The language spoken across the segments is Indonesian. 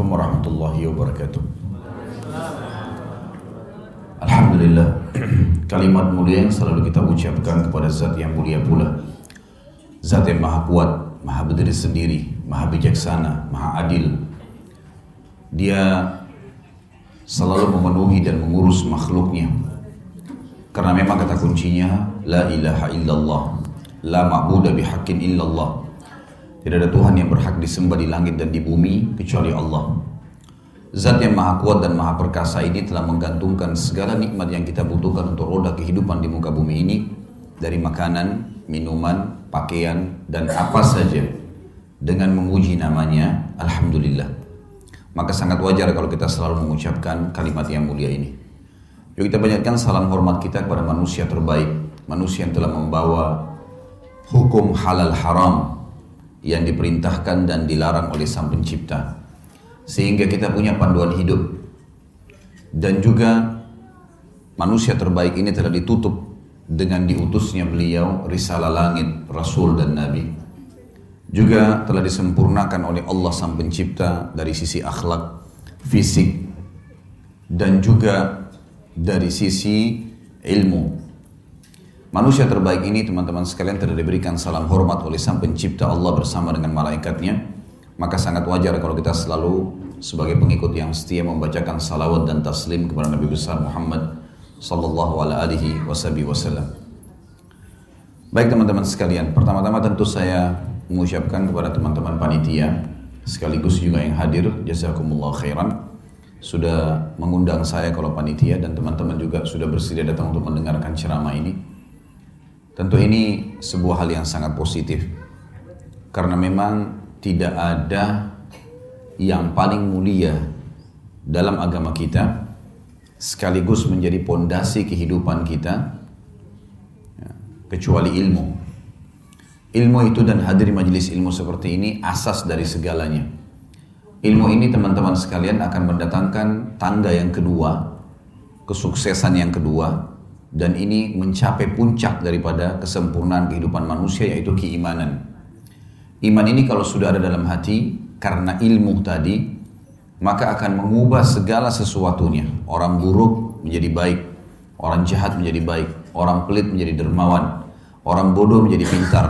Assalamualaikum warahmatullahi wabarakatuh. Alhamdulillah, kalimat mulia yang selalu kita ucapkan kepada zat yang mulia pula. Zat yang maha kuat, maha berdiri sendiri, maha bijaksana, maha adil. Dia selalu memenuhi dan mengurus makhluknya. Karena memang kata kuncinya, La ilaha illallah, La ma'budah bihaqqin illallah. Tidak ada Tuhan yang berhak disembah di langit dan di bumi kecuali Allah. Zat yang maha kuat dan maha perkasa ini telah menggantungkan segala nikmat yang kita butuhkan untuk roda kehidupan di muka bumi ini dari makanan, minuman, pakaian, dan apa saja dengan memuji namanya Alhamdulillah. Maka sangat wajar kalau kita selalu mengucapkan kalimat yang mulia ini. Yuk kita banyakkan salam hormat kita kepada manusia terbaik, manusia yang telah membawa hukum halal haram yang diperintahkan dan dilarang oleh Sang Pencipta. Sehingga kita punya panduan hidup. Dan juga manusia terbaik ini telah ditutup dengan diutusnya beliau risalah langit, rasul dan nabi. Juga telah disempurnakan oleh Allah Sang Pencipta dari sisi akhlak, fisik, dan juga dari sisi ilmu Manusia terbaik ini teman-teman sekalian telah diberikan salam hormat oleh sang pencipta Allah bersama dengan malaikatnya. Maka sangat wajar kalau kita selalu sebagai pengikut yang setia membacakan salawat dan taslim kepada Nabi besar Muhammad sallallahu alaihi wasallam. Baik teman-teman sekalian, pertama-tama tentu saya mengucapkan kepada teman-teman panitia sekaligus juga yang hadir jazakumullah khairan sudah mengundang saya kalau panitia dan teman-teman juga sudah bersedia datang untuk mendengarkan ceramah ini. Tentu ini sebuah hal yang sangat positif. Karena memang tidak ada yang paling mulia dalam agama kita sekaligus menjadi pondasi kehidupan kita ya, kecuali ilmu. Ilmu itu dan hadir majelis ilmu seperti ini asas dari segalanya. Ilmu ini teman-teman sekalian akan mendatangkan tangga yang kedua, kesuksesan yang kedua, dan ini mencapai puncak daripada kesempurnaan kehidupan manusia yaitu keimanan. Iman ini kalau sudah ada dalam hati karena ilmu tadi maka akan mengubah segala sesuatunya. Orang buruk menjadi baik, orang jahat menjadi baik, orang pelit menjadi dermawan, orang bodoh menjadi pintar,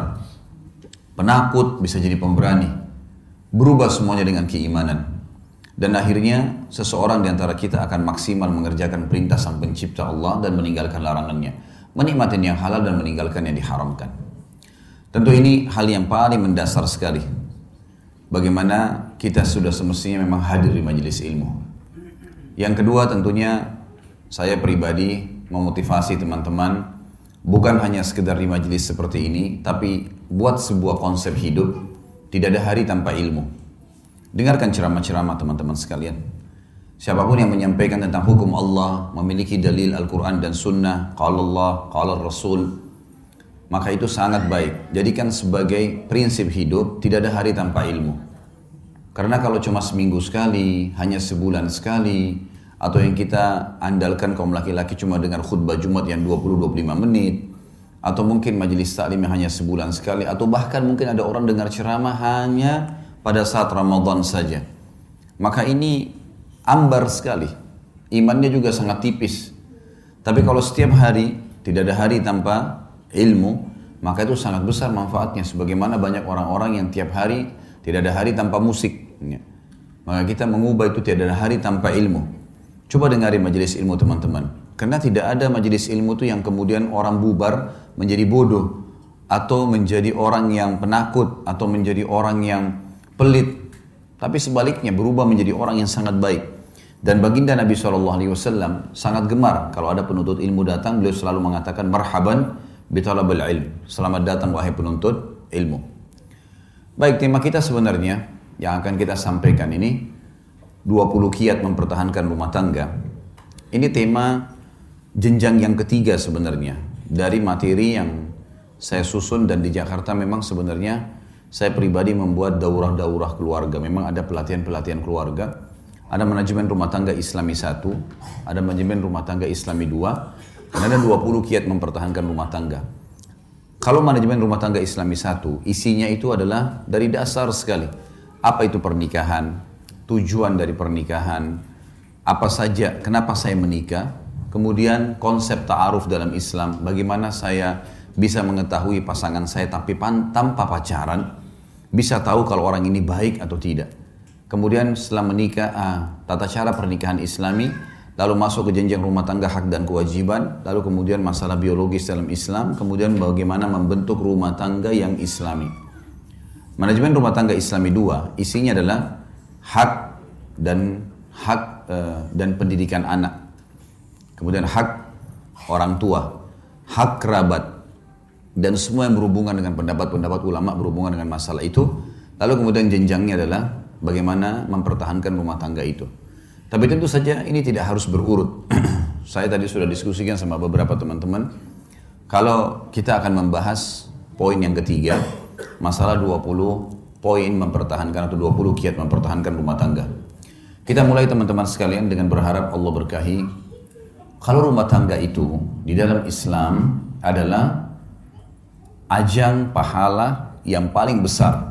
penakut bisa jadi pemberani. Berubah semuanya dengan keimanan. Dan akhirnya seseorang di antara kita akan maksimal mengerjakan perintah sang pencipta Allah dan meninggalkan larangannya. Menikmati yang halal dan meninggalkan yang diharamkan. Tentu ini hal yang paling mendasar sekali. Bagaimana kita sudah semestinya memang hadir di majelis ilmu. Yang kedua tentunya saya pribadi memotivasi teman-teman bukan hanya sekedar di majelis seperti ini, tapi buat sebuah konsep hidup tidak ada hari tanpa ilmu. Dengarkan ceramah-ceramah teman-teman sekalian. Siapa pun yang menyampaikan tentang hukum Allah, memiliki dalil Al-Quran dan Sunnah, kalau Allah, kalau Rasul, maka itu sangat baik. Jadikan sebagai prinsip hidup, tidak ada hari tanpa ilmu. Karena kalau cuma seminggu sekali, hanya sebulan sekali, atau yang kita andalkan kaum laki-laki cuma dengar khutbah Jumat yang 20-25 menit, atau mungkin majelis taklim yang hanya sebulan sekali, atau bahkan mungkin ada orang dengar ceramah hanya pada saat Ramadan saja. Maka ini ambar sekali. Imannya juga sangat tipis. Tapi kalau setiap hari tidak ada hari tanpa ilmu, maka itu sangat besar manfaatnya. Sebagaimana banyak orang-orang yang tiap hari tidak ada hari tanpa musik. Maka kita mengubah itu tidak ada hari tanpa ilmu. Coba dengari majelis ilmu teman-teman. Karena tidak ada majelis ilmu itu yang kemudian orang bubar menjadi bodoh. Atau menjadi orang yang penakut. Atau menjadi orang yang pelit, tapi sebaliknya berubah menjadi orang yang sangat baik. Dan baginda Nabi SAW sangat gemar kalau ada penuntut ilmu datang, beliau selalu mengatakan marhaban bitalabal ilm. Selamat datang wahai penuntut ilmu. Baik, tema kita sebenarnya yang akan kita sampaikan ini 20 kiat mempertahankan rumah tangga. Ini tema jenjang yang ketiga sebenarnya dari materi yang saya susun dan di Jakarta memang sebenarnya saya pribadi membuat daurah-daurah keluarga. Memang ada pelatihan-pelatihan keluarga. Ada manajemen rumah tangga islami satu, ada manajemen rumah tangga islami dua, dan ada 20 kiat mempertahankan rumah tangga. Kalau manajemen rumah tangga islami satu, isinya itu adalah dari dasar sekali. Apa itu pernikahan, tujuan dari pernikahan, apa saja, kenapa saya menikah, kemudian konsep ta'aruf dalam Islam, bagaimana saya bisa mengetahui pasangan saya tapi tanpa pacaran, bisa tahu kalau orang ini baik atau tidak. Kemudian setelah menikah, ah, tata cara pernikahan Islami, lalu masuk ke jenjang rumah tangga hak dan kewajiban, lalu kemudian masalah biologis dalam Islam, kemudian bagaimana membentuk rumah tangga yang Islami. Manajemen rumah tangga Islami dua, isinya adalah hak dan hak uh, dan pendidikan anak. Kemudian hak orang tua, hak kerabat, dan semua yang berhubungan dengan pendapat-pendapat ulama berhubungan dengan masalah itu. Lalu kemudian jenjangnya adalah bagaimana mempertahankan rumah tangga itu. Tapi tentu saja ini tidak harus berurut. Saya tadi sudah diskusikan sama beberapa teman-teman. Kalau kita akan membahas poin yang ketiga, masalah 20 poin mempertahankan atau 20 kiat mempertahankan rumah tangga. Kita mulai teman-teman sekalian dengan berharap Allah berkahi. Kalau rumah tangga itu di dalam Islam adalah ajang pahala yang paling besar.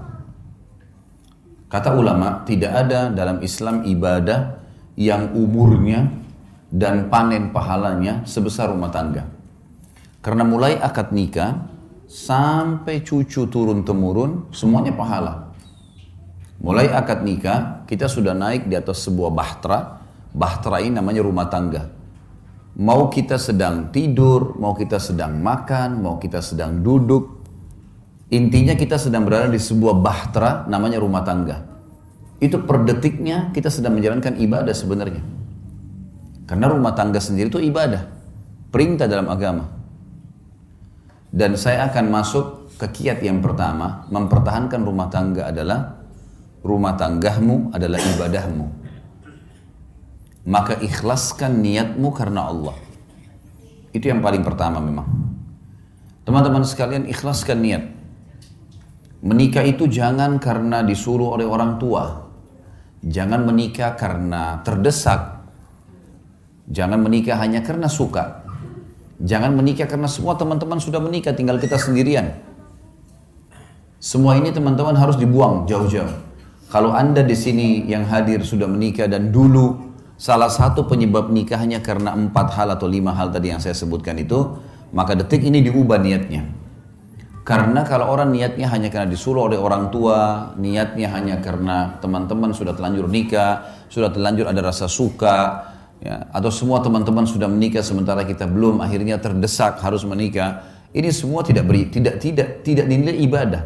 Kata ulama, tidak ada dalam Islam ibadah yang umurnya dan panen pahalanya sebesar rumah tangga. Karena mulai akad nikah sampai cucu turun temurun semuanya pahala. Mulai akad nikah kita sudah naik di atas sebuah bahtera. Bahtera ini namanya rumah tangga. Mau kita sedang tidur, mau kita sedang makan, mau kita sedang duduk. Intinya kita sedang berada di sebuah bahtera namanya rumah tangga. Itu per detiknya kita sedang menjalankan ibadah sebenarnya. Karena rumah tangga sendiri itu ibadah. Perintah dalam agama. Dan saya akan masuk ke kiat yang pertama, mempertahankan rumah tangga adalah rumah tanggamu adalah ibadahmu. Maka ikhlaskan niatmu karena Allah. Itu yang paling pertama memang. Teman-teman sekalian ikhlaskan niat. Menikah itu jangan karena disuruh oleh orang tua. Jangan menikah karena terdesak. Jangan menikah hanya karena suka. Jangan menikah karena semua teman-teman sudah menikah, tinggal kita sendirian. Semua ini teman-teman harus dibuang jauh-jauh. Kalau anda di sini yang hadir sudah menikah dan dulu salah satu penyebab nikahnya karena empat hal atau lima hal tadi yang saya sebutkan itu, maka detik ini diubah niatnya. Karena kalau orang niatnya hanya karena disuruh oleh orang tua, niatnya hanya karena teman-teman sudah telanjur nikah, sudah telanjur ada rasa suka, ya, atau semua teman-teman sudah menikah sementara kita belum akhirnya terdesak harus menikah ini semua tidak beri tidak tidak tidak dinilai ibadah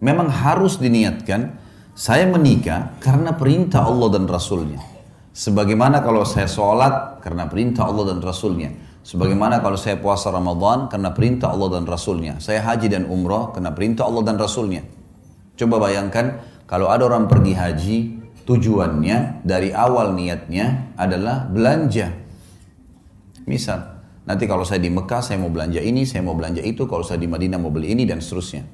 memang harus diniatkan saya menikah karena perintah Allah dan Rasulnya sebagaimana kalau saya sholat karena perintah Allah dan Rasulnya sebagaimana kalau saya puasa Ramadan karena perintah Allah dan Rasulnya saya haji dan umrah karena perintah Allah dan Rasulnya coba bayangkan kalau ada orang pergi haji tujuannya dari awal niatnya adalah belanja. Misal, nanti kalau saya di Mekah saya mau belanja ini, saya mau belanja itu, kalau saya di Madinah mau beli ini dan seterusnya.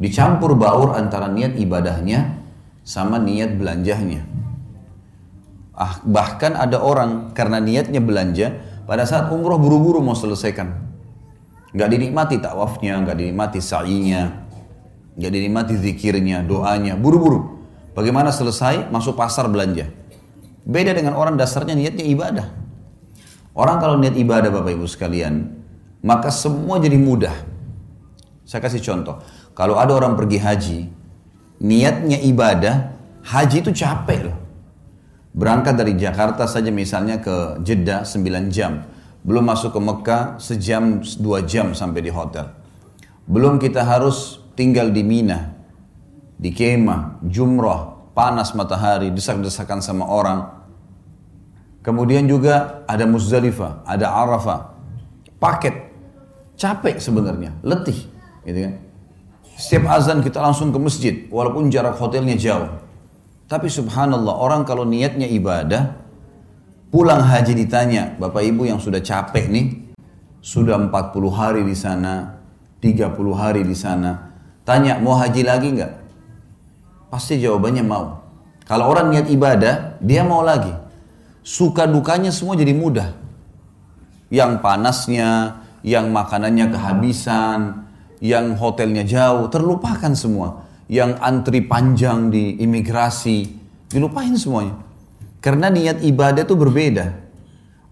Dicampur baur antara niat ibadahnya sama niat belanjanya. Ah, bahkan ada orang karena niatnya belanja, pada saat umroh buru-buru mau selesaikan. Gak dinikmati tawafnya, gak dinikmati sa'inya, gak dinikmati zikirnya, doanya, buru-buru. Bagaimana selesai masuk pasar belanja. Beda dengan orang dasarnya niatnya ibadah. Orang kalau niat ibadah Bapak Ibu sekalian, maka semua jadi mudah. Saya kasih contoh. Kalau ada orang pergi haji, niatnya ibadah, haji itu capek loh. Berangkat dari Jakarta saja misalnya ke Jeddah 9 jam. Belum masuk ke Mekah sejam, dua jam sampai di hotel. Belum kita harus tinggal di Mina, di kemah, jumrah, panas matahari, desak-desakan sama orang. Kemudian juga ada Muzdalifah, ada Arafah. Paket. Capek sebenarnya, letih, gitu kan. Setiap azan kita langsung ke masjid, walaupun jarak hotelnya jauh. Tapi subhanallah, orang kalau niatnya ibadah, pulang haji ditanya, Bapak Ibu yang sudah capek nih, sudah 40 hari di sana, 30 hari di sana, tanya mau haji lagi nggak? Pasti jawabannya mau. Kalau orang niat ibadah, dia mau lagi. Suka dukanya semua jadi mudah. Yang panasnya, yang makanannya kehabisan, yang hotelnya jauh, terlupakan semua. Yang antri panjang di imigrasi, Dilupain semuanya. Karena niat ibadah itu berbeda.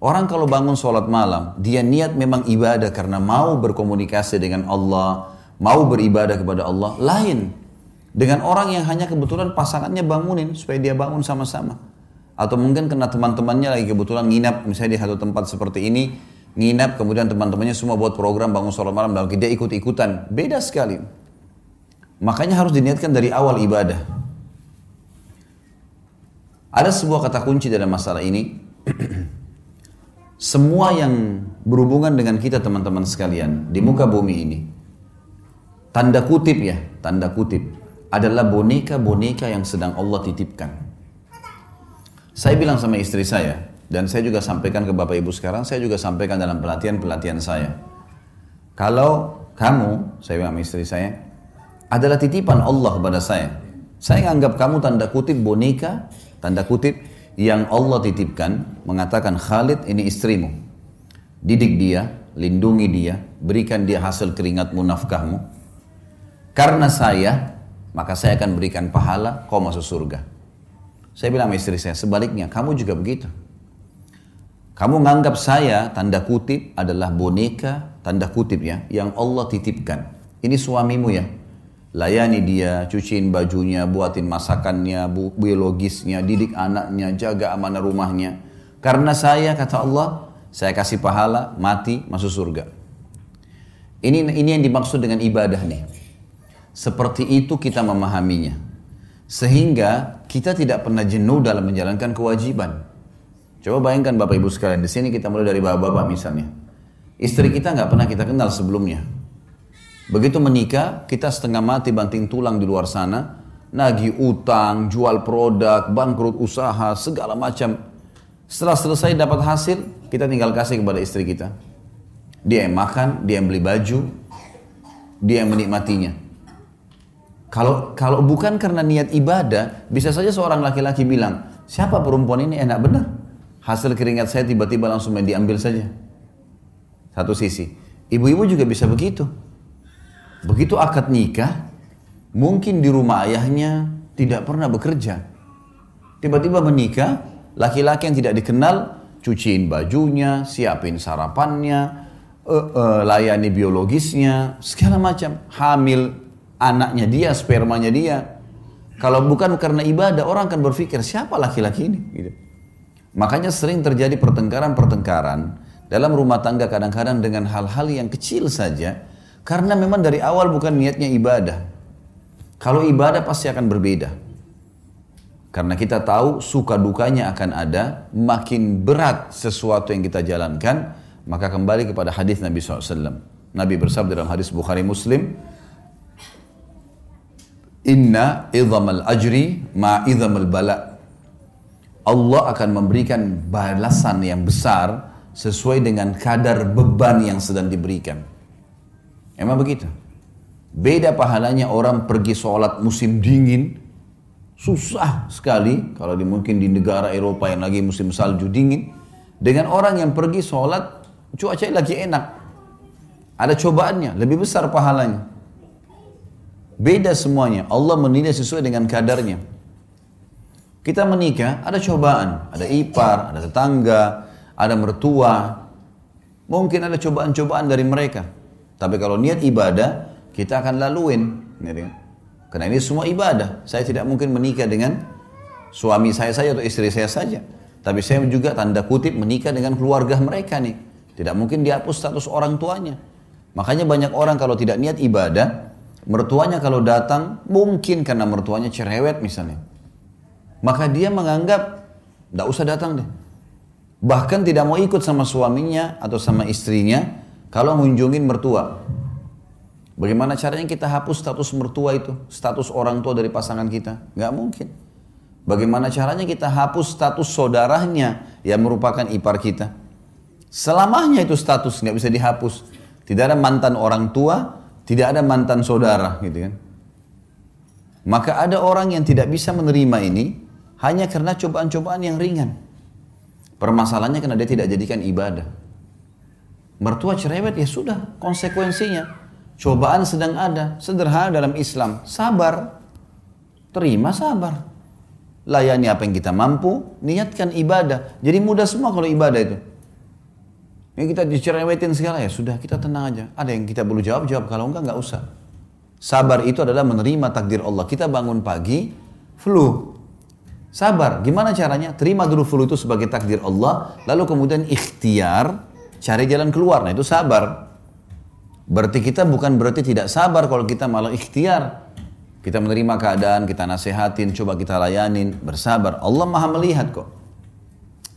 Orang kalau bangun sholat malam, dia niat memang ibadah karena mau berkomunikasi dengan Allah, mau beribadah kepada Allah, lain. Dengan orang yang hanya kebetulan pasangannya bangunin supaya dia bangun sama-sama. Atau mungkin kena teman-temannya lagi kebetulan nginap, misalnya di satu tempat seperti ini, nginap kemudian teman-temannya semua buat program bangun sholat malam, dan dia ikut-ikutan. Beda sekali. Makanya harus diniatkan dari awal ibadah. Ada sebuah kata kunci dalam masalah ini. Semua yang berhubungan dengan kita teman-teman sekalian di muka bumi ini. Tanda kutip ya, tanda kutip. Adalah boneka-boneka yang sedang Allah titipkan. Saya bilang sama istri saya, dan saya juga sampaikan ke Bapak Ibu sekarang, saya juga sampaikan dalam pelatihan-pelatihan saya. Kalau kamu, saya bilang sama istri saya, adalah titipan Allah kepada saya. Saya anggap kamu tanda kutip boneka tanda kutip yang Allah titipkan mengatakan Khalid ini istrimu. Didik dia lindungi dia berikan dia hasil keringatmu nafkahmu. Karena saya maka saya akan berikan pahala kau masuk surga. Saya bilang sama istri saya sebaliknya kamu juga begitu. Kamu menganggap saya tanda kutip adalah boneka tanda kutip ya yang Allah titipkan. Ini suamimu ya layani dia, cuciin bajunya, buatin masakannya, bu biologisnya, didik anaknya, jaga amanah rumahnya. Karena saya kata Allah, saya kasih pahala, mati, masuk surga. Ini ini yang dimaksud dengan ibadah nih. Seperti itu kita memahaminya. Sehingga kita tidak pernah jenuh dalam menjalankan kewajiban. Coba bayangkan Bapak Ibu sekalian, di sini kita mulai dari bapak-bapak misalnya. Istri kita nggak pernah kita kenal sebelumnya. Begitu menikah, kita setengah mati banting tulang di luar sana, nagih utang, jual produk, bangkrut usaha, segala macam. Setelah selesai dapat hasil, kita tinggal kasih kepada istri kita. Dia yang makan, dia yang beli baju, dia yang menikmatinya. Kalau kalau bukan karena niat ibadah, bisa saja seorang laki-laki bilang, siapa perempuan ini enak benar. Hasil keringat saya tiba-tiba langsung diambil saja. Satu sisi. Ibu-ibu juga bisa begitu. Begitu akad nikah, mungkin di rumah ayahnya tidak pernah bekerja. Tiba-tiba menikah, laki-laki yang tidak dikenal, cuciin bajunya, siapin sarapannya, uh, uh, layani biologisnya, segala macam. Hamil anaknya dia, spermanya dia. Kalau bukan karena ibadah, orang akan berpikir siapa laki-laki ini? Gitu. Makanya sering terjadi pertengkaran-pertengkaran dalam rumah tangga kadang-kadang dengan hal-hal yang kecil saja karena memang dari awal bukan niatnya ibadah. Kalau ibadah pasti akan berbeda. Karena kita tahu suka dukanya akan ada, makin berat sesuatu yang kita jalankan, maka kembali kepada hadis Nabi SAW. Nabi bersabda dalam hadis Bukhari Muslim, Inna idhamal ajri ma idhamal bala. Allah akan memberikan balasan yang besar sesuai dengan kadar beban yang sedang diberikan. Emang begitu. Beda pahalanya orang pergi sholat musim dingin, susah sekali kalau di, mungkin di negara Eropa yang lagi musim salju dingin, dengan orang yang pergi sholat cuaca lagi enak. Ada cobaannya, lebih besar pahalanya. Beda semuanya. Allah menilai sesuai dengan kadarnya. Kita menikah, ada cobaan. Ada ipar, ada tetangga, ada mertua. Mungkin ada cobaan-cobaan dari mereka. Tapi kalau niat ibadah, kita akan laluin. Gitu kan? Karena ini semua ibadah. Saya tidak mungkin menikah dengan suami saya saja atau istri saya saja. Tapi saya juga tanda kutip menikah dengan keluarga mereka nih. Tidak mungkin dihapus status orang tuanya. Makanya banyak orang kalau tidak niat ibadah, mertuanya kalau datang mungkin karena mertuanya cerewet misalnya. Maka dia menganggap tidak usah datang deh. Bahkan tidak mau ikut sama suaminya atau sama istrinya kalau mengunjungin mertua, bagaimana caranya kita hapus status mertua itu, status orang tua dari pasangan kita? Gak mungkin. Bagaimana caranya kita hapus status saudaranya yang merupakan ipar kita? Selamanya itu status nggak bisa dihapus. Tidak ada mantan orang tua, tidak ada mantan saudara, gitu kan? Maka ada orang yang tidak bisa menerima ini hanya karena cobaan-cobaan yang ringan. Permasalahannya karena dia tidak jadikan ibadah. Mertua cerewet ya sudah konsekuensinya. Cobaan sedang ada, sederhana dalam Islam. Sabar. Terima sabar. layani apa yang kita mampu, niatkan ibadah. Jadi mudah semua kalau ibadah itu. Yang kita dicerewetin segala ya sudah kita tenang aja. Ada yang kita perlu jawab jawab kalau enggak enggak usah. Sabar itu adalah menerima takdir Allah. Kita bangun pagi, flu. Sabar. Gimana caranya? Terima dulu flu itu sebagai takdir Allah, lalu kemudian ikhtiar cari jalan keluar. Nah itu sabar. Berarti kita bukan berarti tidak sabar kalau kita malah ikhtiar. Kita menerima keadaan, kita nasehatin, coba kita layanin, bersabar. Allah maha melihat kok.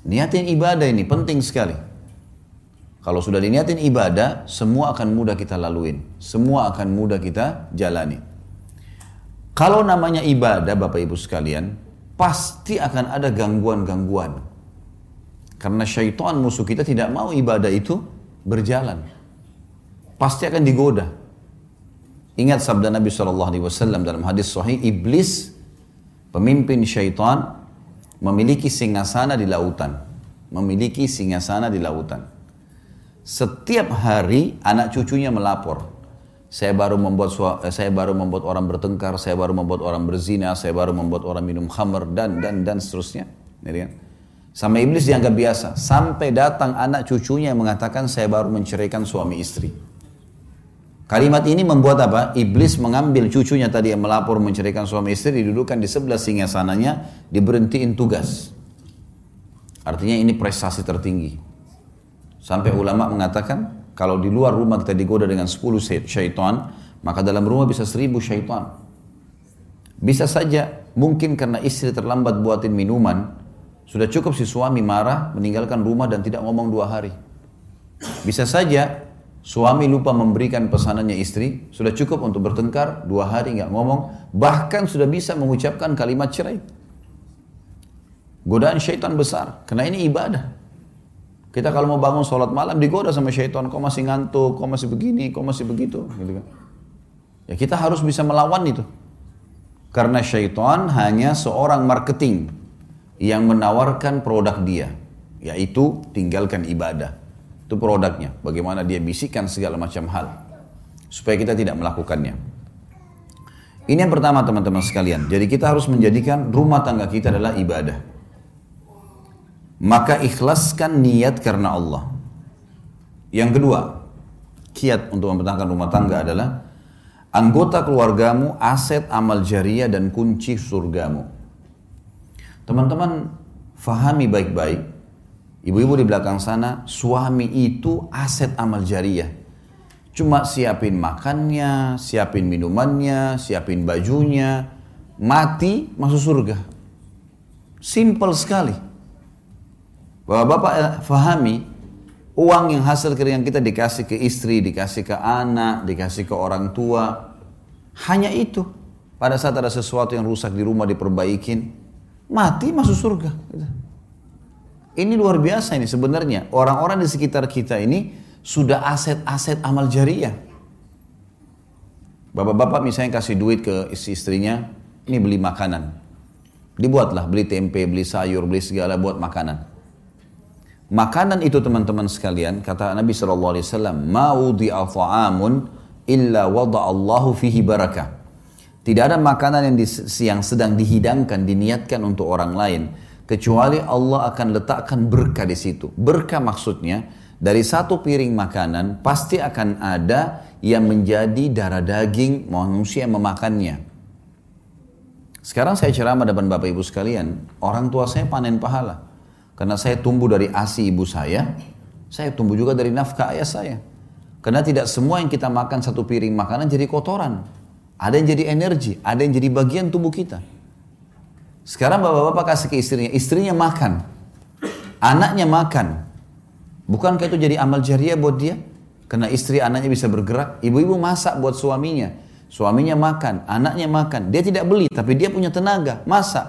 Niatin ibadah ini penting sekali. Kalau sudah diniatin ibadah, semua akan mudah kita laluin. Semua akan mudah kita jalani. Kalau namanya ibadah, Bapak Ibu sekalian, pasti akan ada gangguan-gangguan. Karena syaitan musuh kita tidak mau ibadah itu berjalan. Pasti akan digoda. Ingat sabda Nabi SAW dalam hadis sahih, iblis pemimpin syaitan memiliki singgasana di lautan. Memiliki singgasana di lautan. Setiap hari anak cucunya melapor. Saya baru membuat eh, saya baru membuat orang bertengkar, saya baru membuat orang berzina, saya baru membuat orang minum khamr dan dan dan seterusnya. Kan? Sama iblis dianggap biasa. Sampai datang anak cucunya yang mengatakan saya baru menceraikan suami istri. Kalimat ini membuat apa? Iblis mengambil cucunya tadi yang melapor menceraikan suami istri, didudukkan di sebelah singgasananya, diberhentiin tugas. Artinya ini prestasi tertinggi. Sampai ulama mengatakan kalau di luar rumah kita digoda dengan 10 syaitan, maka dalam rumah bisa 1000 syaitan. Bisa saja mungkin karena istri terlambat buatin minuman, sudah cukup si suami marah meninggalkan rumah dan tidak ngomong dua hari. Bisa saja suami lupa memberikan pesanannya istri, sudah cukup untuk bertengkar dua hari nggak ngomong, bahkan sudah bisa mengucapkan kalimat cerai. Godaan syaitan besar, karena ini ibadah. Kita kalau mau bangun sholat malam digoda sama syaitan, kok masih ngantuk, kok masih begini, kok masih begitu, gitu kan. Ya kita harus bisa melawan itu. Karena syaitan hanya seorang marketing yang menawarkan produk dia, yaitu tinggalkan ibadah. Itu produknya, bagaimana dia bisikan segala macam hal. Supaya kita tidak melakukannya. Ini yang pertama teman-teman sekalian. Jadi kita harus menjadikan rumah tangga kita adalah ibadah maka ikhlaskan niat karena Allah. Yang kedua, kiat untuk mempertahankan rumah tangga adalah anggota keluargamu, aset amal jariah dan kunci surgamu. Teman-teman fahami baik-baik, ibu-ibu di belakang sana, suami itu aset amal jariah. Cuma siapin makannya, siapin minumannya, siapin bajunya, mati masuk surga. Simple sekali. Bapak-bapak eh, fahami, uang yang hasil keringan kita dikasih ke istri, dikasih ke anak, dikasih ke orang tua. Hanya itu. Pada saat ada sesuatu yang rusak di rumah diperbaikin, mati masuk surga. Ini luar biasa ini sebenarnya. Orang-orang di sekitar kita ini sudah aset-aset amal jariah. Bapak-bapak misalnya kasih duit ke istri-istrinya, ini beli makanan. Dibuatlah, beli tempe, beli sayur, beli segala buat makanan. Makanan itu teman-teman sekalian, kata Nabi SAW, Ma'udhi'a ta'amun illa wada'allahu fihi barakah. Tidak ada makanan yang, di, yang sedang dihidangkan, diniatkan untuk orang lain, kecuali Allah akan letakkan berkah di situ. Berkah maksudnya, dari satu piring makanan pasti akan ada yang menjadi darah daging manusia yang memakannya. Sekarang saya ceramah depan Bapak Ibu sekalian, orang tua saya panen pahala. Karena saya tumbuh dari asi ibu saya, saya tumbuh juga dari nafkah ayah saya. Karena tidak semua yang kita makan satu piring makanan jadi kotoran. Ada yang jadi energi, ada yang jadi bagian tubuh kita. Sekarang bapak-bapak kasih ke istrinya, istrinya makan. Anaknya makan. Bukankah itu jadi amal jariah buat dia? Karena istri anaknya bisa bergerak. Ibu-ibu masak buat suaminya. Suaminya makan, anaknya makan. Dia tidak beli, tapi dia punya tenaga, masak.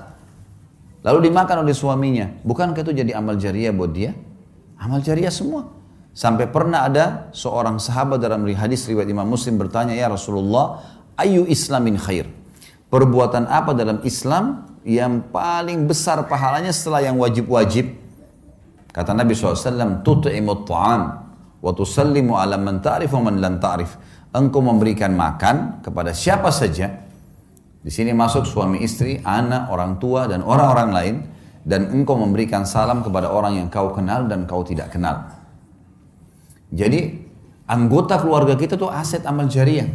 Lalu dimakan oleh suaminya. Bukankah itu jadi amal jariah buat dia? Amal jariah semua. Sampai pernah ada seorang sahabat dalam hadis riwayat Imam Muslim bertanya, "Ya Rasulullah, ayu islamin khair?" Perbuatan apa dalam Islam yang paling besar pahalanya setelah yang wajib-wajib? Kata Nabi SAW, Tut'imut ta'am wa tusallimu ala man ta'rif wa man lan ta'rif. Engkau memberikan makan kepada siapa saja Di sini masuk suami istri, anak, orang tua, dan orang-orang lain. Dan engkau memberikan salam kepada orang yang kau kenal dan kau tidak kenal. Jadi anggota keluarga kita tuh aset amal jariah.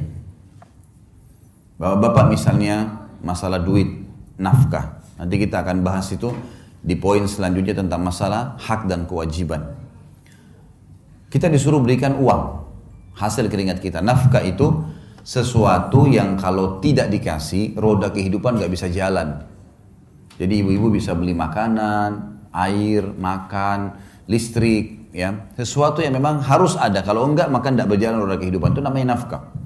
Bapak-bapak misalnya masalah duit, nafkah. Nanti kita akan bahas itu di poin selanjutnya tentang masalah hak dan kewajiban. Kita disuruh berikan uang, hasil keringat kita. Nafkah itu sesuatu yang kalau tidak dikasih, roda kehidupan nggak bisa jalan. Jadi ibu-ibu bisa beli makanan, air, makan, listrik, ya sesuatu yang memang harus ada. Kalau enggak maka tidak berjalan roda kehidupan itu namanya nafkah.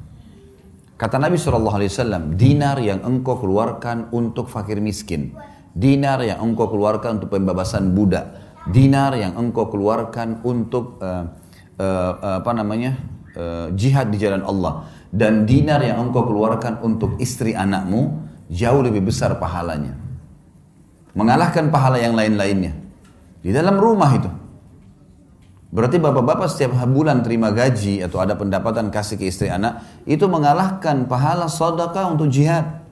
Kata Nabi SAW, dinar yang engkau keluarkan untuk fakir miskin, dinar yang engkau keluarkan untuk pembebasan budak, dinar yang engkau keluarkan untuk uh, uh, apa namanya uh, jihad di jalan Allah, dan dinar yang engkau keluarkan untuk istri anakmu jauh lebih besar pahalanya mengalahkan pahala yang lain-lainnya. Di dalam rumah itu. Berarti bapak-bapak setiap bulan terima gaji atau ada pendapatan kasih ke istri anak, itu mengalahkan pahala sodaka untuk jihad.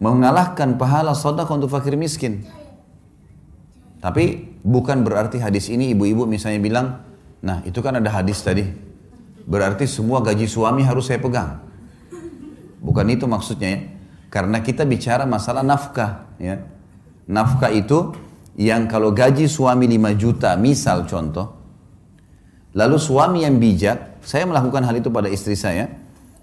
Mengalahkan pahala sodaka untuk fakir miskin. Tapi bukan berarti hadis ini ibu-ibu misalnya bilang, nah itu kan ada hadis tadi. Berarti semua gaji suami harus saya pegang. Bukan itu maksudnya ya. Karena kita bicara masalah nafkah. Ya Nafkah itu yang kalau gaji suami 5 juta, misal contoh, lalu suami yang bijak, saya melakukan hal itu pada istri saya,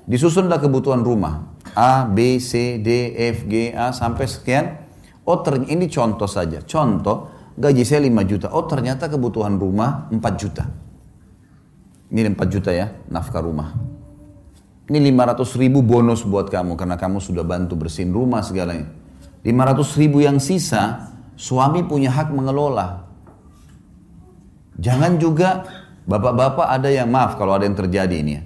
disusunlah kebutuhan rumah, A, B, C, D, F, G, A, sampai sekian. Oh ternyata, ini contoh saja, contoh, gaji saya 5 juta, oh ternyata kebutuhan rumah 4 juta. Ini 4 juta ya, nafkah rumah. Ini 500 ribu bonus buat kamu, karena kamu sudah bantu bersihin rumah segalanya. 500 ribu yang sisa, suami punya hak mengelola. Jangan juga bapak-bapak ada yang maaf kalau ada yang terjadi ini ya.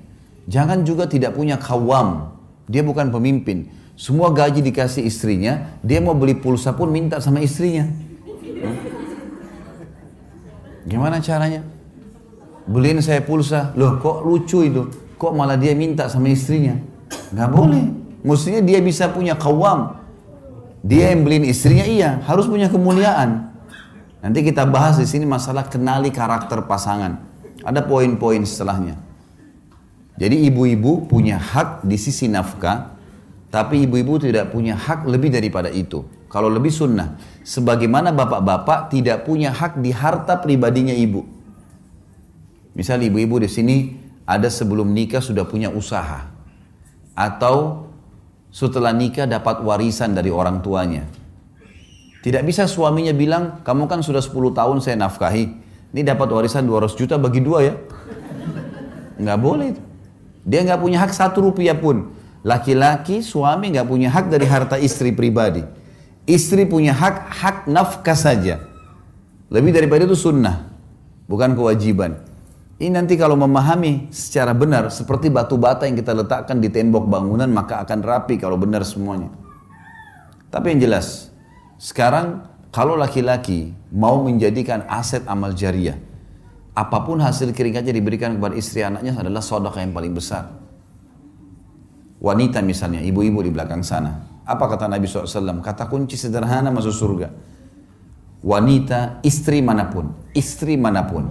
Jangan juga tidak punya kawam. Dia bukan pemimpin. Semua gaji dikasih istrinya, dia mau beli pulsa pun minta sama istrinya. Gimana caranya? Beliin saya pulsa. Loh kok lucu itu? Kok malah dia minta sama istrinya? Gak boleh. Mestinya dia bisa punya kawam. Dia yang beliin istrinya iya, harus punya kemuliaan. Nanti kita bahas di sini masalah kenali karakter pasangan. Ada poin-poin setelahnya. Jadi ibu-ibu punya hak di sisi nafkah, tapi ibu-ibu tidak punya hak lebih daripada itu. Kalau lebih sunnah, sebagaimana bapak-bapak tidak punya hak di harta pribadinya ibu. Misal ibu-ibu di sini ada sebelum nikah sudah punya usaha atau setelah nikah dapat warisan dari orang tuanya. Tidak bisa suaminya bilang, kamu kan sudah 10 tahun saya nafkahi, ini dapat warisan 200 juta bagi dua ya. Nggak boleh. Dia nggak punya hak satu rupiah pun. Laki-laki, suami nggak punya hak dari harta istri pribadi. Istri punya hak, hak nafkah saja. Lebih daripada itu sunnah, bukan kewajiban. Ini nanti kalau memahami secara benar seperti batu bata yang kita letakkan di tembok bangunan maka akan rapi kalau benar semuanya. Tapi yang jelas, sekarang kalau laki-laki mau menjadikan aset amal jariah, apa pun hasil keringatnya diberikan kepada istri anaknya adalah sodaka yang paling besar. Wanita misalnya, ibu-ibu di belakang sana. Apa kata Nabi SAW? Kata kunci sederhana masuk surga. Wanita, istri mana pun, istri mana pun,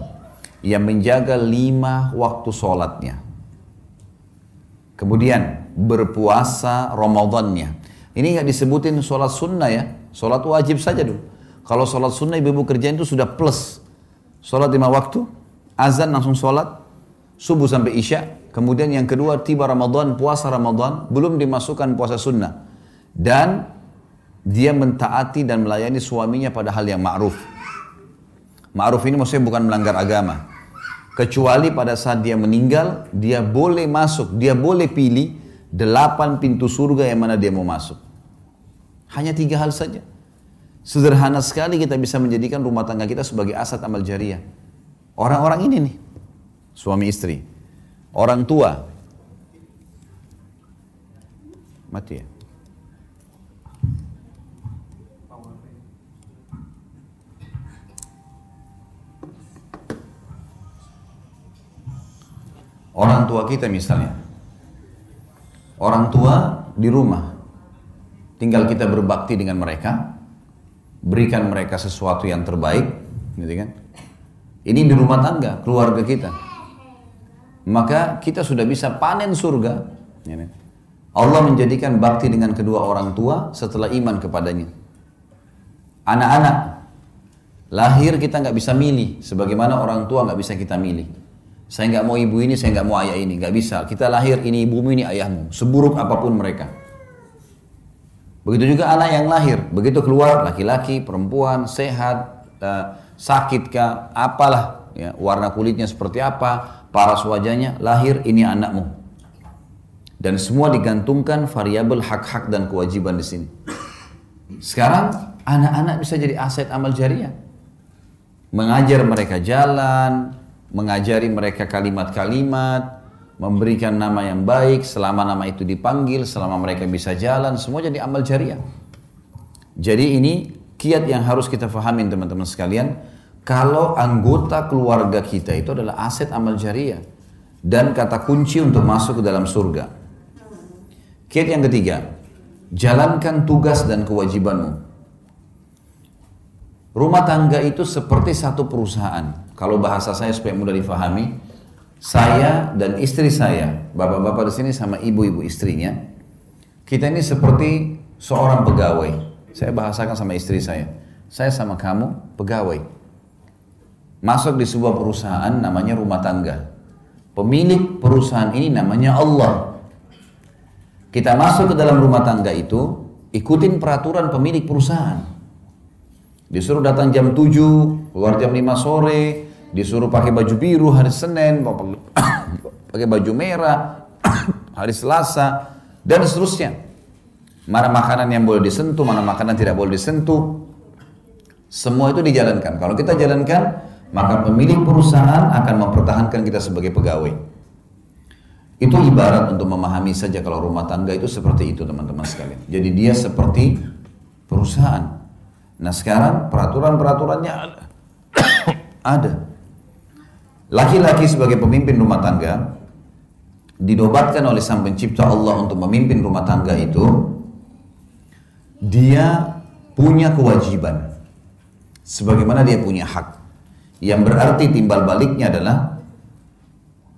yang menjaga lima waktu sholatnya. Kemudian berpuasa Ramadannya. Ini nggak disebutin sholat sunnah ya, sholat wajib saja dulu. Kalau sholat sunnah ibu-ibu kerjain itu sudah plus. Sholat lima waktu, azan langsung sholat, subuh sampai isya. Kemudian yang kedua tiba Ramadan, puasa Ramadan, belum dimasukkan puasa sunnah. Dan dia mentaati dan melayani suaminya pada hal yang ma'ruf. Ma'ruf ini maksudnya bukan melanggar agama. Kecuali pada saat dia meninggal, dia boleh masuk, dia boleh pilih delapan pintu surga yang mana dia mau masuk. Hanya tiga hal saja. Sederhana sekali kita bisa menjadikan rumah tangga kita sebagai aset amal jariah. Orang-orang ini nih, suami istri, orang tua, mati ya. Orang tua kita misalnya. Orang tua di rumah. Tinggal kita berbakti dengan mereka, berikan mereka sesuatu yang terbaik, gitu kan? Ini di rumah tangga, keluarga kita. Maka kita sudah bisa panen surga. Ya kan? Allah menjadikan bakti dengan kedua orang tua setelah iman kepadanya. Anak-anak, lahir kita nggak bisa milih, sebagaimana orang tua nggak bisa kita milih. Saya nggak mau ibu ini, saya nggak mau ayah ini, nggak bisa. Kita lahir ini ibumu, ini ayahmu, seburuk apa pun mereka. Begitu juga anak yang lahir, begitu keluar laki-laki, perempuan, sehat, uh, sakit kah, apalah, ya, warna kulitnya seperti apa, paras wajahnya, lahir ini anakmu. Dan semua digantungkan variabel hak-hak dan kewajiban di sini. Sekarang anak-anak bisa jadi aset amal jariah. Mengajar mereka jalan, mengajari mereka kalimat-kalimat, memberikan nama yang baik, selama nama itu dipanggil, selama mereka bisa jalan, semua jadi amal jariah. Jadi ini kiat yang harus kita fahami teman-teman sekalian. Kalau anggota keluarga kita itu adalah aset amal jariah dan kata kunci untuk masuk ke dalam surga. Kiat yang ketiga, jalankan tugas dan kewajibanmu. Rumah tangga itu seperti satu perusahaan. Kalau bahasa saya supaya mudah difahami, saya dan istri saya, bapak-bapak di sini sama ibu-ibu istrinya, kita ini seperti seorang pegawai. Saya bahasakan sama istri saya. Saya sama kamu pegawai. Masuk di sebuah perusahaan namanya rumah tangga. Pemilik perusahaan ini namanya Allah. Kita masuk ke dalam rumah tangga itu, ikutin peraturan pemilik perusahaan. Disuruh datang jam 7, keluar jam 5 sore, disuruh pakai baju biru hari Senin, pakai baju merah hari Selasa, dan seterusnya. Mana makanan yang boleh disentuh, mana makanan tidak boleh disentuh. Semua itu dijalankan. Kalau kita jalankan, maka pemilik perusahaan akan mempertahankan kita sebagai pegawai. Itu ibarat untuk memahami saja kalau rumah tangga itu seperti itu teman-teman sekalian. Jadi dia seperti perusahaan. Nah sekarang peraturan-peraturannya ada. ada. Laki-laki sebagai pemimpin rumah tangga didobatkan oleh sang pencipta Allah untuk memimpin rumah tangga itu dia punya kewajiban. Sebagaimana dia punya hak. Yang berarti timbal baliknya adalah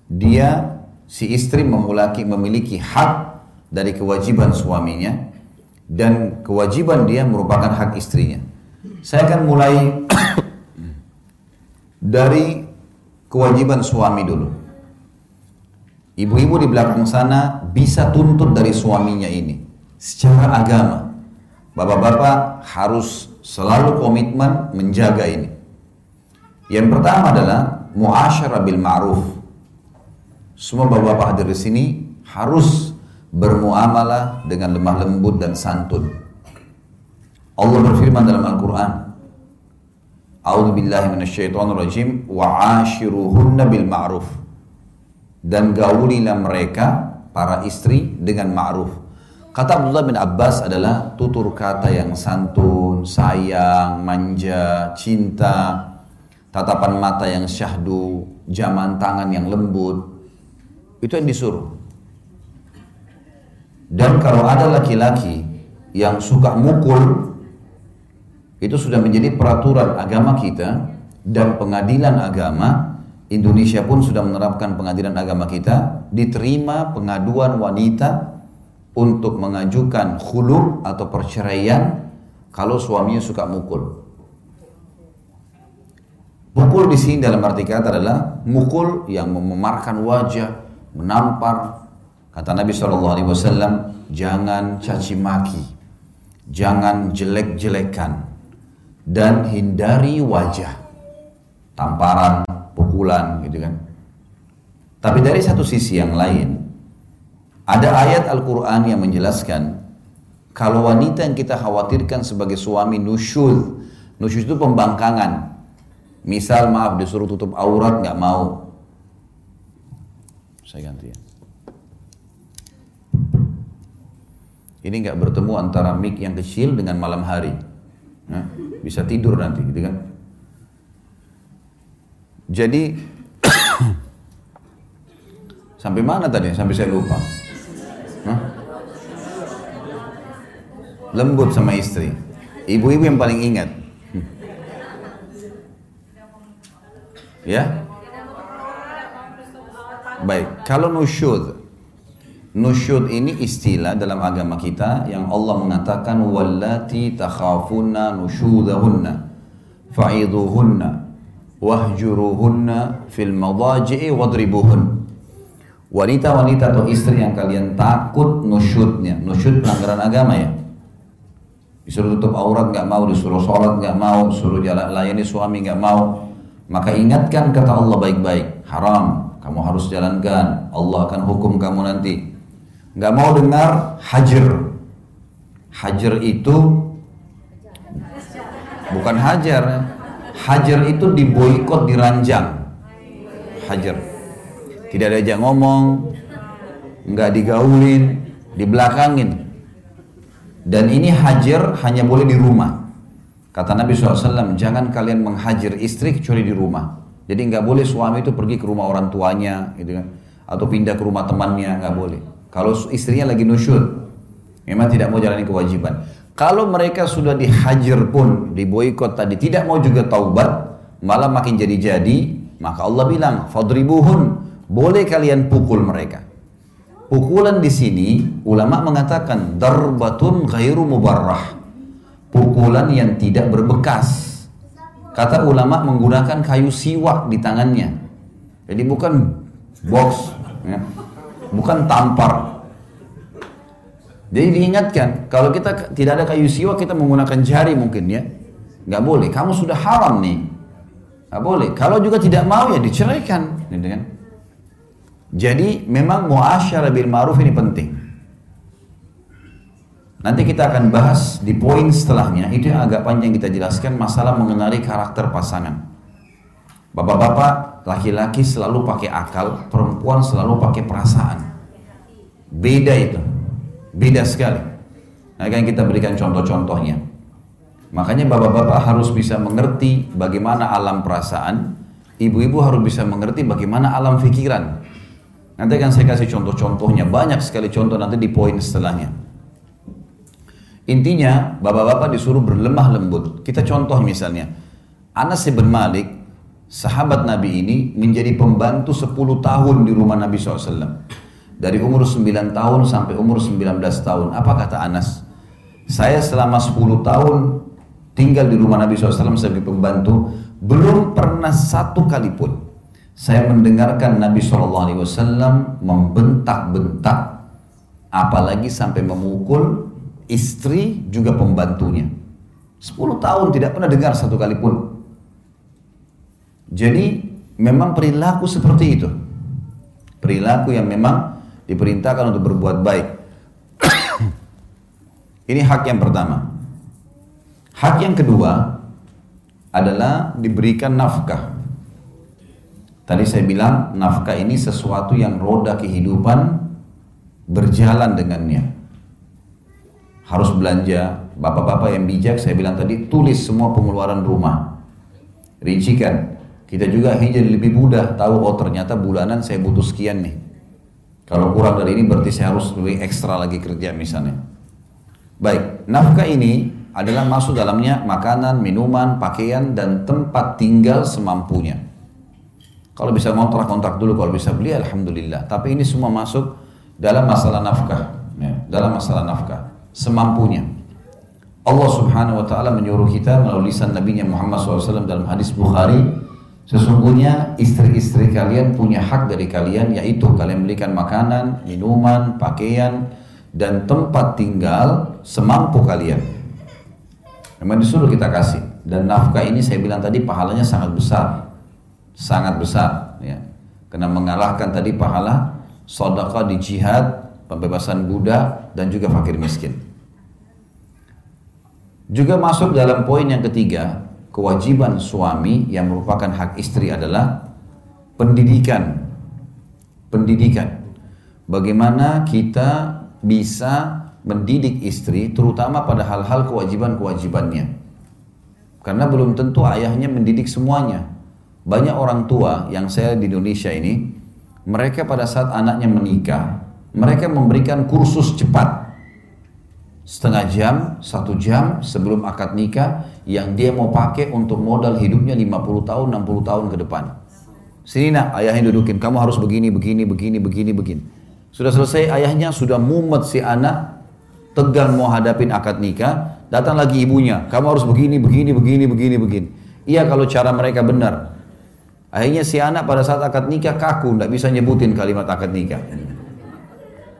dia si istri memiliki memiliki hak dari kewajiban suaminya dan kewajiban dia merupakan hak istrinya. Saya akan mulai dari kewajiban suami dulu. Ibu-ibu di belakang sana bisa tuntut dari suaminya ini secara agama. Bapak-bapak harus selalu komitmen menjaga ini. Yang pertama adalah muasyarah bil ma'ruf. Semua bapak-bapak hadir di sini harus bermuamalah dengan lemah lembut dan santun. Allah berfirman dalam Al-Quran A'udhu billahi minasyaitonir rajim wa ashiruhunna bil ma'ruf. Dan gaulilah mereka para istri dengan ma'ruf. Kata Abdullah bin Abbas adalah tutur kata yang santun sayang manja cinta tatapan mata yang syahdu jaman tangan yang lembut. Itu yang disuruh. Dan kalau ada laki-laki yang suka mukul itu sudah menjadi peraturan agama kita dan pengadilan agama Indonesia pun sudah menerapkan pengadilan agama kita diterima pengaduan wanita untuk mengajukan khulu atau perceraian kalau suaminya suka mukul. Pukul di sini dalam arti kata adalah mukul yang memarkan wajah, menampar. Kata Nabi SAW, jangan caci maki, jangan jelek-jelekan, dan hindari wajah tamparan, pukulan gitu kan. Tapi dari satu sisi yang lain ada ayat Al-Qur'an yang menjelaskan kalau wanita yang kita khawatirkan sebagai suami nusyud, nusyud itu pembangkangan. Misal maaf disuruh tutup aurat nggak mau. Saya ganti ya. Ini nggak bertemu antara mic yang kecil dengan malam hari. Nah, bisa tidur nanti gitu kan. Jadi sampai mana tadi? Sampai saya lupa. Hah? Lembut sama istri. Ibu-ibu yang paling ingat. Ya? Baik, kalau nusyud. Nusyud ini istilah dalam agama kita yang Allah mengatakan wallati takhafuna nusyudahunna fa'idhuhunna wahjuruhunna fil madaji'i wadribuhun. Wanita-wanita atau istri yang kalian takut nusyudnya. Nusyud pelanggaran agama ya. Disuruh tutup aurat nggak mau, disuruh sholat nggak mau, disuruh jalan layani suami nggak mau. Maka ingatkan kata Allah baik-baik, haram, kamu harus jalankan. Allah akan hukum kamu nanti. Nggak mau dengar hajar. Hajar itu bukan hajar. Hajar itu diboikot, diranjang. Hajar. Tidak ada aja ngomong, nggak digaulin, dibelakangin. Dan ini hajar hanya boleh di rumah. Kata Nabi SAW, jangan kalian menghajar istri kecuali di rumah. Jadi nggak boleh suami itu pergi ke rumah orang tuanya, gitu kan, atau pindah ke rumah temannya, nggak boleh. Kalau istrinya lagi nusyud, memang tidak mau jalani kewajiban. Kalau mereka sudah dihajar pun, diboikot tadi, tidak mau juga taubat, malah makin jadi-jadi, maka Allah bilang, fadribuhun, boleh kalian pukul mereka. Pukulan di sini, ulama mengatakan, darbatun ghairu mubarrah. Pukulan yang tidak berbekas. Kata ulama menggunakan kayu siwak di tangannya. Jadi bukan box, ya. Bukan tampar. Jadi diingatkan, kalau kita tidak ada kayu siwak kita menggunakan jari mungkin ya. Nggak boleh, kamu sudah haram nih. Nggak boleh. Kalau juga tidak mau ya diceraikan. Gitu kan? Jadi memang muasyarah bil ma'ruf ini penting. Nanti kita akan bahas di poin setelahnya, itu yang agak panjang kita jelaskan masalah mengenali karakter pasangan. Bapak-bapak, laki-laki selalu pakai akal, perempuan selalu pakai perasaan. Beda itu, beda sekali. Nah, kan kita berikan contoh-contohnya. Makanya bapak-bapak harus bisa mengerti bagaimana alam perasaan, ibu-ibu harus bisa mengerti bagaimana alam pikiran. Nanti akan saya kasih contoh-contohnya, banyak sekali contoh nanti di poin setelahnya. Intinya, bapak-bapak disuruh berlemah lembut. Kita contoh misalnya, Anas bin Malik, sahabat Nabi ini menjadi pembantu 10 tahun di rumah Nabi SAW. Dari umur 9 tahun sampai umur 19 tahun. Apa kata Anas? Saya selama 10 tahun tinggal di rumah Nabi SAW sebagai pembantu, belum pernah satu kali pun saya mendengarkan Nabi SAW membentak-bentak, apalagi sampai memukul istri juga pembantunya. 10 tahun tidak pernah dengar satu kali pun. Jadi memang perilaku seperti itu. Perilaku yang memang diperintahkan untuk berbuat baik. Ini hak yang pertama. Hak yang kedua adalah diberikan nafkah. Tadi saya bilang nafkah ini sesuatu yang roda kehidupan berjalan dengannya harus belanja. Bapak-bapak yang bijak, saya bilang tadi, tulis semua pengeluaran rumah. Rincikan. Kita juga hanya lebih mudah tahu, oh ternyata bulanan saya butuh sekian nih. Kalau kurang dari ini berarti saya harus lebih ekstra lagi kerja misalnya. Baik, nafkah ini adalah masuk dalamnya makanan, minuman, pakaian, dan tempat tinggal semampunya. Kalau bisa kontrak-kontrak dulu, kalau bisa beli, Alhamdulillah. Tapi ini semua masuk dalam masalah nafkah. Ya, dalam masalah nafkah semampunya. Allah subhanahu wa ta'ala menyuruh kita melalui lisan Nabi Muhammad SAW dalam hadis Bukhari Sesungguhnya istri-istri kalian punya hak dari kalian yaitu kalian belikan makanan, minuman, pakaian, dan tempat tinggal semampu kalian. Memang disuruh kita kasih. Dan nafkah ini saya bilang tadi pahalanya sangat besar. Sangat besar. Ya. Karena mengalahkan tadi pahala sodakah di jihad, pembebasan budak, dan juga fakir miskin. Juga masuk dalam poin yang ketiga, kewajiban suami yang merupakan hak istri adalah pendidikan. Pendidikan. Bagaimana kita bisa mendidik istri terutama pada hal-hal kewajiban-kewajibannya. Karena belum tentu ayahnya mendidik semuanya. Banyak orang tua yang saya di Indonesia ini, mereka pada saat anaknya menikah, mereka memberikan kursus cepat setengah jam, satu jam sebelum akad nikah yang dia mau pakai untuk modal hidupnya 50 tahun, 60 tahun ke depan. Sini nak, ayahnya dudukin, kamu harus begini, begini, begini, begini, begini. Sudah selesai, ayahnya sudah mumet si anak, tegang mau hadapin akad nikah, datang lagi ibunya, kamu harus begini, begini, begini, begini, begini. Iya kalau cara mereka benar. Akhirnya si anak pada saat akad nikah kaku, tidak bisa nyebutin kalimat akad nikah.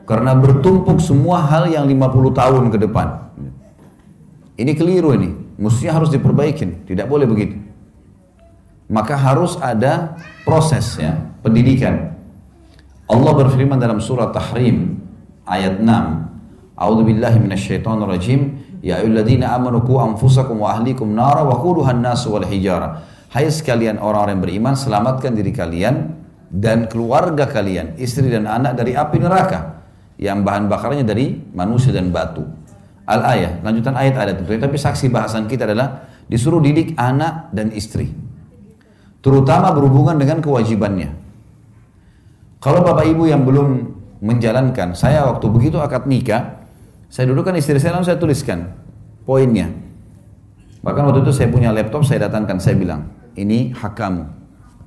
Karena bertumpuk semua hal yang 50 tahun ke depan. Ini keliru ini. Mestinya harus diperbaikin. Tidak boleh begitu. Maka harus ada proses ya, pendidikan. Allah berfirman dalam surah Tahrim ayat 6. A'udzu billahi minasyaitonir rajim. Ya ayyuhalladzina amanu qu anfusakum wa ahlikum nara wa quduha an-nas wal hijara. Hai sekalian orang-orang yang beriman, selamatkan diri kalian dan keluarga kalian, istri dan anak dari api neraka yang bahan bakarnya dari manusia dan batu. Al-ayah, lanjutan ayat ada tentu, tapi saksi bahasan kita adalah disuruh didik anak dan istri. Terutama berhubungan dengan kewajibannya. Kalau bapak ibu yang belum menjalankan, saya waktu begitu akad nikah, saya dudukkan istri saya lalu saya tuliskan poinnya. Bahkan waktu itu saya punya laptop, saya datangkan, saya bilang, ini hak kamu.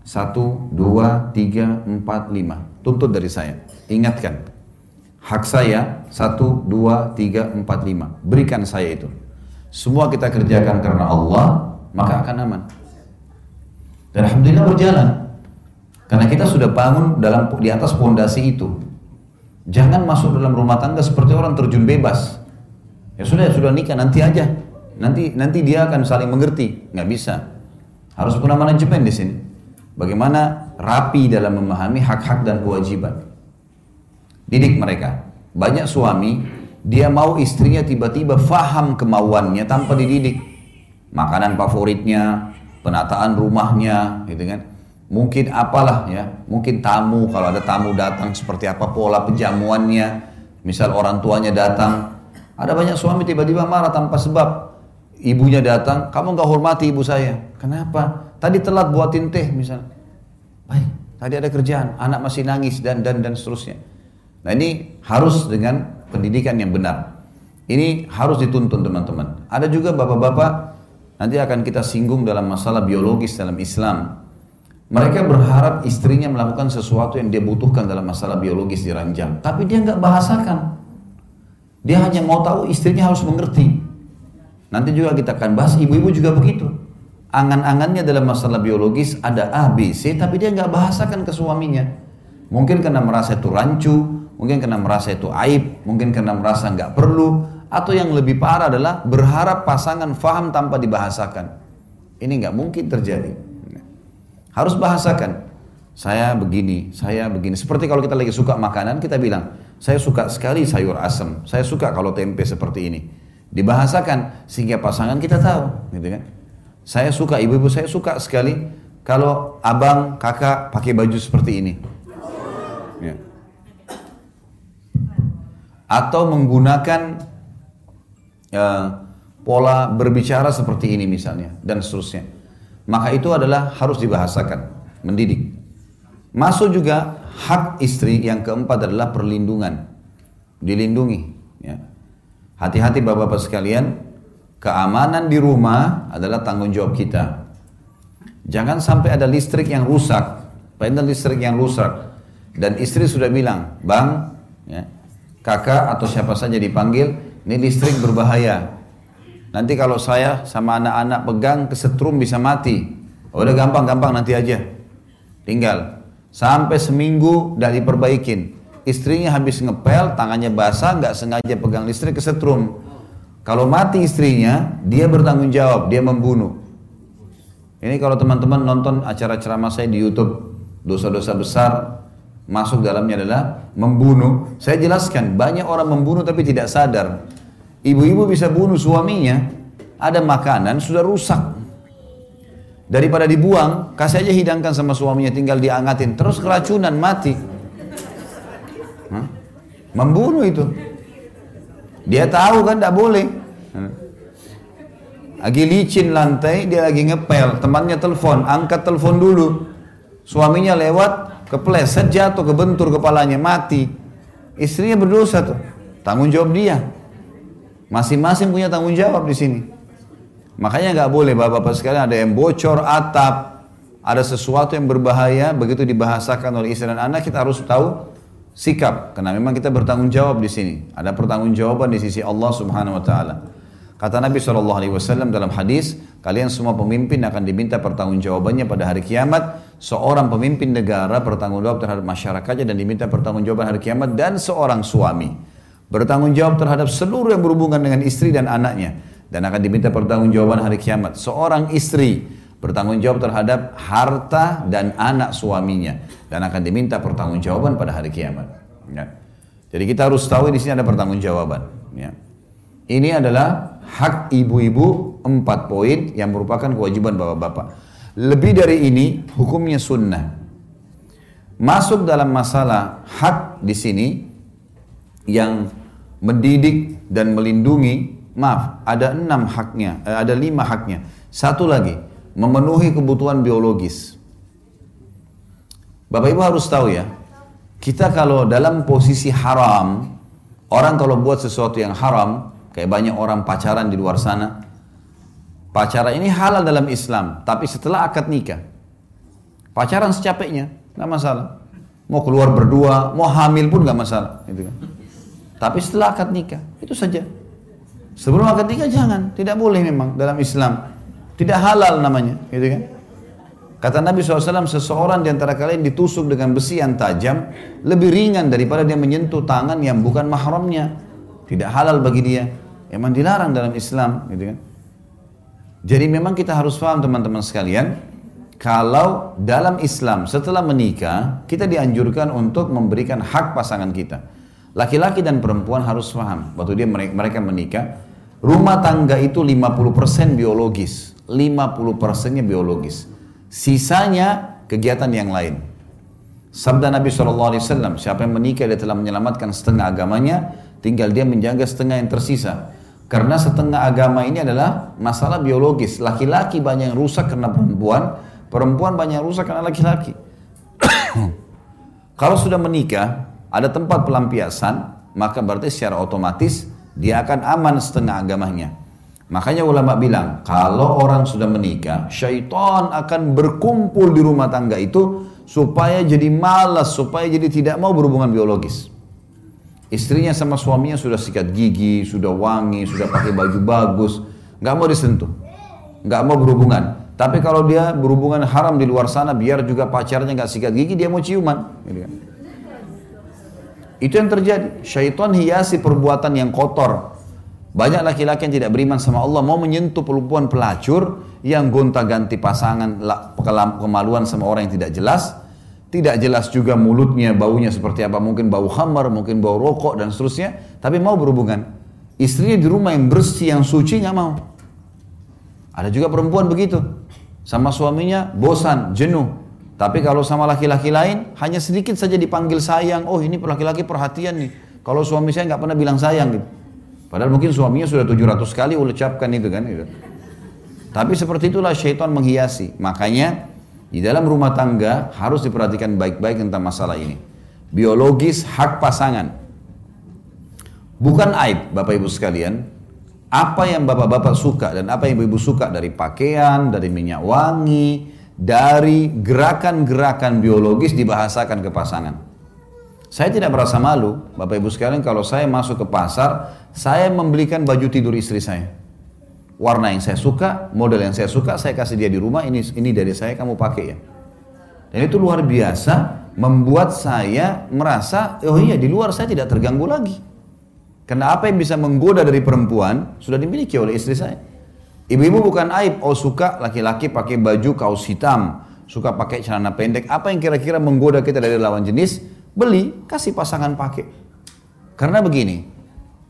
Satu, dua, tiga, empat, lima. Tuntut dari saya. Ingatkan hak saya satu, dua, tiga, empat, lima. Berikan saya itu. Semua kita kerjakan karena Allah, maka akan aman. Dan Alhamdulillah berjalan. Karena kita sudah bangun dalam di atas pondasi itu. Jangan masuk dalam rumah tangga seperti orang terjun bebas. Ya sudah, sudah nikah nanti aja. Nanti nanti dia akan saling mengerti. Nggak bisa. Harus punya manajemen di sini. Bagaimana rapi dalam memahami hak-hak dan kewajiban. Didik mereka. Banyak suami, dia mau istrinya tiba-tiba faham kemauannya tanpa dididik. Makanan favoritnya, penataan rumahnya, gitu kan. Mungkin apalah ya, mungkin tamu, kalau ada tamu datang seperti apa pola penjamuannya. Misal orang tuanya datang, ada banyak suami tiba-tiba marah tanpa sebab. Ibunya datang, kamu nggak hormati ibu saya. Kenapa? Tadi telat buatin teh misal. Baik, tadi ada kerjaan, anak masih nangis dan dan dan seterusnya. Nah ini harus dengan pendidikan yang benar. Ini harus dituntun teman-teman. Ada juga bapak-bapak nanti akan kita singgung dalam masalah biologis dalam Islam. Mereka berharap istrinya melakukan sesuatu yang dia butuhkan dalam masalah biologis di ranjang. Tapi dia nggak bahasakan. Dia hanya mau tahu istrinya harus mengerti. Nanti juga kita akan bahas ibu-ibu juga begitu. Angan-angannya dalam masalah biologis ada A, B, C, tapi dia nggak bahasakan ke suaminya. Mungkin karena merasa itu rancu, mungkin karena merasa itu aib, mungkin karena merasa nggak perlu, atau yang lebih parah adalah berharap pasangan faham tanpa dibahasakan. Ini nggak mungkin terjadi. Harus bahasakan. Saya begini, saya begini. Seperti kalau kita lagi suka makanan, kita bilang, saya suka sekali sayur asam, saya suka kalau tempe seperti ini. Dibahasakan sehingga pasangan kita tahu, gitu kan? Saya suka, ibu-ibu saya suka sekali kalau abang, kakak pakai baju seperti ini. Atau menggunakan uh, pola berbicara seperti ini misalnya dan seterusnya. Maka itu adalah harus dibahasakan, mendidik. Masuk juga hak istri yang keempat adalah perlindungan, dilindungi. Ya. Hati-hati bapak-bapak sekalian, keamanan di rumah adalah tanggung jawab kita. Jangan sampai ada listrik yang rusak, padahal listrik yang rusak dan istri sudah bilang, bang, ya, kakak atau siapa saja dipanggil, ini listrik berbahaya. Nanti kalau saya sama anak-anak pegang kesetrum bisa mati. Oh, udah gampang-gampang nanti aja. Tinggal. Sampai seminggu udah diperbaikin. Istrinya habis ngepel, tangannya basah, nggak sengaja pegang listrik kesetrum. Kalau mati istrinya, dia bertanggung jawab, dia membunuh. Ini kalau teman-teman nonton acara ceramah saya di YouTube, dosa-dosa besar masuk dalamnya adalah membunuh. Saya jelaskan, banyak orang membunuh tapi tidak sadar. Ibu-ibu bisa bunuh suaminya, ada makanan sudah rusak. Daripada dibuang, kasih aja hidangkan sama suaminya, tinggal diangatin. Terus keracunan, mati. Hah? Membunuh itu. Dia tahu kan tidak boleh. Lagi licin lantai, dia lagi ngepel. Temannya telepon, angkat telepon dulu. Suaminya lewat, kepleset jatuh kebentur kepalanya mati istrinya berdosa tuh tanggung jawab dia Masing-masing punya tanggung jawab di sini. Makanya nggak boleh bapak-bapak sekalian ada yang bocor atap, ada sesuatu yang berbahaya, begitu dibahasakan oleh istri dan anak kita harus tahu sikap karena memang kita bertanggung jawab di sini. Ada pertanggungjawaban di sisi Allah Subhanahu wa taala. Kata Nabi SAW dalam hadis, kalian semua pemimpin akan diminta pertanggungjawabannya pada hari kiamat. Seorang pemimpin negara bertanggung jawab terhadap masyarakatnya dan diminta pertanggungjawaban hari kiamat dan seorang suami bertanggung jawab terhadap seluruh yang berhubungan dengan istri dan anaknya dan akan diminta pertanggungjawaban hari kiamat. Seorang istri bertanggung jawab terhadap harta dan anak suaminya dan akan diminta pertanggungjawaban pada hari kiamat. Ya. Jadi kita harus tahu di sini ada pertanggungjawaban. Ya. Ini adalah hak ibu-ibu empat poin yang merupakan kewajiban bapak-bapak. Lebih dari ini hukumnya sunnah. Masuk dalam masalah hak di sini yang mendidik dan melindungi, maaf, ada enam haknya, eh, ada lima haknya. Satu lagi, memenuhi kebutuhan biologis. Bapak Ibu harus tahu ya, kita kalau dalam posisi haram, orang kalau buat sesuatu yang haram, kayak banyak orang pacaran di luar sana, pacaran ini halal dalam Islam, tapi setelah akad nikah, pacaran secapeknya, nggak masalah. Mau keluar berdua, mau hamil pun nggak masalah, gitu kan. Tapi setelah akad nikah, itu saja. Sebelum akad nikah jangan, tidak boleh memang dalam Islam. Tidak halal namanya, gitu kan? Kata Nabi SAW, seseorang di antara kalian ditusuk dengan besi yang tajam lebih ringan daripada dia menyentuh tangan yang bukan mahramnya. Tidak halal bagi dia. Emang dilarang dalam Islam, gitu kan? Jadi memang kita harus paham teman-teman sekalian, kalau dalam Islam setelah menikah, kita dianjurkan untuk memberikan hak pasangan kita. Laki-laki dan perempuan harus paham, waktu dia mereka menikah, rumah tangga itu 50% biologis. 50 persennya biologis. Sisanya kegiatan yang lain. Sabda Nabi SAW, siapa yang menikah dia telah menyelamatkan setengah agamanya, tinggal dia menjaga setengah yang tersisa. Karena setengah agama ini adalah masalah biologis. Laki-laki banyak yang rusak karena perempuan, perempuan banyak yang rusak karena laki-laki. Kalau sudah menikah, ada tempat pelampiasan, maka berarti secara otomatis dia akan aman setengah agamanya. Makanya ulama bilang, kalau orang sudah menikah, syaitan akan berkumpul di rumah tangga itu supaya jadi malas, supaya jadi tidak mau berhubungan biologis. Istrinya sama suaminya sudah sikat gigi, sudah wangi, sudah pakai baju bagus, nggak mau disentuh, nggak mau berhubungan. Tapi kalau dia berhubungan haram di luar sana, biar juga pacarnya nggak sikat gigi, dia mau ciuman. Gitu kan. Itu yang terjadi. Syaitan hiasi perbuatan yang kotor, banyak laki-laki yang tidak beriman sama Allah mau menyentuh perempuan pelacur yang gonta-ganti pasangan kemaluan sama orang yang tidak jelas. Tidak jelas juga mulutnya, baunya seperti apa. Mungkin bau khamar, mungkin bau rokok dan seterusnya. Tapi mau berhubungan. Istrinya di rumah yang bersih, yang suci nggak mau. Ada juga perempuan begitu. Sama suaminya bosan, jenuh. Tapi kalau sama laki-laki lain, hanya sedikit saja dipanggil sayang. Oh ini laki-laki perhatian nih. Kalau suami saya nggak pernah bilang sayang gitu. Padahal mungkin suaminya sudah 700 kali ucapkan itu kan. Gitu. Tapi seperti itulah syaitan menghiasi. Makanya di dalam rumah tangga harus diperhatikan baik-baik tentang masalah ini. Biologis hak pasangan. Bukan aib Bapak Ibu sekalian. Apa yang Bapak-Bapak suka dan apa yang Ibu-Ibu suka dari pakaian, dari minyak wangi, dari gerakan-gerakan biologis dibahasakan ke pasangan. Saya tidak merasa malu, Bapak Ibu sekalian, kalau saya masuk ke pasar, saya membelikan baju tidur istri saya. Warna yang saya suka, model yang saya suka, saya kasih dia di rumah, ini ini dari saya, kamu pakai ya. Dan itu luar biasa, membuat saya merasa, oh iya di luar saya tidak terganggu lagi. Karena apa yang bisa menggoda dari perempuan, sudah dimiliki oleh istri saya. Ibu-ibu bukan aib, oh suka laki-laki pakai baju kaos hitam, suka pakai celana pendek, apa yang kira-kira menggoda kita dari lawan jenis, beli, kasih pasangan pakai. Karena begini,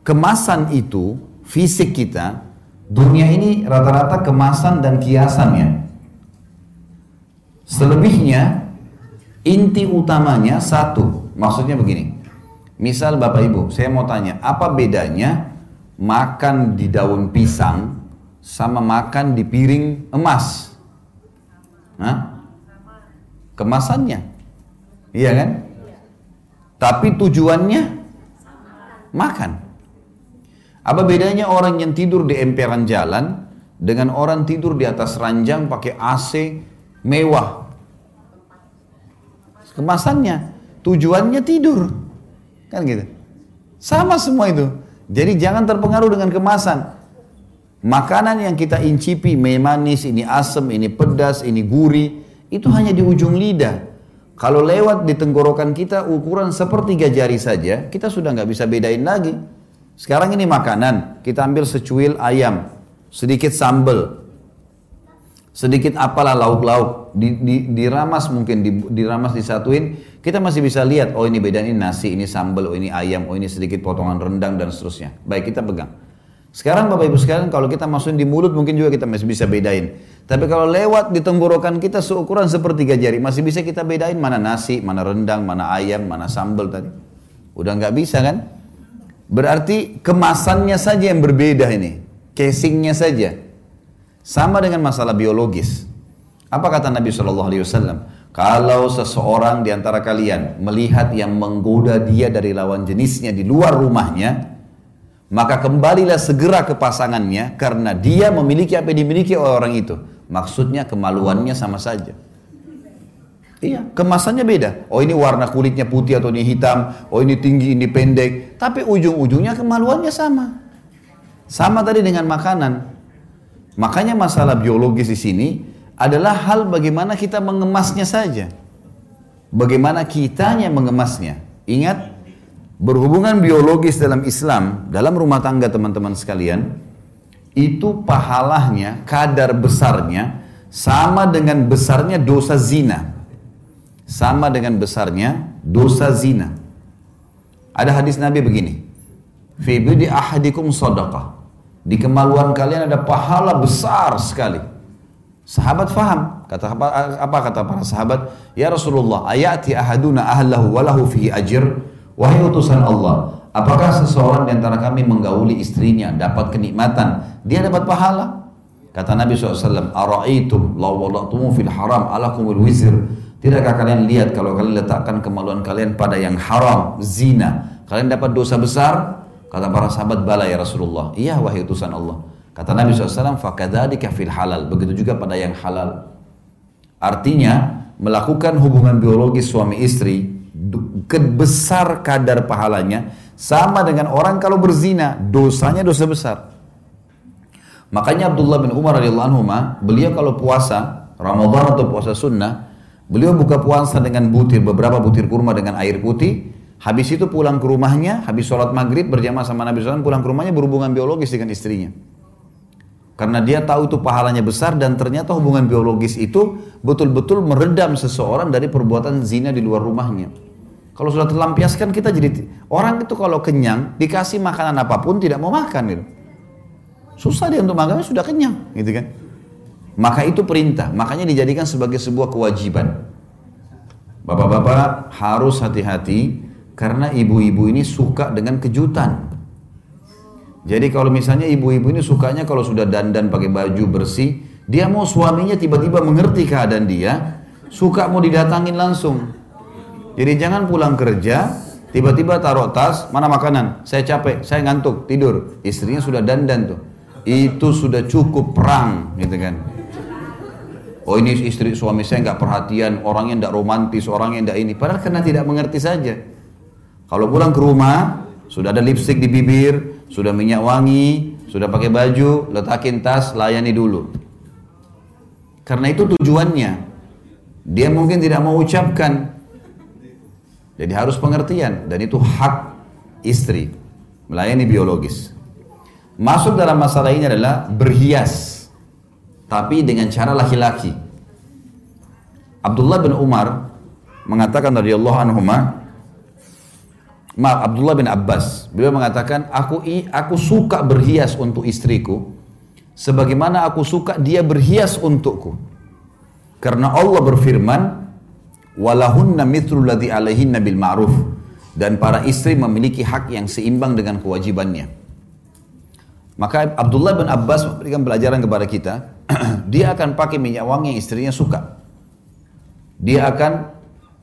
kemasan itu, fisik kita, dunia ini rata-rata kemasan dan kiasannya. Selebihnya, inti utamanya satu, maksudnya begini. Misal Bapak Ibu, saya mau tanya, apa bedanya makan di daun pisang sama makan di piring emas? Hah? Kemasannya. Iya kan? Tapi tujuannya makan. Apa bedanya orang yang tidur di emperan jalan dengan orang tidur di atas ranjang pakai AC mewah? Kemasannya, tujuannya tidur. Kan gitu. Sama semua itu. Jadi jangan terpengaruh dengan kemasan. Makanan yang kita incipi, manis, ini asam, ini pedas, ini gurih, itu hanya di ujung lidah. Kalau lewat di tenggorokan kita ukuran sepertiga jari saja, kita sudah nggak bisa bedain lagi. Sekarang ini makanan, kita ambil secuil ayam, sedikit sambal, sedikit apalah lauk-lauk, di, di, diramas mungkin, di, diramas disatuin, kita masih bisa lihat, oh ini beda ini nasi, ini sambal, oh ini ayam, oh ini sedikit potongan rendang dan seterusnya. Baik kita pegang. Sekarang Bapak Ibu sekalian kalau kita masukin di mulut mungkin juga kita masih bisa bedain. Tapi kalau lewat di tenggorokan kita seukuran sepertiga jari masih bisa kita bedain mana nasi, mana rendang, mana ayam, mana sambal tadi. Udah nggak bisa kan? Berarti kemasannya saja yang berbeda ini. Casingnya saja. Sama dengan masalah biologis. Apa kata Nabi Shallallahu Alaihi Wasallam? Kalau seseorang di antara kalian melihat yang menggoda dia dari lawan jenisnya di luar rumahnya, maka kembalilah segera ke pasangannya karena dia memiliki apa yang dimiliki oleh orang itu. Maksudnya kemaluannya sama saja. Iya, kemasannya beda. Oh ini warna kulitnya putih atau ini hitam. Oh ini tinggi, ini pendek. Tapi ujung-ujungnya kemaluannya sama. Sama tadi dengan makanan. Makanya masalah biologis di sini adalah hal bagaimana kita mengemasnya saja. Bagaimana kitanya mengemasnya. Ingat, berhubungan biologis dalam Islam, dalam rumah tangga teman-teman sekalian, itu pahalanya, kadar besarnya, sama dengan besarnya dosa zina sama dengan besarnya dosa zina. Ada hadis Nabi begini. Fi bidi ahadikum sadaqah. Di kemaluan kalian ada pahala besar sekali. Sahabat faham. Kata apa, apa kata para sahabat? Ya Rasulullah, ayati ahaduna ahlahu walahu fihi ajir. Wahai utusan Allah, apakah seseorang di antara kami menggauli istrinya dapat kenikmatan? Dia dapat pahala? Kata Nabi SAW, Ara'aitum law wada'tumu fil haram alakumul wizir. Tidakkah kalian lihat kalau kalian letakkan kemaluan kalian pada yang haram, zina, kalian dapat dosa besar? Kata para sahabat, bala ya Rasulullah. Iya wahai utusan Allah. Kata Nabi SAW, fakadadika fil halal. Begitu juga pada yang halal. Artinya, melakukan hubungan biologis suami istri, kebesar kadar pahalanya, sama dengan orang kalau berzina, dosanya dosa besar. Makanya Abdullah bin Umar radhiyallahu anhu beliau kalau puasa Ramadan atau puasa sunnah, Beliau buka puasa dengan butir, beberapa butir kurma dengan air putih. Habis itu pulang ke rumahnya, habis sholat maghrib berjamaah sama Nabi SAW, pulang ke rumahnya berhubungan biologis dengan istrinya. Karena dia tahu itu pahalanya besar dan ternyata hubungan biologis itu betul-betul meredam seseorang dari perbuatan zina di luar rumahnya. Kalau sudah terlampiaskan kita jadi orang itu kalau kenyang dikasih makanan apa pun tidak mau makan gitu. Susah dia untuk makan sudah kenyang gitu kan. Maka itu perintah, makanya dijadikan sebagai sebuah kewajiban. Bapak-bapak harus hati-hati karena ibu-ibu ini suka dengan kejutan. Jadi kalau misalnya ibu-ibu ini sukanya kalau sudah dandan pakai baju bersih, dia mau suaminya tiba-tiba mengerti keadaan dia, suka mau didatangin langsung. Jadi jangan pulang kerja, tiba-tiba taruh tas, mana makanan? Saya capek, saya ngantuk, tidur. Istrinya sudah dandan tuh. Itu sudah cukup perang, gitu kan. Oh ini istri suami saya nggak perhatian, orangnya nggak romantis, orangnya nggak ini. Padahal karena tidak mengerti saja. Kalau pulang ke rumah, sudah ada lipstick di bibir, sudah minyak wangi, sudah pakai baju, letakin tas, layani dulu. Karena itu tujuannya. Dia mungkin tidak mau ucapkan. Jadi harus pengertian. Dan itu hak istri. Melayani biologis. Masuk dalam masalah ini adalah berhias tapi dengan cara laki-laki. Abdullah bin Umar mengatakan radhiyallahu anhu Maaf, Abdullah bin Abbas, beliau mengatakan, aku aku suka berhias untuk istriku, sebagaimana aku suka dia berhias untukku. Karena Allah berfirman, walahunna mithlu ladhi alaihinna bil ma'ruf. Dan para istri memiliki hak yang seimbang dengan kewajibannya. Maka Abdullah bin Abbas memberikan pelajaran kepada kita, dia akan pakai minyak wangi yang istrinya suka. Dia akan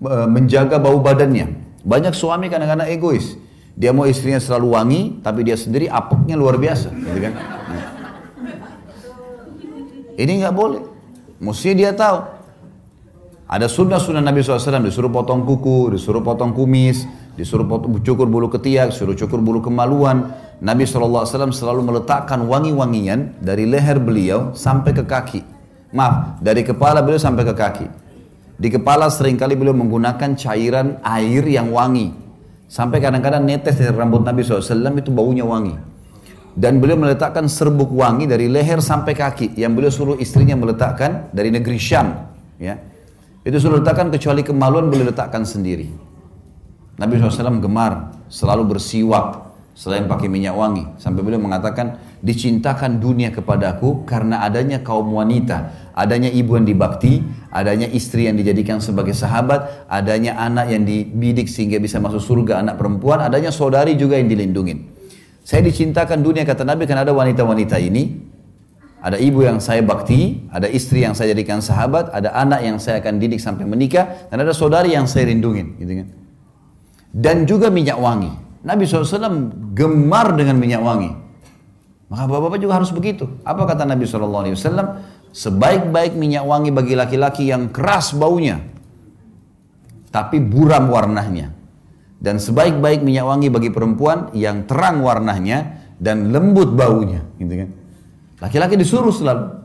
e, menjaga bau badannya. Banyak suami kadang-kadang egois. Dia mau istrinya selalu wangi, tapi dia sendiri apeknya luar biasa, gitu kan? Nah. Ini nggak boleh. Mesti dia tahu. Ada sunnah-sunnah Nabi SAW, disuruh potong kuku, disuruh potong kumis, disuruh potong, cukur bulu ketiak, disuruh cukur bulu kemaluan. Nabi SAW selalu meletakkan wangi-wangian dari leher beliau sampai ke kaki. Maaf, dari kepala beliau sampai ke kaki. Di kepala sering kali beliau menggunakan cairan air yang wangi. Sampai kadang-kadang netes dari rambut Nabi SAW itu baunya wangi. Dan beliau meletakkan serbuk wangi dari leher sampai kaki. Yang beliau suruh istrinya meletakkan dari negeri Syam. Ya. Itu suruh letakkan kecuali kemaluan beliau letakkan sendiri. Nabi SAW gemar selalu bersiwak selain pakai minyak wangi. Sampai beliau mengatakan, dicintakan dunia kepadaku karena adanya kaum wanita. Adanya ibu yang dibakti, adanya istri yang dijadikan sebagai sahabat, adanya anak yang dibidik sehingga bisa masuk surga anak perempuan, adanya saudari juga yang dilindungi. Saya dicintakan dunia kata Nabi karena ada wanita-wanita ini, ada ibu yang saya bakti, ada istri yang saya jadikan sahabat, ada anak yang saya akan didik sampai menikah, dan ada saudari yang saya lindungin. Gitu kan. Dan juga minyak wangi. Nabi SAW gemar dengan minyak wangi. Maka bapak-bapak juga harus begitu. Apa kata Nabi SAW? Sebaik-baik minyak wangi bagi laki-laki yang keras baunya, tapi buram warnanya. Dan sebaik-baik minyak wangi bagi perempuan yang terang warnanya dan lembut baunya, gitu kan? Laki-laki disuruh selalu.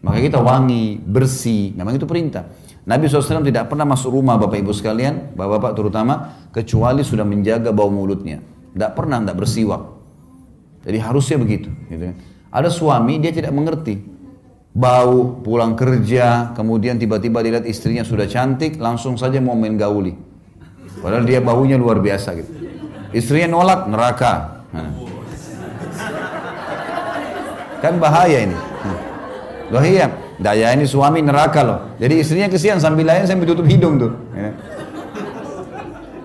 Maka kita wangi, bersih, memang itu perintah. Nabi SAW tidak pernah masuk rumah Bapak Ibu sekalian, Bapak-Bapak terutama, kecuali sudah menjaga bau mulutnya. Tidak pernah tidak bersiwak. Jadi harusnya begitu. Gitu. Kan. Ada suami dia tidak mengerti bau, pulang kerja, kemudian tiba-tiba dilihat istrinya sudah cantik, langsung saja mau main gauli. Padahal dia baunya luar biasa gitu. Istrinya nolak, neraka. Nah. Kan bahaya ini. Loh iya, daya ini suami neraka loh. Jadi istrinya kesian sambil lain sambil tutup hidung tuh. Ya.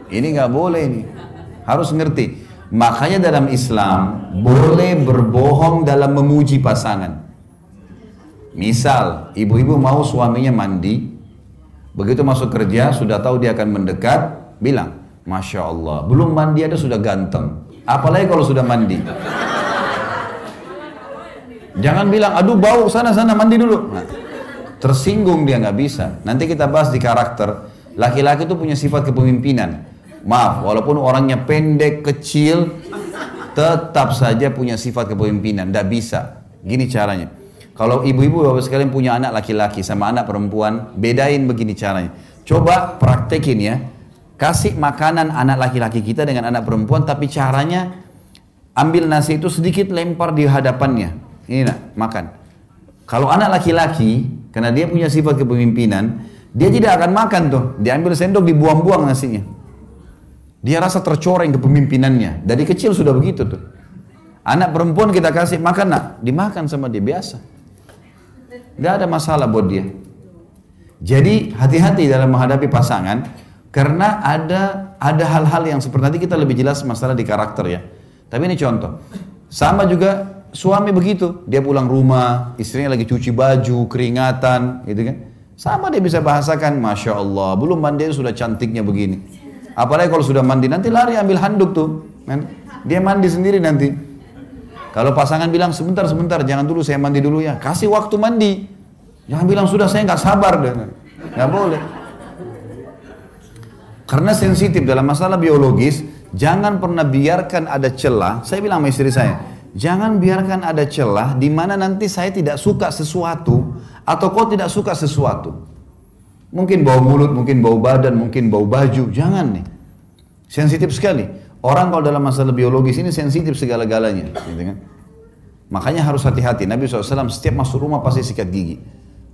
Ini nggak boleh ini. Harus ngerti. Makanya dalam Islam boleh berbohong dalam memuji pasangan. Misal, ibu-ibu mau suaminya mandi, begitu masuk kerja, sudah tahu dia akan mendekat, bilang, Masya Allah, belum mandi ada sudah ganteng. Apalagi kalau sudah mandi. Jangan bilang, aduh bau, sana-sana mandi dulu. Nah, tersinggung dia nggak bisa. Nanti kita bahas di karakter. Laki-laki itu punya sifat kepemimpinan. Maaf, walaupun orangnya pendek, kecil, tetap saja punya sifat kepemimpinan. Tidak bisa. Gini caranya. Kalau ibu-ibu bapak sekalian punya anak laki-laki sama anak perempuan, bedain begini caranya. Coba praktekin ya. Kasih makanan anak laki-laki kita dengan anak perempuan, tapi caranya ambil nasi itu sedikit lempar di hadapannya. Ini nak, makan. Kalau anak laki-laki, karena dia punya sifat kepemimpinan, dia tidak akan makan tuh. Diambil sendok, dibuang-buang nasinya. Dia rasa tercoreng kepemimpinannya. Dari kecil sudah begitu tuh. Anak perempuan kita kasih makan nak, dimakan sama dia biasa. Gak ada masalah buat dia. Jadi hati-hati dalam menghadapi pasangan karena ada ada hal-hal yang seperti nanti kita lebih jelas masalah di karakter ya. Tapi ini contoh. Sama juga suami begitu, dia pulang rumah, istrinya lagi cuci baju, keringatan, gitu kan. Sama dia bisa bahasakan, Masya Allah, belum mandi sudah cantiknya begini. Apalagi kalau sudah mandi, nanti lari ambil handuk tuh. Kan? Dia mandi sendiri nanti. Kalau pasangan bilang sebentar sebentar jangan dulu saya mandi dulu ya, kasih waktu mandi. Jangan bilang sudah saya nggak sabar nggak boleh. Karena sensitif dalam masalah biologis, jangan pernah biarkan ada celah. Saya bilang sama istri saya, jangan biarkan ada celah di mana nanti saya tidak suka sesuatu atau kau tidak suka sesuatu. Mungkin bau mulut, mungkin bau badan, mungkin bau baju, jangan nih. Sensitif sekali. Orang kalau dalam masalah biologis ini sensitif segala-galanya. Gitu kan? Makanya harus hati-hati. Nabi SAW setiap masuk rumah pasti sikat gigi.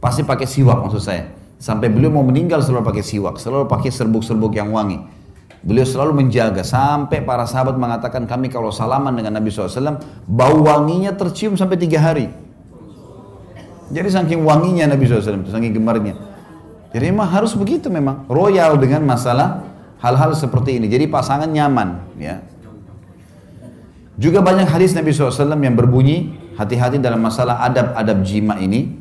Pasti pakai siwak maksud saya. Sampai beliau mau meninggal selalu pakai siwak. Selalu pakai serbuk-serbuk yang wangi. Beliau selalu menjaga. Sampai para sahabat mengatakan kami kalau salaman dengan Nabi SAW. Bau wanginya tercium sampai tiga hari. Jadi saking wanginya Nabi SAW. Saking gemarnya. Jadi memang harus begitu memang. Royal dengan masalah hal-hal seperti ini. Jadi pasangan nyaman, ya. Juga banyak hadis Nabi SAW yang berbunyi hati-hati dalam masalah adab-adab jima ini.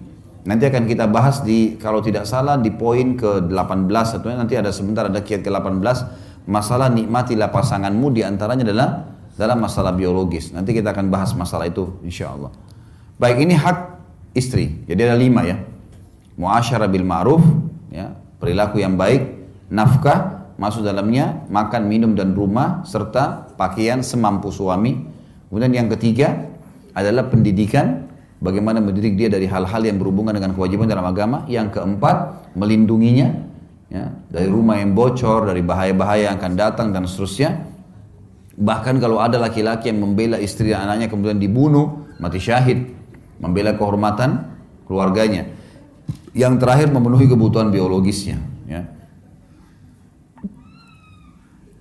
Nanti akan kita bahas di kalau tidak salah di poin ke-18 atau nanti ada sebentar ada kiat ke-18 masalah nikmatilah pasanganmu di antaranya adalah dalam masalah biologis. Nanti kita akan bahas masalah itu insya Allah. Baik ini hak istri. Jadi ada lima ya. Muasyarah bil ma'ruf, ya, perilaku yang baik, nafkah, masuk dalamnya, makan, minum dan rumah, serta pakaian semampu suami. Kemudian yang ketiga adalah pendidikan, bagaimana mendidik dia dari hal-hal yang berhubungan dengan kewajiban dalam agama. Yang keempat, melindunginya ya, dari rumah yang bocor, dari bahaya-bahaya yang akan datang dan seterusnya. Bahkan kalau ada laki-laki yang membela istri dan anaknya kemudian dibunuh, mati syahid, membela kehormatan keluarganya. Yang terakhir memenuhi kebutuhan biologisnya. Ya.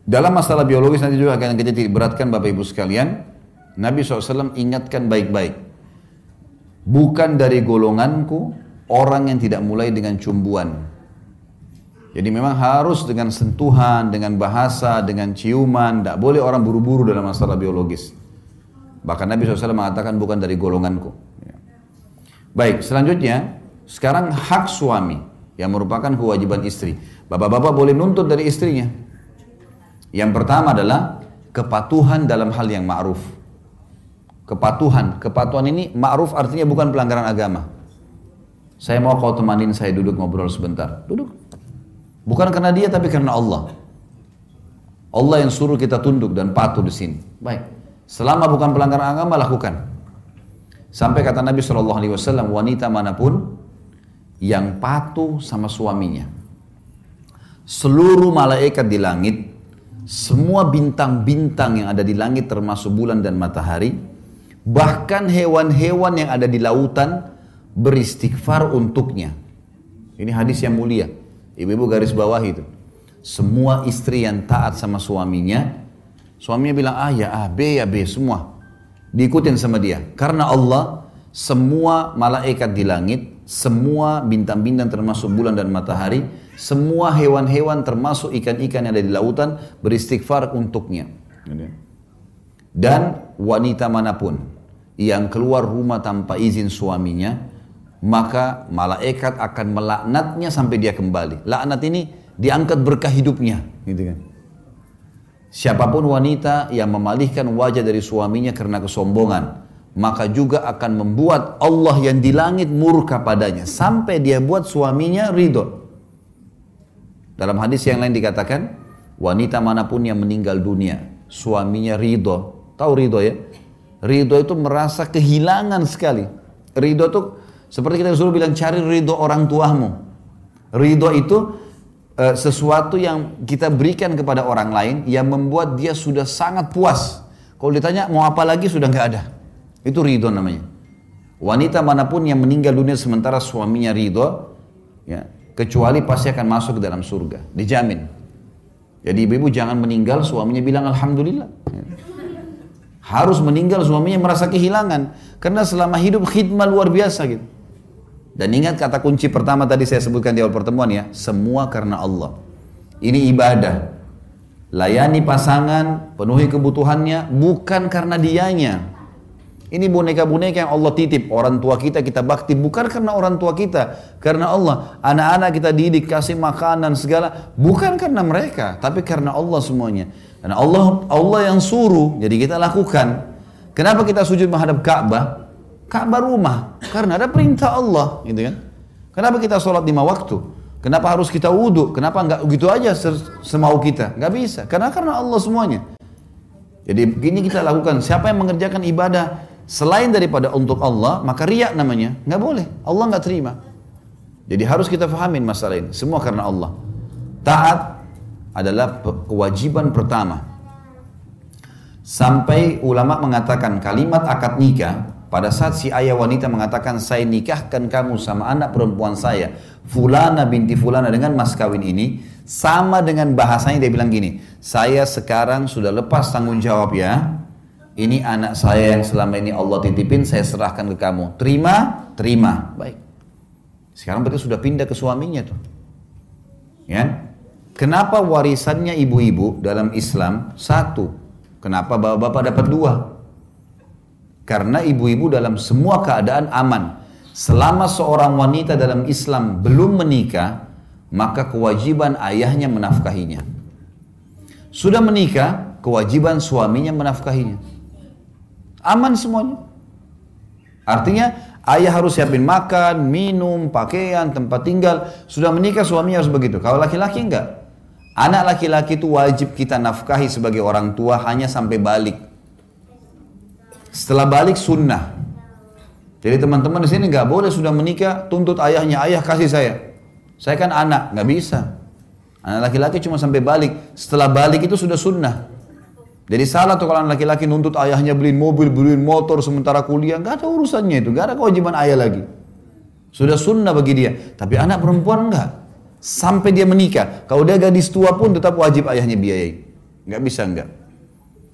Dalam masalah biologis nanti juga akan kita beratkan Bapak Ibu sekalian, Nabi SAW ingatkan baik-baik. Bukan dari golonganku orang yang tidak mulai dengan cumbuan. Jadi memang harus dengan sentuhan, dengan bahasa, dengan ciuman. Tidak boleh orang buru-buru dalam masalah biologis. Bahkan Nabi SAW mengatakan bukan dari golonganku. Ya. Baik, selanjutnya sekarang hak suami yang merupakan kewajiban istri. Bapak-bapak boleh nuntut dari istrinya. Yang pertama adalah kepatuhan dalam hal yang ma'ruf. Kepatuhan. Kepatuhan ini ma'ruf artinya bukan pelanggaran agama. Saya mau kau temanin saya duduk ngobrol sebentar. Duduk. Bukan karena dia tapi karena Allah. Allah yang suruh kita tunduk dan patuh di sini. Baik. Selama bukan pelanggaran agama lakukan. Sampai kata Nabi Shallallahu Alaihi Wasallam wanita mana pun yang patuh sama suaminya, seluruh malaikat di langit, semua bintang-bintang yang ada di langit termasuk bulan dan matahari, bahkan hewan-hewan yang ada di lautan beristighfar untuknya. Ini hadis yang mulia. Ibu-ibu garis bawah itu. Semua istri yang taat sama suaminya, suaminya bilang A ya A, B ya B, semua. Diikutin sama dia. Karena Allah, semua malaikat di langit, semua bintang-bintang termasuk bulan dan matahari, semua hewan-hewan termasuk ikan-ikan yang ada di lautan beristighfar untuknya. Dan wanita mana pun yang keluar rumah tanpa izin suaminya, maka malaikat akan melaknatnya sampai dia kembali. Laknat ini diangkat berkah hidupnya, gitu kan. Siapa pun wanita yang memalihkan wajah dari suaminya karena kesombongan, maka juga akan membuat Allah yang di langit murka padanya sampai dia buat suaminya ridho. Dalam hadis yang lain dikatakan, wanita mana pun yang meninggal dunia, suaminya ridho. Tahu ridho ya? Ridho itu merasa kehilangan sekali. Ridho itu seperti kita disuruh bilang cari ridho orang tuamu. Ridho itu e, sesuatu yang kita berikan kepada orang lain yang membuat dia sudah sangat puas. Kalau ditanya mau apa lagi sudah nggak ada. Itu ridho namanya. Wanita mana pun yang meninggal dunia sementara suaminya ridho, ya, kecuali pasti akan masuk ke dalam surga. Dijamin. Jadi ibu-ibu jangan meninggal suaminya bilang alhamdulillah. Ya. Harus meninggal suaminya merasa kehilangan. Karena selama hidup khidmat luar biasa gitu. Dan ingat kata kunci pertama tadi saya sebutkan di awal pertemuan ya, semua karena Allah. Ini ibadah. Layani pasangan, penuhi kebutuhannya bukan karena dianya. Ini boneka-boneka yang Allah titip. Orang tua kita kita bakti bukan karena orang tua kita, karena Allah. Anak-anak kita didik, kasih makanan segala bukan karena mereka, tapi karena Allah semuanya. Karena Allah Allah yang suruh, jadi kita lakukan. Kenapa kita sujud menghadap Ka'bah? Ka'bah rumah. Karena ada perintah Allah gitu kan? Kenapa kita sholat lima waktu? Kenapa harus kita wudhu? Kenapa nggak gitu aja semau kita? Nggak bisa. Karena karena Allah semuanya. Jadi begini kita lakukan. Siapa yang mengerjakan ibadah selain daripada untuk Allah maka riak namanya. Nggak boleh. Allah nggak terima. Jadi harus kita fahamin masalah ini. Semua karena Allah. Taat adalah kewajiban pertama. Sampai ulama mengatakan kalimat akad nikah pada saat si ayah wanita mengatakan saya nikahkan kamu sama anak perempuan saya Fulana binti Fulana dengan mas kawin ini sama dengan bahasanya dia bilang gini saya sekarang sudah lepas tanggung jawab ya. Ini anak saya yang selama ini Allah titipin saya serahkan ke kamu terima? Terima. Baik. Sekarang berarti sudah pindah ke suaminya tuh. Ya kenapa warisannya ibu-ibu dalam Islam? Satu kenapa bapak-bapak dapat dua karena ibu-ibu dalam semua keadaan aman. Selama seorang wanita dalam Islam belum menikah, maka kewajiban ayahnya menafkahinya. Sudah menikah, kewajiban suaminya menafkahinya. Aman semuanya. Artinya ayah harus siapin makan, minum, pakaian, tempat tinggal. Sudah menikah suaminya harus begitu. Kalau laki-laki enggak. Anak laki-laki itu wajib kita nafkahi sebagai orang tua hanya sampai balik. Setelah balik sunnah. Jadi teman-teman di sini nggak boleh sudah menikah tuntut ayahnya ayah kasih saya. Saya kan anak nggak bisa. Anak laki-laki cuma sampai balik. Setelah balik itu sudah sunnah. Jadi salah tuh kalau anak laki-laki nuntut ayahnya beliin mobil, beliin motor sementara kuliah. Nggak ada urusannya itu. Nggak ada kewajiban ayah lagi. Sudah sunnah bagi dia. Tapi anak perempuan enggak. Sampai dia menikah. Kalau dia gadis tua pun tetap wajib ayahnya biayai. Nggak bisa enggak.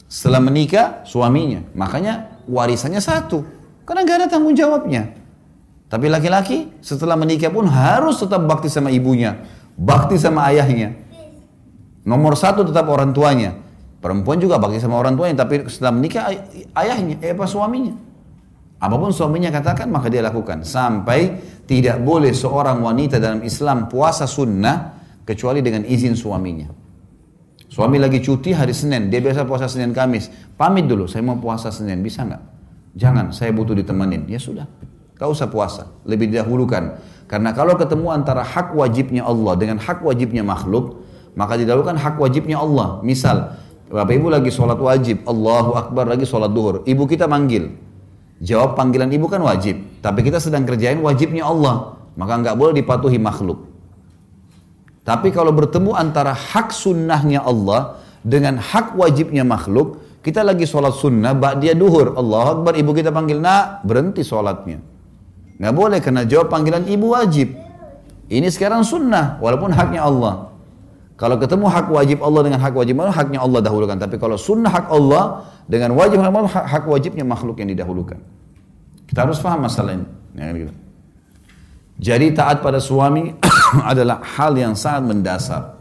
Setelah menikah, suaminya. Makanya warisannya satu. Karena nggak ada tanggung jawabnya. Tapi laki-laki setelah menikah pun harus tetap bakti sama ibunya bakti sama ayahnya. Nomor satu tetap orang tuanya. Perempuan juga bakti sama orang tuanya, tapi setelah menikah ay ayahnya, eh apa suaminya. Apa pun suaminya katakan maka dia lakukan. Sampai tidak boleh seorang wanita dalam Islam puasa sunnah kecuali dengan izin suaminya. Suami lagi cuti hari Senin, dia biasa puasa Senin Kamis. Pamit dulu, saya mau puasa Senin, bisa nggak? Jangan, saya butuh ditemenin. Ya sudah, kau usah puasa, lebih didahulukan. Karena kalau ketemu antara hak wajibnya Allah dengan hak wajibnya makhluk, maka didahulukan hak wajibnya Allah. Misal, Bapak Ibu lagi sholat wajib, Allahu Akbar lagi sholat duhur. Ibu kita manggil. Jawab panggilan ibu kan wajib. Tapi kita sedang kerjain wajibnya Allah. Maka nggak boleh dipatuhi makhluk. Tapi kalau bertemu antara hak sunnahnya Allah dengan hak wajibnya makhluk, kita lagi sholat sunnah, bak dia duhur, Allah Akbar, ibu kita panggil, nak, berhenti sholatnya. Nggak boleh karena jawab panggilan ibu wajib. Ini sekarang sunnah walaupun haknya Allah. Kalau ketemu hak wajib Allah dengan hak wajib Allah, haknya Allah dahulukan. Tapi kalau sunnah hak Allah dengan wajib Allah, hak wajibnya makhluk yang didahulukan. Kita harus paham masalah ini. Ya, gitu. Jadi taat pada suami adalah hal yang sangat mendasar.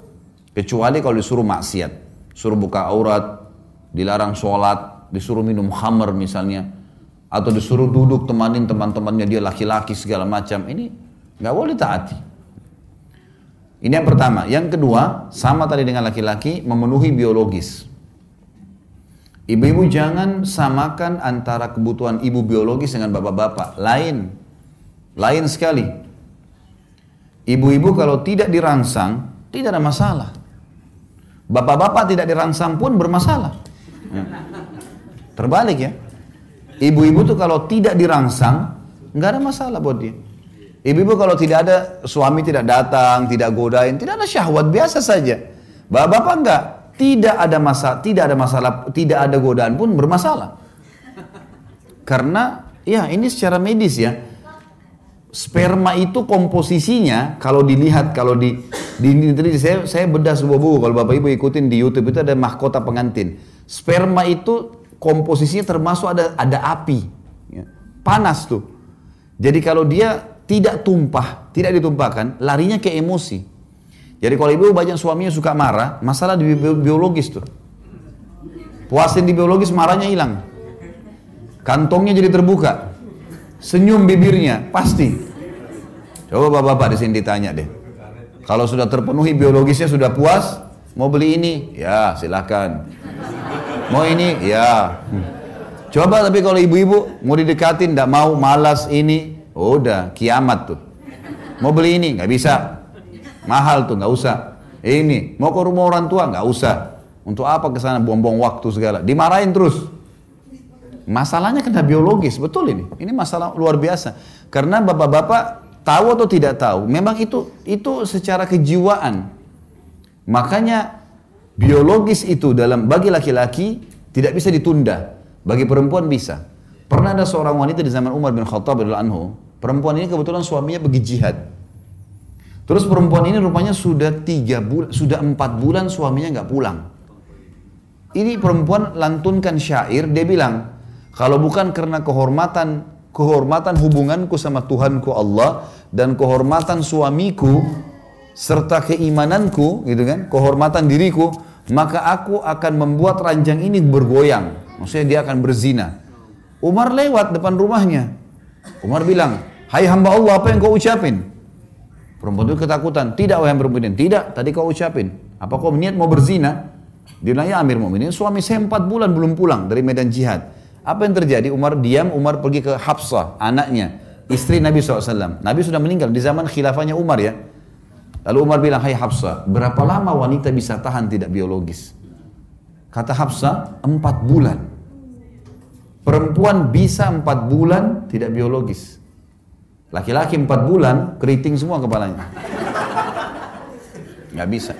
Kecuali kalau disuruh maksiat. Suruh buka aurat, dilarang sholat, disuruh minum khamar misalnya atau disuruh duduk temanin teman-temannya dia laki-laki segala macam ini nggak boleh taati. Ini yang pertama. Yang kedua sama tadi dengan laki-laki memenuhi biologis. Ibu-ibu jangan samakan antara kebutuhan ibu biologis dengan bapak-bapak. Lain. Lain sekali ibu-ibu kalau tidak dirangsang tidak ada masalah bapak-bapak tidak dirangsang pun bermasalah ya. terbalik ya Ibu-ibu tuh kalau tidak dirangsang, nggak ada masalah buat dia. Ibu-ibu kalau tidak ada suami tidak datang, tidak godain, tidak ada syahwat biasa saja. Bapak-bapak enggak, tidak ada masalah, tidak ada masalah, tidak ada godaan pun bermasalah. Karena ya ini secara medis ya. Sperma itu komposisinya kalau dilihat kalau di di, di, di saya saya bedah sebuah buku kalau Bapak Ibu ikutin di YouTube itu ada mahkota pengantin. Sperma itu komposisinya termasuk ada ada api, ya. panas tuh. Jadi kalau dia tidak tumpah, tidak ditumpahkan, larinya ke emosi. Jadi kalau ibu banyak suaminya suka marah, masalah di biologis tuh. Puasin di biologis marahnya hilang. Kantongnya jadi terbuka. Senyum bibirnya, pasti. Coba bapak-bapak di sini ditanya deh. Kalau sudah terpenuhi biologisnya sudah puas, mau beli ini, ya silakan. Mau ini? Ya. Coba tapi kalau ibu-ibu mau didekatin, tidak mau, malas ini, udah kiamat tuh. Mau beli ini? Nggak bisa. Mahal tuh, nggak usah. Ini, mau ke rumah orang tua? Nggak usah. Untuk apa ke sana buang-buang waktu segala? Dimarahin terus. Masalahnya kena biologis, betul ini. Ini masalah luar biasa. Karena bapak-bapak tahu atau tidak tahu, memang itu itu secara kejiwaan. Makanya biologis itu dalam bagi laki-laki tidak bisa ditunda. Bagi perempuan bisa. Pernah ada seorang wanita di zaman Umar bin Khattab anhu, perempuan ini kebetulan suaminya pergi jihad. Terus perempuan ini rupanya sudah tiga bulan, sudah empat bulan suaminya nggak pulang. Ini perempuan lantunkan syair, dia bilang, kalau bukan karena kehormatan kehormatan hubunganku sama Tuhanku Allah dan kehormatan suamiku serta keimananku gitu kan, kehormatan diriku, maka aku akan membuat ranjang ini bergoyang. Maksudnya dia akan berzina. Umar lewat depan rumahnya. Umar bilang, Hai hamba Allah, apa yang kau ucapin? Perempuan itu ketakutan. Tidak, wahai perempuan. Tidak, tadi kau ucapin. Apa kau niat mau berzina? Dia bilang, ya Amir Mu'minin, suami saya empat bulan belum pulang dari medan jihad. Apa yang terjadi? Umar diam, Umar pergi ke Hafsah, anaknya, istri Nabi SAW. Nabi sudah meninggal di zaman khilafahnya Umar ya. Lalu Umar bilang, hai Hafsah, berapa lama wanita bisa tahan tidak biologis? Kata Hafsah, empat bulan. Perempuan bisa empat bulan tidak biologis. Laki-laki empat bulan, keriting semua kepalanya. Nggak bisa.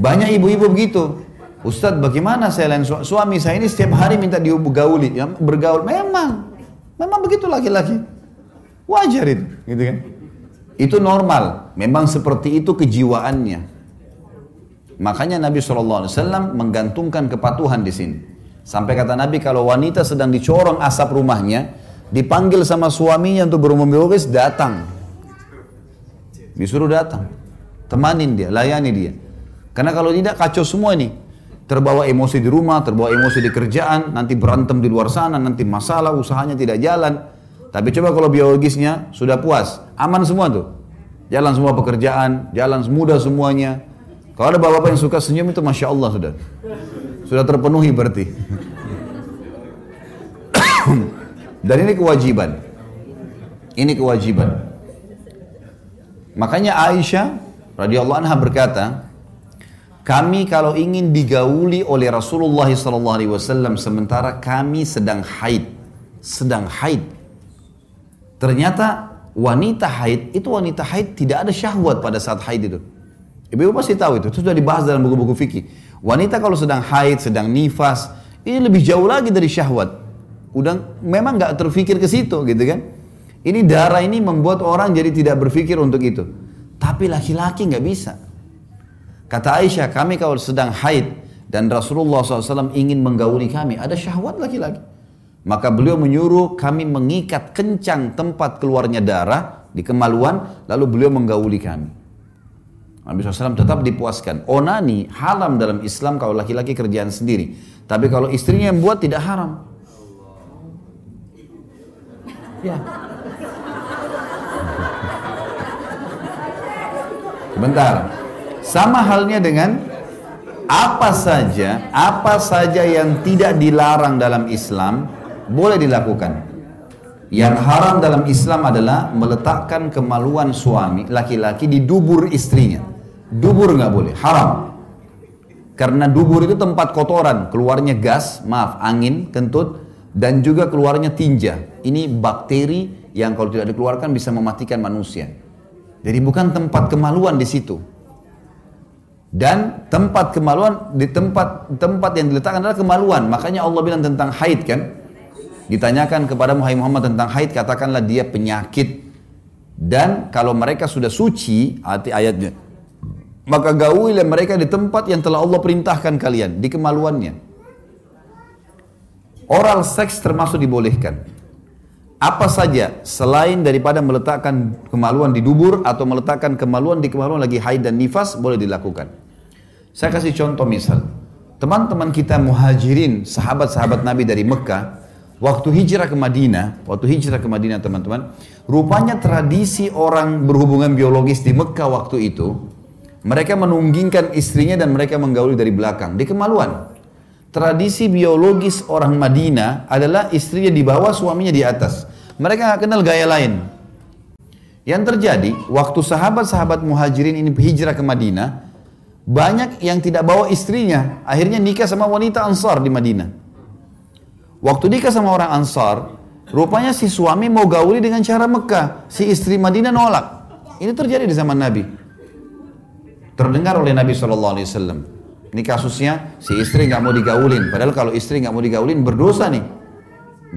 Banyak ibu-ibu begitu. Ustadz bagaimana saya lain su suami saya ini setiap hari minta digauli, ya, bergaul. Memang, memang begitu laki-laki. Wajar itu, gitu kan? Itu normal. Memang seperti itu kejiwaannya. Makanya Nabi SAW menggantungkan kepatuhan di sini. Sampai kata Nabi kalau wanita sedang dicorong asap rumahnya, dipanggil sama suaminya untuk berumur biologis, datang. Disuruh datang. Temanin dia, layani dia. Karena kalau tidak kacau semua ini terbawa emosi di rumah, terbawa emosi di kerjaan, nanti berantem di luar sana, nanti masalah, usahanya tidak jalan. Tapi coba kalau biologisnya sudah puas, aman semua tuh. Jalan semua pekerjaan, jalan mudah semuanya. Kalau ada bapak-bapak yang suka senyum itu Masya Allah sudah. Sudah terpenuhi berarti. Dan ini kewajiban. Ini kewajiban. Makanya Aisyah radhiyallahu anha berkata, kami kalau ingin digauli oleh Rasulullah SAW sementara kami sedang haid, sedang haid. Ternyata wanita haid itu wanita haid tidak ada syahwat pada saat haid itu. Ibu-ibu pasti tahu itu, itu sudah dibahas dalam buku-buku fikih. Wanita kalau sedang haid, sedang nifas, ini lebih jauh lagi dari syahwat. Udah memang nggak terfikir ke situ gitu kan. Ini darah ini membuat orang jadi tidak berpikir untuk itu. Tapi laki-laki nggak bisa. Kata Aisyah, kami kalau sedang haid dan Rasulullah SAW ingin menggauli kami, ada syahwat laki-laki. Maka beliau menyuruh kami mengikat kencang tempat keluarnya darah di kemaluan, lalu beliau menggauli kami. Nabi SAW tetap dipuaskan. Onani haram dalam Islam kalau laki-laki kerjaan sendiri. Tapi kalau istrinya yang buat tidak haram. Ya. Bentar. Sama halnya dengan apa saja, apa saja yang tidak dilarang dalam Islam boleh dilakukan. Yang haram dalam Islam adalah meletakkan kemaluan suami laki-laki di dubur istrinya. Dubur nggak boleh, haram. Karena dubur itu tempat kotoran, keluarnya gas, maaf, angin, kentut, dan juga keluarnya tinja. Ini bakteri yang kalau tidak dikeluarkan bisa mematikan manusia. Jadi bukan tempat kemaluan di situ. Dan tempat kemaluan di tempat tempat yang diletakkan adalah kemaluan. Makanya Allah bilang tentang haid kan. Ditanyakan kepada Muhammad tentang haid katakanlah dia penyakit. Dan kalau mereka sudah suci arti ayatnya maka gaulilah mereka di tempat yang telah Allah perintahkan kalian di kemaluannya. Oral seks termasuk dibolehkan. Apa saja selain daripada meletakkan kemaluan di dubur atau meletakkan kemaluan di kemaluan lagi haid dan nifas boleh dilakukan. Saya kasih contoh misal. Teman-teman kita muhajirin, sahabat-sahabat Nabi dari Mekah, waktu hijrah ke Madinah, waktu hijrah ke Madinah teman-teman, rupanya tradisi orang berhubungan biologis di Mekah waktu itu, mereka menunggingkan istrinya dan mereka menggauli dari belakang, di kemaluan. Tradisi biologis orang Madinah adalah istrinya di bawah, suaminya di atas. Mereka nggak kenal gaya lain. Yang terjadi, waktu sahabat-sahabat muhajirin ini hijrah ke Madinah, banyak yang tidak bawa istrinya. Akhirnya nikah sama wanita ansar di Madinah. Waktu nikah sama orang ansar, rupanya si suami mau gauli dengan cara Mekah. Si istri Madinah nolak. Ini terjadi di zaman Nabi. Terdengar oleh Nabi SAW. Ini kasusnya si istri nggak mau digaulin. Padahal kalau istri nggak mau digaulin berdosa nih.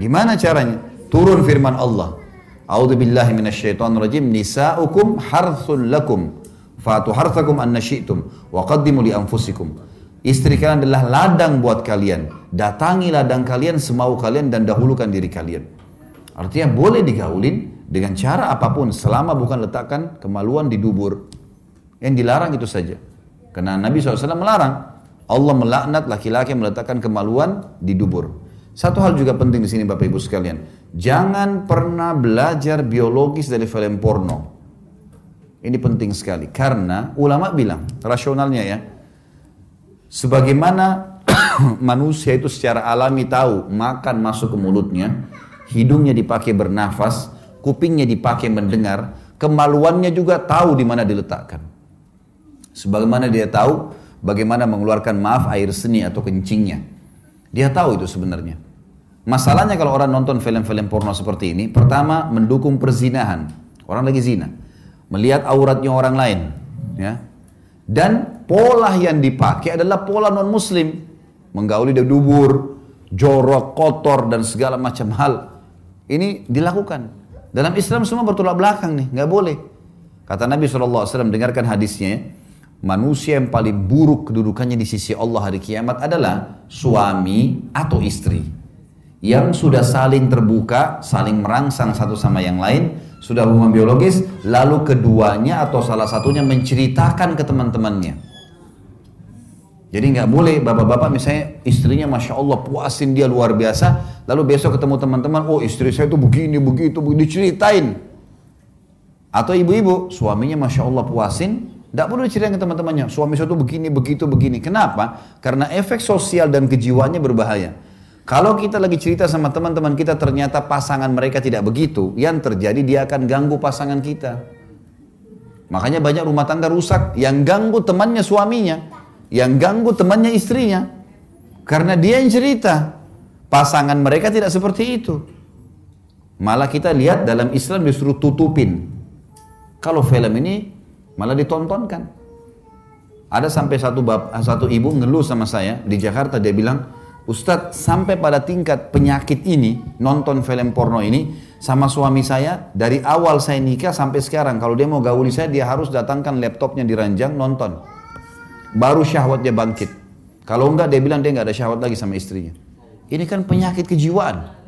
Gimana caranya? Turun firman Allah. A'udzu. Nisa'ukum harthul lakum. Fatu harthakum anna syi'tum wa qaddimu anfusikum. Istri kalian adalah ladang buat kalian. Datangi ladang kalian semau kalian dan dahulukan diri kalian. Artinya boleh digaulin dengan cara apa pun selama bukan letakkan kemaluan di dubur. Yang dilarang itu saja. Karena Nabi SAW melarang. Allah melaknat laki-laki yang meletakkan kemaluan di dubur. Satu hal juga penting di sini Bapak Ibu sekalian. Jangan pernah belajar biologis dari film porno. Ini penting sekali. Karena ulama bilang, rasionalnya ya. Sebagaimana manusia itu secara alami tahu makan masuk ke mulutnya, hidungnya dipakai bernafas, kupingnya dipakai mendengar, kemaluannya juga tahu di mana diletakkan. Sebagaimana dia tahu bagaimana mengeluarkan maaf air seni atau kencingnya. Dia tahu itu sebenarnya. Masalahnya kalau orang nonton film-film porno seperti ini, pertama mendukung perzinahan. Orang lagi zina. Melihat auratnya orang lain. ya Dan pola yang dipakai adalah pola non-muslim. Menggauli di dubur, jorok, kotor, dan segala macam hal. Ini dilakukan. Dalam Islam semua bertolak belakang nih, nggak boleh. Kata Nabi SAW, dengarkan hadisnya, manusia yang paling buruk kedudukannya di sisi Allah hari kiamat adalah suami atau istri. Yang sudah saling terbuka, saling merangsang satu sama yang lain, sudah hubungan biologis, lalu keduanya atau salah satunya menceritakan ke teman-temannya. Jadi nggak boleh bapak-bapak misalnya istrinya masya Allah puasin dia luar biasa, lalu besok ketemu teman-teman, oh istri saya itu begini, begitu, begitu, diceritain. Atau ibu-ibu, suaminya masya Allah puasin, tidak boleh diceritain ke teman-temannya, suami saya itu begini, begitu, begini. Kenapa? Karena efek sosial dan kejiwaannya berbahaya. Kalau kita lagi cerita sama teman-teman kita ternyata pasangan mereka tidak begitu, yang terjadi dia akan ganggu pasangan kita. Makanya banyak rumah tangga rusak, yang ganggu temannya suaminya. Yang ganggu temannya istrinya. Karena dia yang cerita. Pasangan mereka tidak seperti itu. Malah kita lihat dalam Islam disuruh tutupin. Kalau film ini malah ditontonkan. Ada sampai satu bab, satu ibu ngeluh sama saya di Jakarta dia bilang, Ustadz sampai pada tingkat penyakit ini nonton film porno ini sama suami saya dari awal saya nikah sampai sekarang kalau dia mau gauli saya dia harus datangkan laptopnya di ranjang nonton baru syahwatnya bangkit. Kalau enggak dia bilang dia enggak ada syahwat lagi sama istrinya. Ini kan penyakit kejiwaan.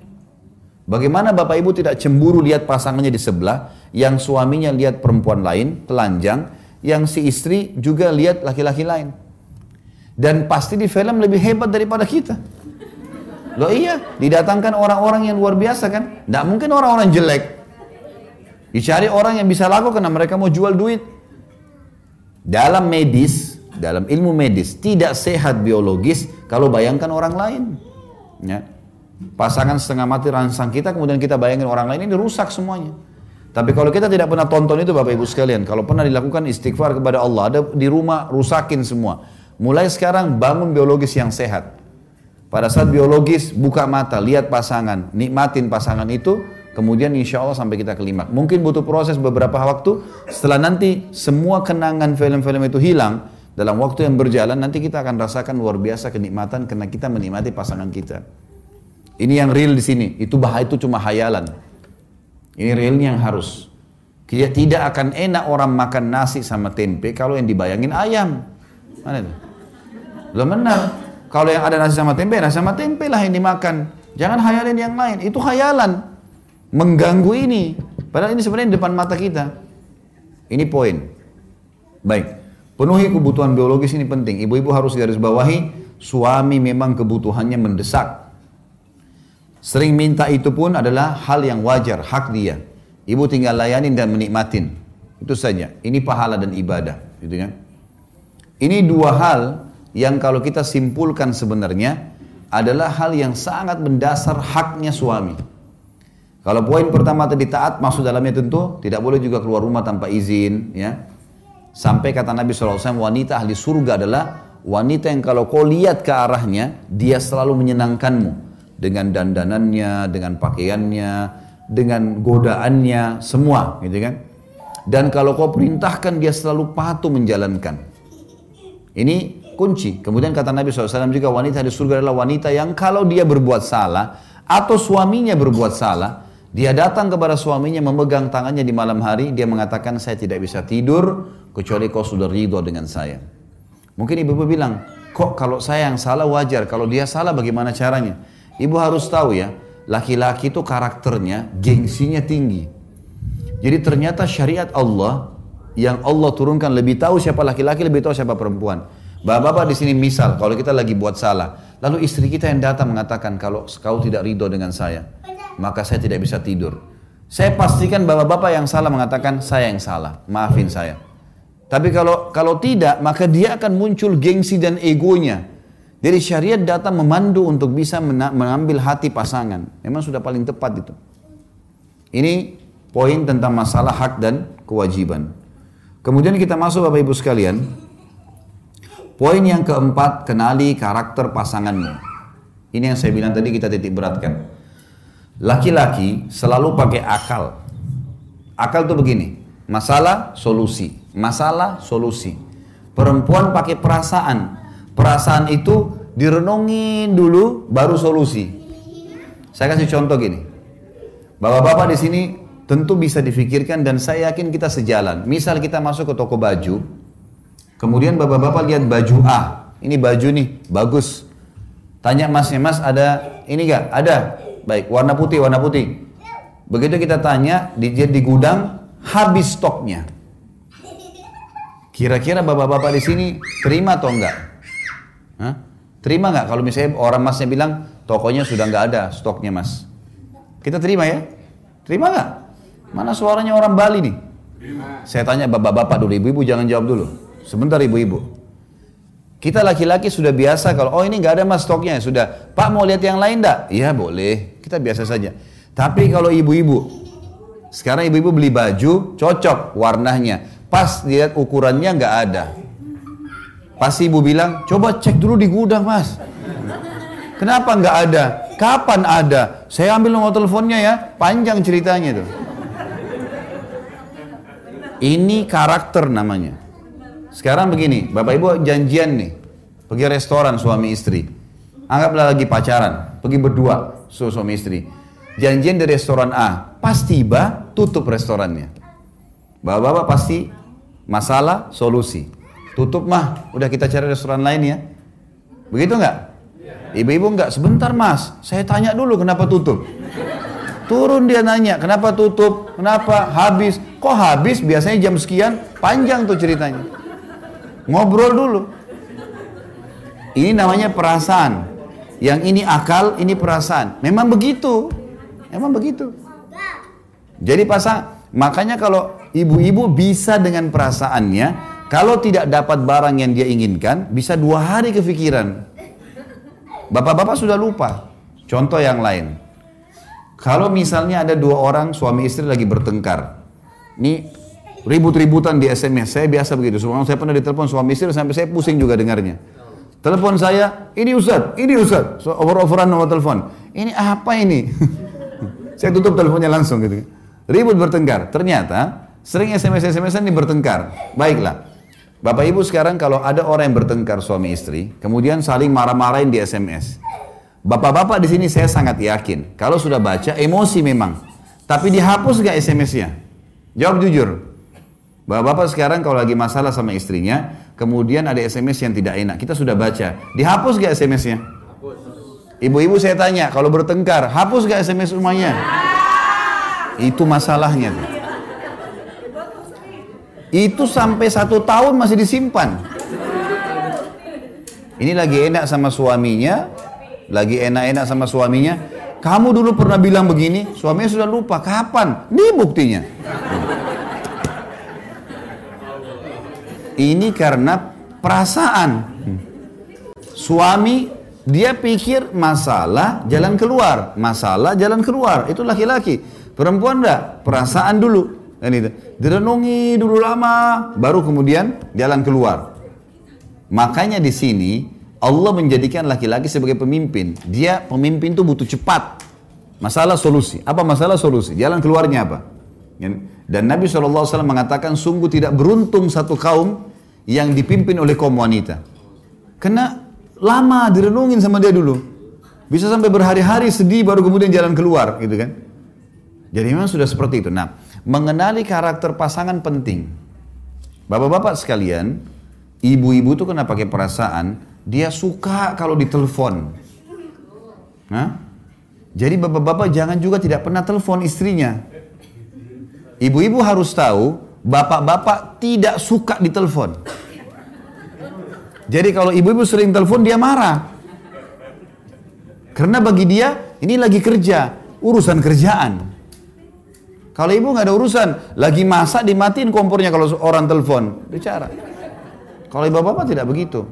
Bagaimana bapak ibu tidak cemburu lihat pasangannya di sebelah, yang suaminya lihat perempuan lain, telanjang, yang si istri juga lihat laki-laki lain. Dan pasti di film lebih hebat daripada kita. Loh iya, didatangkan orang-orang yang luar biasa kan? Tidak mungkin orang-orang jelek. Dicari orang yang bisa laku karena mereka mau jual duit. Dalam medis, dalam ilmu medis tidak sehat biologis kalau bayangkan orang lain. Ya. Pasangan setengah mati rangsang kita kemudian kita bayangin orang lain ini rusak semuanya. Tapi kalau kita tidak pernah tonton itu Bapak Ibu sekalian, kalau pernah dilakukan istighfar kepada Allah, ada di rumah rusakin semua. Mulai sekarang bangun biologis yang sehat. Pada saat biologis buka mata, lihat pasangan, nikmatin pasangan itu, kemudian insya Allah sampai kita kelimak. Mungkin butuh proses beberapa waktu, setelah nanti semua kenangan film-film itu hilang, dalam waktu yang berjalan nanti kita akan rasakan luar biasa kenikmatan karena kita menikmati pasangan kita. Ini yang real di sini. Itu bahaya itu cuma hayalan. Ini realnya yang harus. Kita tidak akan enak orang makan nasi sama tempe kalau yang dibayangin ayam. Mana itu? Belum benar. Kalau yang ada nasi sama tempe, nasi sama tempe lah yang dimakan. Jangan hayalin yang lain. Itu hayalan. Mengganggu ini. Padahal ini sebenarnya depan mata kita. Ini poin. Baik. Penuhi kebutuhan biologis ini penting. Ibu-ibu harus garis bawahi, suami memang kebutuhannya mendesak. Sering minta itu pun adalah hal yang wajar, hak dia. Ibu tinggal layanin dan menikmatin. Itu saja. Ini pahala dan ibadah, gitu kan? Ini dua hal yang kalau kita simpulkan sebenarnya adalah hal yang sangat mendasar haknya suami. Kalau poin pertama tadi taat masuk dalamnya tentu tidak boleh juga keluar rumah tanpa izin, ya Sampai kata Nabi SAW, wanita ahli surga adalah wanita yang kalau kau lihat ke arahnya, dia selalu menyenangkanmu. Dengan dandanannya, dengan pakaiannya, dengan godaannya, semua gitu kan. Dan kalau kau perintahkan, dia selalu patuh menjalankan. Ini kunci. Kemudian kata Nabi SAW juga wanita di surga adalah wanita yang kalau dia berbuat salah, atau suaminya berbuat salah, dia datang kepada suaminya memegang tangannya di malam hari, dia mengatakan saya tidak bisa tidur kecuali kau sudah ridho dengan saya. Mungkin ibu-ibu bilang, kok kalau saya yang salah wajar, kalau dia salah bagaimana caranya? Ibu harus tahu ya, laki-laki itu karakternya, gengsinya tinggi. Jadi ternyata syariat Allah yang Allah turunkan lebih tahu siapa laki-laki, lebih tahu siapa perempuan. Bapak-bapak di sini misal, kalau kita lagi buat salah, lalu istri kita yang datang mengatakan kalau kau tidak ridho dengan saya, maka saya tidak bisa tidur. Saya pastikan bapak-bapak yang salah mengatakan saya yang salah, maafin saya. Tapi kalau kalau tidak, maka dia akan muncul gengsi dan egonya. Jadi syariat datang memandu untuk bisa mengambil hati pasangan. Memang sudah paling tepat itu. Ini poin tentang masalah hak dan kewajiban. Kemudian kita masuk Bapak Ibu sekalian. Poin yang keempat, kenali karakter pasanganmu. Ini yang saya bilang tadi kita titik beratkan. Laki-laki selalu pakai akal. Akal itu begini, masalah solusi, masalah solusi. Perempuan pakai perasaan, Perasaan itu direnungin dulu baru solusi. Saya kasih contoh gini. Bapak-bapak di sini tentu bisa difikirkan dan saya yakin kita sejalan. Misal kita masuk ke toko baju, kemudian bapak-bapak lihat baju A, ini baju nih, bagus. Tanya masnya, mas ada ini gak? Ada. Baik, warna putih, warna putih. Begitu kita tanya, di, di gudang, habis stoknya. Kira-kira bapak-bapak di sini terima atau enggak? Hah? Terima nggak kalau misalnya orang masnya bilang tokonya sudah nggak ada stoknya mas? Kita terima ya? Terima nggak? Mana suaranya orang Bali nih? Terima. Saya tanya bapak-bapak dulu, ibu-ibu jangan jawab dulu. Sebentar ibu-ibu. Kita laki-laki sudah biasa kalau oh ini nggak ada mas stoknya sudah. Pak mau lihat yang lain enggak? Iya boleh. Kita biasa saja. Tapi kalau ibu-ibu, sekarang ibu-ibu beli baju cocok warnanya, pas lihat ukurannya nggak ada. Pasti ibu bilang, coba cek dulu di gudang mas. Kenapa nggak ada? Kapan ada? Saya ambil nomor teleponnya ya, panjang ceritanya itu. Ini karakter namanya. Sekarang begini, bapak ibu janjian nih, pergi restoran suami istri. Anggaplah lagi pacaran, pergi berdua suami istri. Janjian di restoran A, pas tiba tutup restorannya. Bapak-bapak pasti masalah solusi. Tutup mah, udah kita cari restoran lain ya. Begitu nggak? Ibu-ibu nggak, sebentar mas, saya tanya dulu kenapa tutup. Turun dia nanya, kenapa tutup? Kenapa? Habis. Kok habis? Biasanya jam sekian, panjang tuh ceritanya. Ngobrol dulu. Ini namanya perasaan. Yang ini akal, ini perasaan. Memang begitu. Memang begitu. Jadi pasang, makanya kalau ibu-ibu bisa dengan perasaannya, kalau tidak dapat barang yang dia inginkan, bisa dua hari kefikiran. Bapak-bapak sudah lupa. Contoh yang lain. Kalau misalnya ada dua orang suami istri lagi bertengkar. Ini ribut-ributan di SMS. Saya biasa begitu. Sebelum saya pernah ditelepon suami istri sampai saya pusing juga dengarnya. Telepon saya, ini Ustaz, ini Ustaz. So, over-overan nomor telepon. Ini apa ini? saya tutup teleponnya langsung gitu. Ribut bertengkar. Ternyata sering SMS-SMS ini bertengkar. Baiklah. Bapak Ibu sekarang kalau ada orang yang bertengkar suami istri, kemudian saling marah-marahin di SMS. Bapak-bapak di sini saya sangat yakin, kalau sudah baca emosi memang. Tapi dihapus gak SMS-nya? Jawab jujur. Bapak-bapak sekarang kalau lagi masalah sama istrinya, kemudian ada SMS yang tidak enak, kita sudah baca. Dihapus gak SMS-nya? Ibu-ibu saya tanya, kalau bertengkar, hapus gak SMS rumahnya? Itu masalahnya. Itu sampai satu tahun masih disimpan. Ini lagi enak sama suaminya, lagi enak-enak sama suaminya. Kamu dulu pernah bilang begini, suaminya sudah lupa. Kapan? Ini buktinya. Ini karena perasaan. Suami dia pikir masalah jalan keluar, masalah jalan keluar. Itu laki-laki. Perempuan enggak, perasaan dulu. Dan itu direnungi dulu lama, baru kemudian jalan keluar. Makanya di sini Allah menjadikan laki-laki sebagai pemimpin. Dia pemimpin itu butuh cepat. Masalah solusi. Apa masalah solusi? Jalan keluarnya apa? Dan Nabi SAW mengatakan sungguh tidak beruntung satu kaum yang dipimpin oleh kaum wanita. Karena lama direnungin sama dia dulu. Bisa sampai berhari-hari sedih baru kemudian jalan keluar gitu kan. Jadi memang sudah seperti itu. Nah, mengenali karakter pasangan penting. Bapak-bapak sekalian, ibu-ibu tuh kena pakai perasaan, dia suka kalau ditelepon. Nah, jadi bapak-bapak jangan juga tidak pernah telepon istrinya. Ibu-ibu harus tahu, bapak-bapak tidak suka ditelepon. Jadi kalau ibu-ibu sering telepon dia marah. Karena bagi dia ini lagi kerja, urusan kerjaan. Kalau ibu nggak ada urusan, lagi masak dimatiin kompornya kalau orang telepon, bicara. Kalau ibu bapak tidak begitu.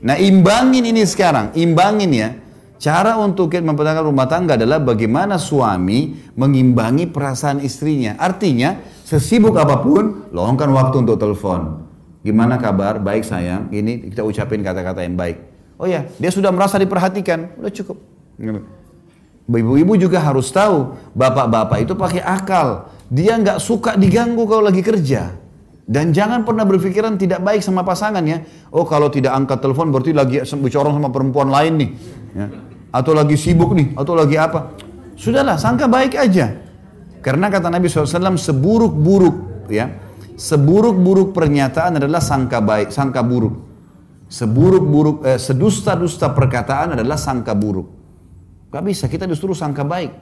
Nah imbangin ini sekarang, imbangin ya. Cara untuk kita mempertahankan rumah tangga adalah bagaimana suami mengimbangi perasaan istrinya. Artinya, sesibuk apa pun, luangkan waktu untuk telepon. Gimana kabar? Baik sayang. Ini kita ucapin kata-kata yang baik. Oh ya, dia sudah merasa diperhatikan. Udah cukup. Ibu-ibu juga harus tahu, bapak-bapak itu pakai akal. Dia nggak suka diganggu kalau lagi kerja. Dan jangan pernah berpikiran tidak baik sama pasangan ya. Oh kalau tidak angkat telepon berarti lagi bicara sama perempuan lain nih. Ya. Atau lagi sibuk nih, atau lagi apa. Sudahlah, sangka baik aja. Karena kata Nabi SAW seburuk-buruk ya. Seburuk-buruk pernyataan adalah sangka baik, sangka buruk. Seburuk-buruk, eh, sedusta-dusta perkataan adalah sangka buruk. Gak bisa, kita disuruh sangka baik.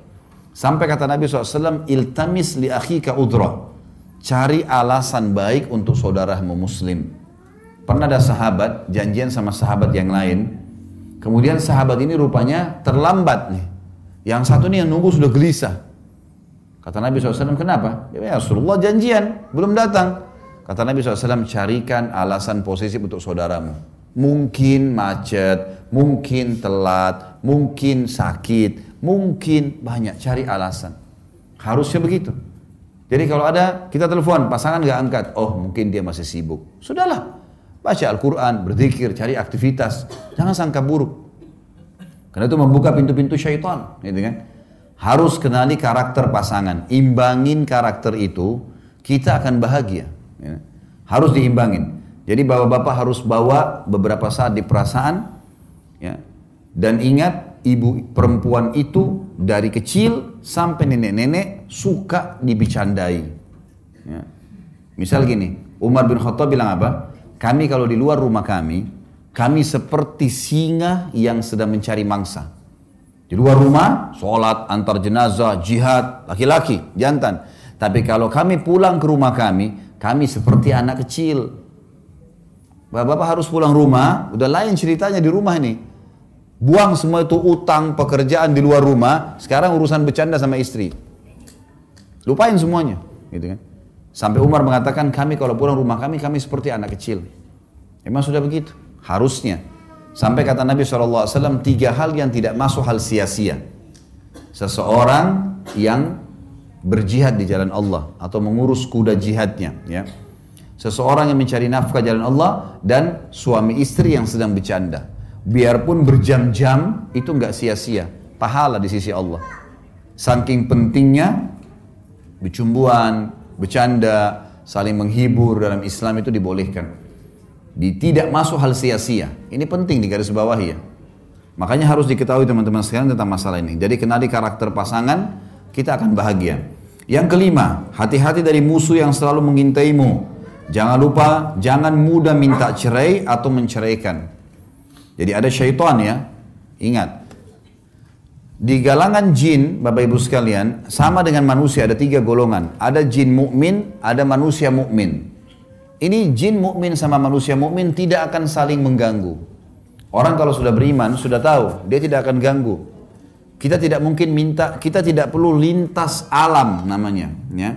Sampai kata Nabi SAW, iltamis li akhika udra. Cari alasan baik untuk saudaramu muslim. Pernah ada sahabat janjian sama sahabat yang lain. Kemudian sahabat ini rupanya terlambat nih. Yang satu nih yang nunggu sudah gelisah. Kata Nabi SAW, kenapa? Ya Rasulullah janjian, belum datang. Kata Nabi SAW, carikan alasan posisi untuk saudaramu. Mungkin macet, mungkin telat, mungkin sakit, mungkin banyak. Cari alasan. Harusnya begitu. Jadi kalau ada kita telepon pasangan nggak angkat, oh mungkin dia masih sibuk. Sudahlah, baca Al-Quran, berzikir, cari aktivitas. Jangan sangka buruk. Karena itu membuka pintu-pintu syaitan, gitu kan? Harus kenali karakter pasangan, imbangin karakter itu, kita akan bahagia. Ya. Harus diimbangin. Jadi bapak-bapak harus bawa beberapa saat di perasaan, ya. Dan ingat ibu perempuan itu dari kecil sampai nenek-nenek suka dibicandai. Ya. Misal gini, Umar bin Khattab bilang apa? Kami kalau di luar rumah kami, kami seperti singa yang sedang mencari mangsa. Di luar rumah, sholat, antar jenazah, jihad, laki-laki, jantan. Tapi kalau kami pulang ke rumah kami, kami seperti anak kecil. Bapak-bapak harus pulang rumah, udah lain ceritanya di rumah ini. Buang semua itu utang, pekerjaan di luar rumah. Sekarang urusan bercanda sama istri. Lupain semuanya. Gitu kan. Sampai Umar mengatakan kami kalau pulang rumah kami, kami seperti anak kecil. Emang sudah begitu? Harusnya. Sampai kata Nabi SAW, tiga hal yang tidak masuk hal sia-sia. Seseorang yang berjihad di jalan Allah atau mengurus kuda jihadnya. Ya. Seseorang yang mencari nafkah jalan Allah dan suami istri yang sedang bercanda biarpun berjam-jam itu nggak sia-sia pahala di sisi Allah saking pentingnya bercumbuan bercanda saling menghibur dalam Islam itu dibolehkan. Di, tidak masuk hal sia-sia. Ini penting di garis bawah ya. Makanya harus diketahui teman-teman sekalian tentang masalah ini. Jadi kenali karakter pasangan kita akan bahagia. Yang kelima hati-hati dari musuh yang selalu mengintaimu. Jangan lupa jangan mudah minta cerai atau menceraikan. Jadi ada syaitan ya. Ingat. Di galangan jin, Bapak Ibu sekalian, sama dengan manusia ada tiga golongan. Ada jin mukmin, ada manusia mukmin. Ini jin mukmin sama manusia mukmin tidak akan saling mengganggu. Orang kalau sudah beriman sudah tahu dia tidak akan ganggu. Kita tidak mungkin minta, kita tidak perlu lintas alam namanya, ya.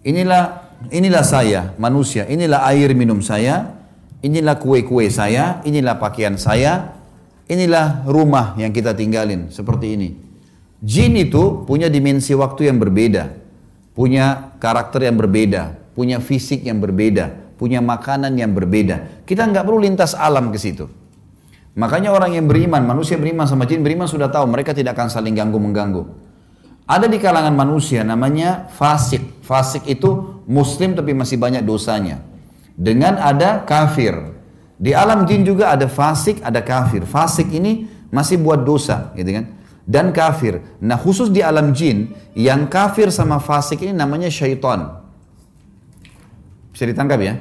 Inilah inilah saya manusia, inilah air minum saya, inilah kue-kue saya, inilah pakaian saya, inilah rumah yang kita tinggalin, seperti ini. Jin itu punya dimensi waktu yang berbeda, punya karakter yang berbeda, punya fisik yang berbeda, punya makanan yang berbeda. Kita nggak perlu lintas alam ke situ. Makanya orang yang beriman, manusia beriman sama jin beriman sudah tahu mereka tidak akan saling ganggu mengganggu. Ada di kalangan manusia namanya fasik. Fasik itu muslim tapi masih banyak dosanya dengan ada kafir. Di alam jin juga ada fasik, ada kafir. Fasik ini masih buat dosa, gitu kan? Dan kafir. Nah khusus di alam jin, yang kafir sama fasik ini namanya syaitan. Bisa ditangkap ya?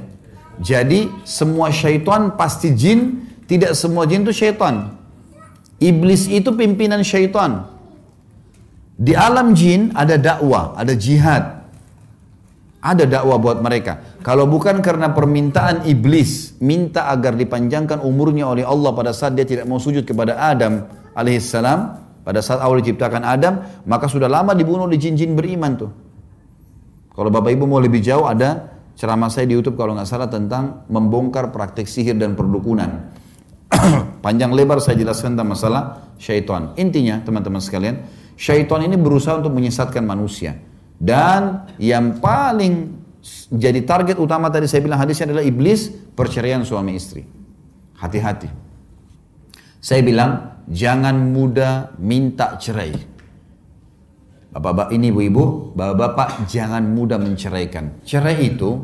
Jadi semua syaitan pasti jin, tidak semua jin itu syaitan. Iblis itu pimpinan syaitan. Di alam jin ada dakwah, ada jihad, ada dakwah buat mereka. Kalau bukan karena permintaan iblis, minta agar dipanjangkan umurnya oleh Allah pada saat dia tidak mau sujud kepada Adam alaihissalam, pada saat awal diciptakan Adam, maka sudah lama dibunuh oleh jin-jin beriman tuh. Kalau Bapak Ibu mau lebih jauh ada ceramah saya di YouTube kalau nggak salah tentang membongkar praktek sihir dan perdukunan. Panjang lebar saya jelaskan tentang masalah syaitan. Intinya teman-teman sekalian, syaitan ini berusaha untuk menyesatkan manusia. Dan yang paling jadi target utama tadi saya bilang hadisnya adalah iblis perceraian suami istri. Hati-hati. Saya bilang jangan mudah minta cerai. Bapak-bapak ini ibu-ibu, bapak-bapak jangan mudah menceraikan. Cerai itu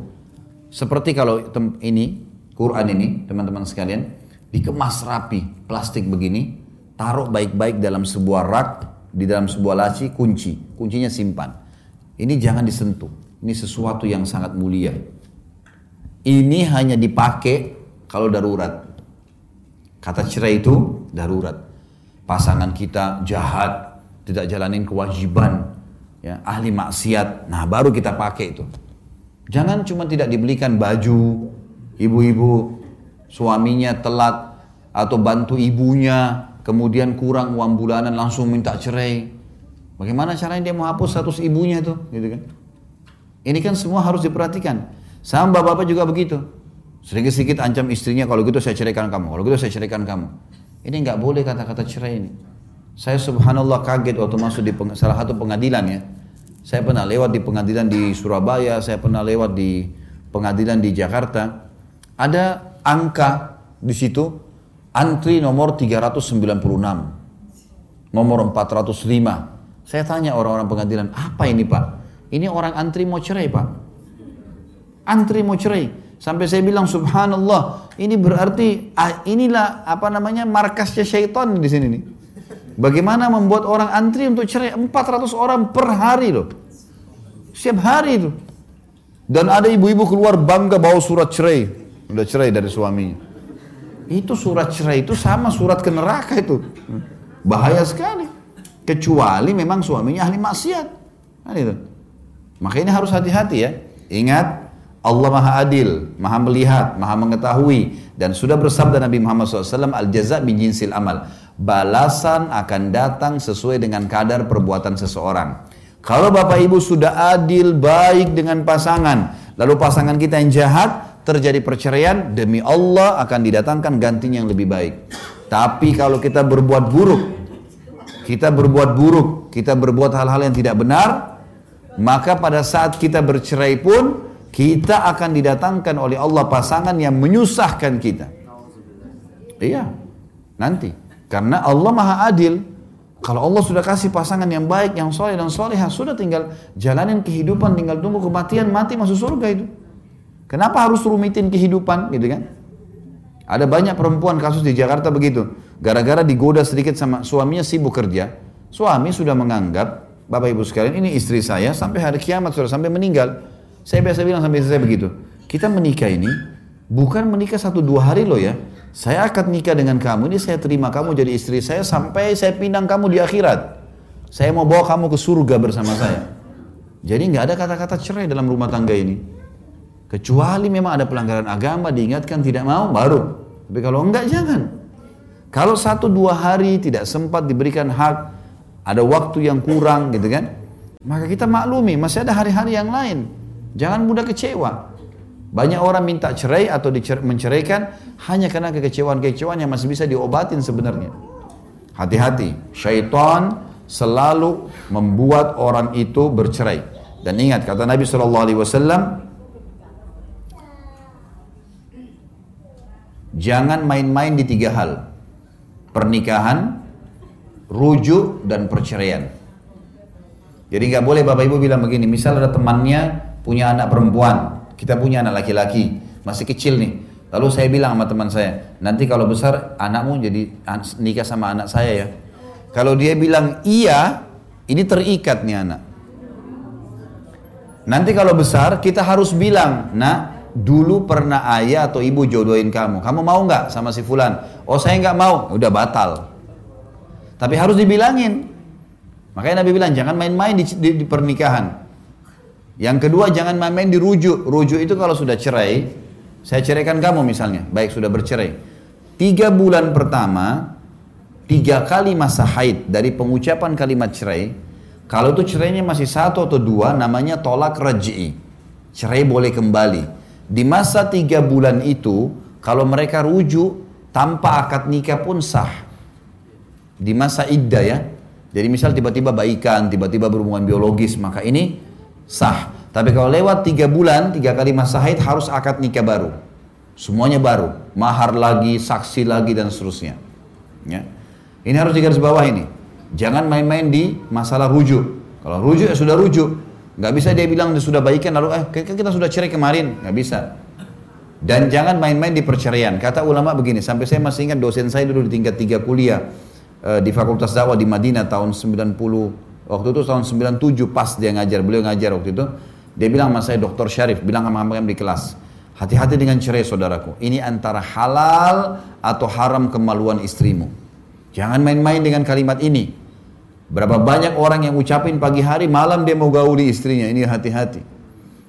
seperti kalau ini Quran ini teman-teman sekalian dikemas rapi plastik begini, taruh baik-baik dalam sebuah rak, di dalam sebuah laci, kunci. Kuncinya simpan. Ini jangan disentuh. Ini sesuatu yang sangat mulia. Ini hanya dipakai kalau darurat. Kata cerai itu darurat. Pasangan kita jahat, tidak jalanin kewajiban, ya, ahli maksiat. Nah, baru kita pakai itu. Jangan cuma tidak dibelikan baju, ibu-ibu suaminya telat atau bantu ibunya, kemudian kurang uang bulanan langsung minta cerai. Bagaimana caranya dia mau hapus status ibunya itu, gitu kan? Ini kan semua harus diperhatikan. Sama bapak-bapak juga begitu. Sedikit-sedikit ancam istrinya, kalau gitu saya ceraikan kamu, kalau gitu saya ceraikan kamu. Ini nggak boleh kata-kata cerai ini. Saya subhanallah kaget waktu masuk di salah satu pengadilan ya. Saya pernah lewat di pengadilan di Surabaya, saya pernah lewat di pengadilan di Jakarta. Ada angka di situ antri nomor 396, nomor 405. Saya tanya orang-orang pengadilan, apa ini pak? Ini orang antri mau cerai pak. Antri mau cerai. Sampai saya bilang subhanallah, ini berarti ah, inilah apa namanya markasnya syaitan di sini nih. Bagaimana membuat orang antri untuk cerai 400 orang per hari loh. Setiap hari itu. Dan ada ibu-ibu keluar bangga bawa surat cerai. Udah cerai dari suaminya. Itu surat cerai itu sama surat ke neraka itu. Bahaya sekali. Kecuali memang suaminya ahli maksiat. Nah, itu. Makanya harus hati-hati ya. Ingat, Allah maha adil, maha melihat, maha mengetahui. Dan sudah bersabda Nabi Muhammad SAW, Al-jaza bin jinsil amal. Balasan akan datang sesuai dengan kadar perbuatan seseorang. Kalau bapak ibu sudah adil, baik dengan pasangan, lalu pasangan kita yang jahat, terjadi perceraian, demi Allah akan didatangkan gantinya yang lebih baik. Tapi kalau kita berbuat buruk, kita berbuat buruk, kita berbuat hal-hal yang tidak benar, maka pada saat kita bercerai pun kita akan didatangkan oleh Allah pasangan yang menyusahkan kita. Iya, nanti. Karena Allah maha adil. Kalau Allah sudah kasih pasangan yang baik, yang soleh dan solehah, sudah tinggal jalanin kehidupan, tinggal tunggu kematian, mati masuk surga itu. Kenapa harus rumitin kehidupan gitu kan? Ada banyak perempuan kasus di Jakarta begitu. Gara-gara digoda sedikit sama suaminya sibuk kerja. Suami sudah menganggap, Bapak Ibu sekalian ini istri saya sampai hari kiamat sudah sampai meninggal. Saya biasa bilang sampai istri saya begitu. Kita menikah ini bukan menikah satu dua hari loh ya. Saya akan nikah dengan kamu, ini saya terima kamu jadi istri saya sampai saya pinang kamu di akhirat. Saya mau bawa kamu ke surga bersama saya. Jadi nggak ada kata-kata cerai dalam rumah tangga ini. Kecuali memang ada pelanggaran agama, diingatkan tidak mau, baru. Tapi kalau enggak, jangan. Kalau satu dua hari tidak sempat diberikan hak, ada waktu yang kurang gitu kan, maka kita maklumi, masih ada hari-hari yang lain. Jangan mudah kecewa. Banyak orang minta cerai atau menceraikan hanya karena kekecewaan-kekecewaan yang masih bisa diobatin sebenarnya. Hati-hati, syaitan selalu membuat orang itu bercerai. Dan ingat kata Nabi SAW, Jangan main-main di tiga hal. Pernikahan, rujuk, dan perceraian. Jadi nggak boleh bapak ibu bilang begini, misal ada temannya punya anak perempuan, kita punya anak laki-laki, masih kecil nih. Lalu saya bilang sama teman saya, nanti kalau besar anakmu jadi nikah sama anak saya ya. Kalau dia bilang iya, ini terikat nih anak. Nanti kalau besar kita harus bilang, nah dulu pernah ayah atau ibu jodohin kamu. Kamu mau nggak sama si fulan? Oh saya nggak mau, udah batal. Tapi harus dibilangin. Makanya Nabi bilang jangan main-main di, di, di pernikahan. Yang kedua jangan main-main di rujuk. Rujuk itu kalau sudah cerai, saya ceraikan kamu misalnya, baik sudah bercerai. Tiga bulan pertama, tiga kali masa haid dari pengucapan kalimat cerai, kalau itu cerainya masih satu atau dua, namanya tolak raj'i. Cerai boleh kembali. Di masa tiga bulan itu, kalau mereka rujuk, tanpa akad nikah pun sah. Di masa iddah ya. Jadi misal tiba-tiba baikan, tiba-tiba berhubungan biologis, maka ini sah. Tapi kalau lewat tiga bulan, tiga kali masa haid harus akad nikah baru. Semuanya baru. Mahar lagi, saksi lagi, dan seterusnya. Ya. Ini harus digaris bawah ini. Jangan main-main di masalah rujuk. Kalau rujuk ya sudah rujuk. Nggak bisa dia bilang sudah baikan lalu eh kita sudah cerai kemarin. Nggak bisa. Dan jangan main-main di perceraian. Kata ulama begini, sampai saya masih ingat dosen saya dulu di tingkat 3 kuliah uh, di Fakultas Dakwah di Madinah tahun 90 waktu itu tahun 97 pas dia ngajar, beliau ngajar waktu itu. Dia bilang sama saya Dr. Syarif, bilang sama kami di kelas, hati-hati dengan cerai saudaraku. Ini antara halal atau haram kemaluan istrimu. Jangan main-main dengan kalimat ini. Berapa banyak orang yang ucapin pagi hari, malam dia mau gauli istrinya. Ini hati-hati.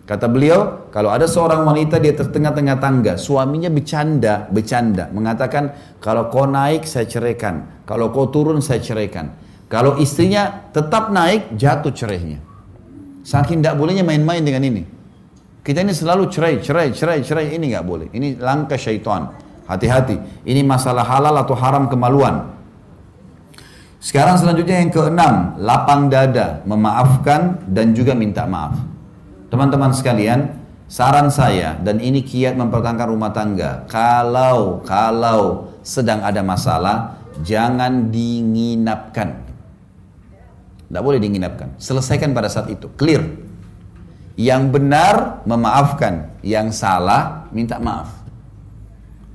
Kata beliau, kalau ada seorang wanita di tengah-tengah tangga, suaminya bercanda, bercanda, mengatakan, kalau kau naik saya ceraikan, kalau kau turun saya ceraikan. Kalau istrinya tetap naik, jatuh cerainya. Saking tidak bolehnya main-main dengan ini. Kita ini selalu cerai, cerai, cerai, cerai, ini nggak boleh. Ini langkah syaitan. Hati-hati. Ini masalah halal atau haram kemaluan. Sekarang selanjutnya yang keenam, lapang dada, memaafkan dan juga minta maaf. Teman-teman sekalian, saran saya dan ini kiat mempertahankan rumah tangga. Kalau kalau sedang ada masalah, jangan dinginapkan. Tidak boleh dinginapkan. Selesaikan pada saat itu. Clear. Yang benar memaafkan, yang salah minta maaf.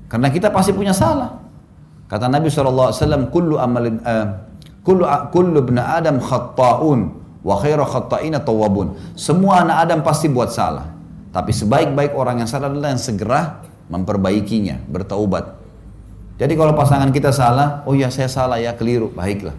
Karena kita pasti punya salah. Kata Nabi SAW, kullu amalin, uh, kullu, kullu bna adam khatta'un Wa khairu khatta'ina tawwabun. Semua anak Adam pasti buat salah. Tapi sebaik-baik orang yang salah adalah yang segera memperbaikinya, bertaubat. Jadi kalau pasangan kita salah, oh ya saya salah ya keliru, baiklah.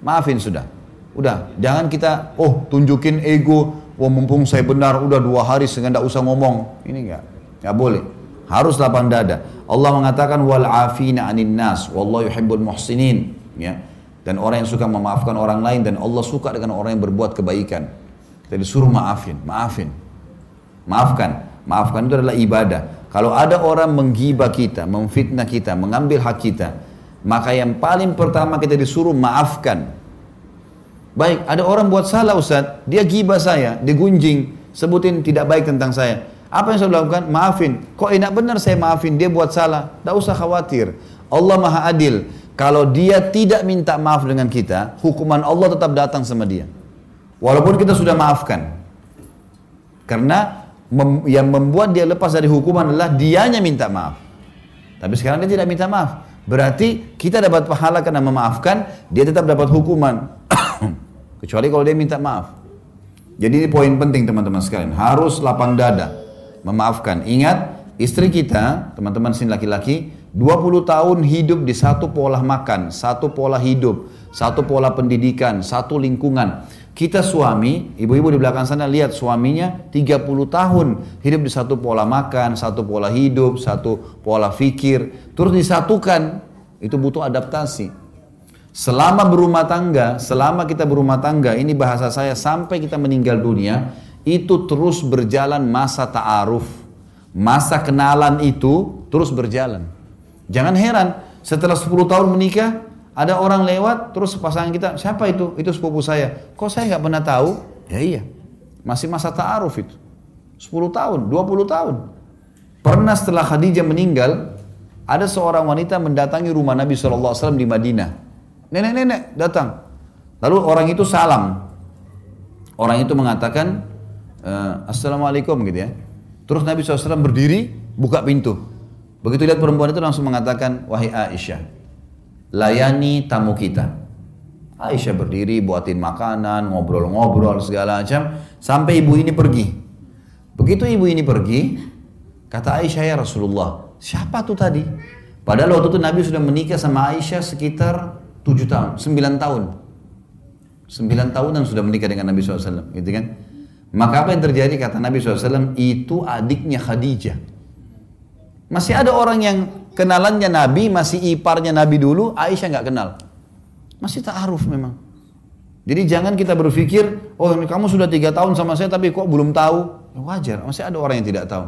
Maafin sudah. Udah, jangan kita, oh tunjukin ego, oh, mumpung saya benar, udah dua hari sehingga tidak usah ngomong. Ini enggak, enggak boleh. Harus lapang dada. Allah mengatakan wal afina anin nas, wallahu yuhibbul muhsinin. Ya dan orang yang suka memaafkan orang lain dan Allah suka dengan orang yang berbuat kebaikan. Kita disuruh maafin, maafin. Maafkan. Maafkan itu adalah ibadah. Kalau ada orang menggibah kita, memfitnah kita, mengambil hak kita, maka yang paling pertama kita disuruh maafkan. Baik, ada orang buat salah Ustaz, dia gibah saya, digunjing, sebutin tidak baik tentang saya. Apa yang saya lakukan? Maafin. Kok enak benar saya maafin, dia buat salah. Tidak usah khawatir. Allah maha adil. Kalau dia tidak minta maaf dengan kita, hukuman Allah tetap datang sama dia. Walaupun kita sudah maafkan. Karena mem yang membuat dia lepas dari hukuman adalah dianya minta maaf. Tapi sekarang dia tidak minta maaf. Berarti kita dapat pahala karena memaafkan, dia tetap dapat hukuman. Kecuali kalau dia minta maaf. Jadi ini poin penting teman-teman sekalian. Harus lapang dada. Memaafkan. Ingat, istri kita, teman-teman sini laki-laki, 20 tahun hidup di satu pola makan, satu pola hidup, satu pola pendidikan, satu lingkungan. Kita suami, ibu-ibu di belakang sana lihat suaminya 30 tahun hidup di satu pola makan, satu pola hidup, satu pola fikir, terus disatukan. Itu butuh adaptasi. Selama berumah tangga, selama kita berumah tangga, ini bahasa saya sampai kita meninggal dunia, itu terus berjalan masa ta'aruf. Masa kenalan itu terus berjalan. Jangan heran, setelah 10 tahun menikah, ada orang lewat, terus pasangan kita, siapa itu? Itu sepupu saya. Kok saya nggak pernah tahu? Ya iya, masih masa ta'aruf itu. 10 tahun, 20 tahun. Pernah setelah Khadijah meninggal, ada seorang wanita mendatangi rumah Nabi SAW di Madinah. Nenek-nenek datang. Lalu orang itu salam. Orang itu mengatakan, eh, Assalamualaikum gitu ya. Terus Nabi SAW berdiri, buka pintu. Begitu lihat perempuan itu langsung mengatakan, wahai Aisyah, layani tamu kita. Aisyah berdiri, buatin makanan, ngobrol-ngobrol segala macam, sampai ibu ini pergi. Begitu ibu ini pergi, kata Aisyah ya Rasulullah, siapa tuh tadi? Padahal waktu itu Nabi sudah menikah sama Aisyah sekitar 7 tahun, 9 tahun. 9 tahunan sudah menikah dengan Nabi SAW, gitu kan? Maka apa yang terjadi kata Nabi SAW, itu adiknya Khadijah. Masih ada orang yang kenalannya Nabi, masih iparnya Nabi dulu, Aisyah nggak kenal. Masih ta'aruf memang. Jadi jangan kita berpikir, oh kamu sudah tiga tahun sama saya tapi kok belum tahu. Ya wajar, masih ada orang yang tidak tahu.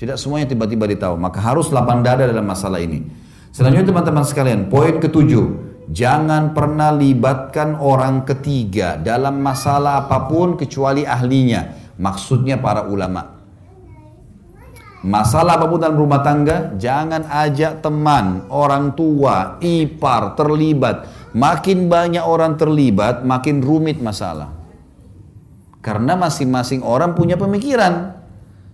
Tidak semuanya tiba-tiba ditahu. Maka harus lapang dada dalam masalah ini. Selanjutnya teman-teman sekalian, poin ketujuh. Jangan pernah libatkan orang ketiga dalam masalah apa pun kecuali ahlinya. Maksudnya para ulama. Masalah apa pun dalam rumah tangga, jangan ajak teman, orang tua, ipar terlibat. Makin banyak orang terlibat, makin rumit masalah. Karena masing-masing orang punya pemikiran.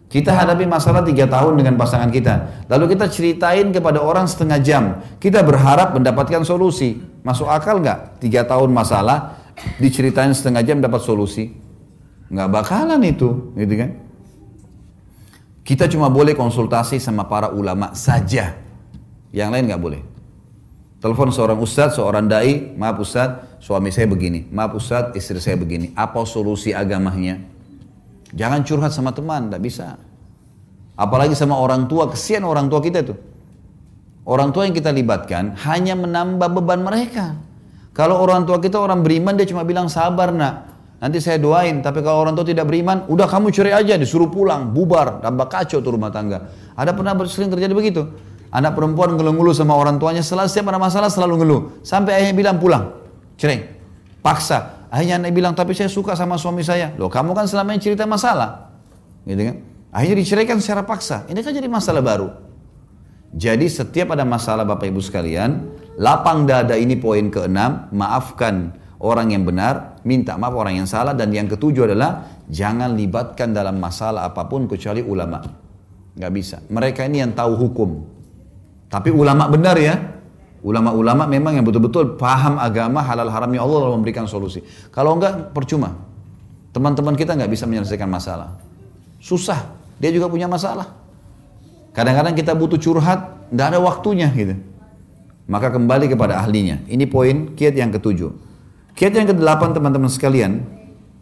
Kita hadapi masalah tiga tahun dengan pasangan kita. Lalu kita ceritain kepada orang setengah jam. Kita berharap mendapatkan solusi. Masuk akal nggak? Tiga tahun masalah, diceritain setengah jam dapat solusi. Nggak bakalan itu, gitu kan? Kita cuma boleh konsultasi sama para ulama saja. Yang lain nggak boleh. Telepon seorang ustadz, seorang dai, maaf ustadz, suami saya begini. Maaf ustadz, istri saya begini. Apa solusi agamanya? Jangan curhat sama teman, tidak bisa. Apalagi sama orang tua, kesian orang tua kita tuh. Orang tua yang kita libatkan hanya menambah beban mereka. Kalau orang tua kita orang beriman, dia cuma bilang sabar nak. Nanti saya doain, tapi kalau orang tua tidak beriman, udah kamu cerai aja, disuruh pulang, bubar, tambah kacau tuh rumah tangga. Ada pernah sering terjadi begitu? Anak perempuan ngeluh-ngeluh sama orang tuanya, setelah setiap ada masalah selalu ngeluh. Sampai ayahnya bilang pulang, cerai. Paksa. Akhirnya anak bilang, tapi saya suka sama suami saya. Loh kamu kan selama ini cerita masalah. Gitu kan? Akhirnya diceraikan secara paksa. Ini kan jadi masalah baru. Jadi setiap ada masalah Bapak Ibu sekalian, lapang dada ini poin keenam, maafkan orang yang benar, minta maaf orang yang salah, dan yang ketujuh adalah jangan libatkan dalam masalah apa pun kecuali ulama. Gak bisa. Mereka ini yang tahu hukum. Tapi ulama benar ya. Ulama-ulama memang yang betul-betul paham agama halal haramnya Allah lalu memberikan solusi. Kalau enggak percuma. Teman-teman kita nggak bisa menyelesaikan masalah. Susah. Dia juga punya masalah. Kadang-kadang kita butuh curhat, nggak ada waktunya gitu. Maka kembali kepada ahlinya. Ini poin kiat yang ketujuh. Kiat yang kedelapan teman-teman sekalian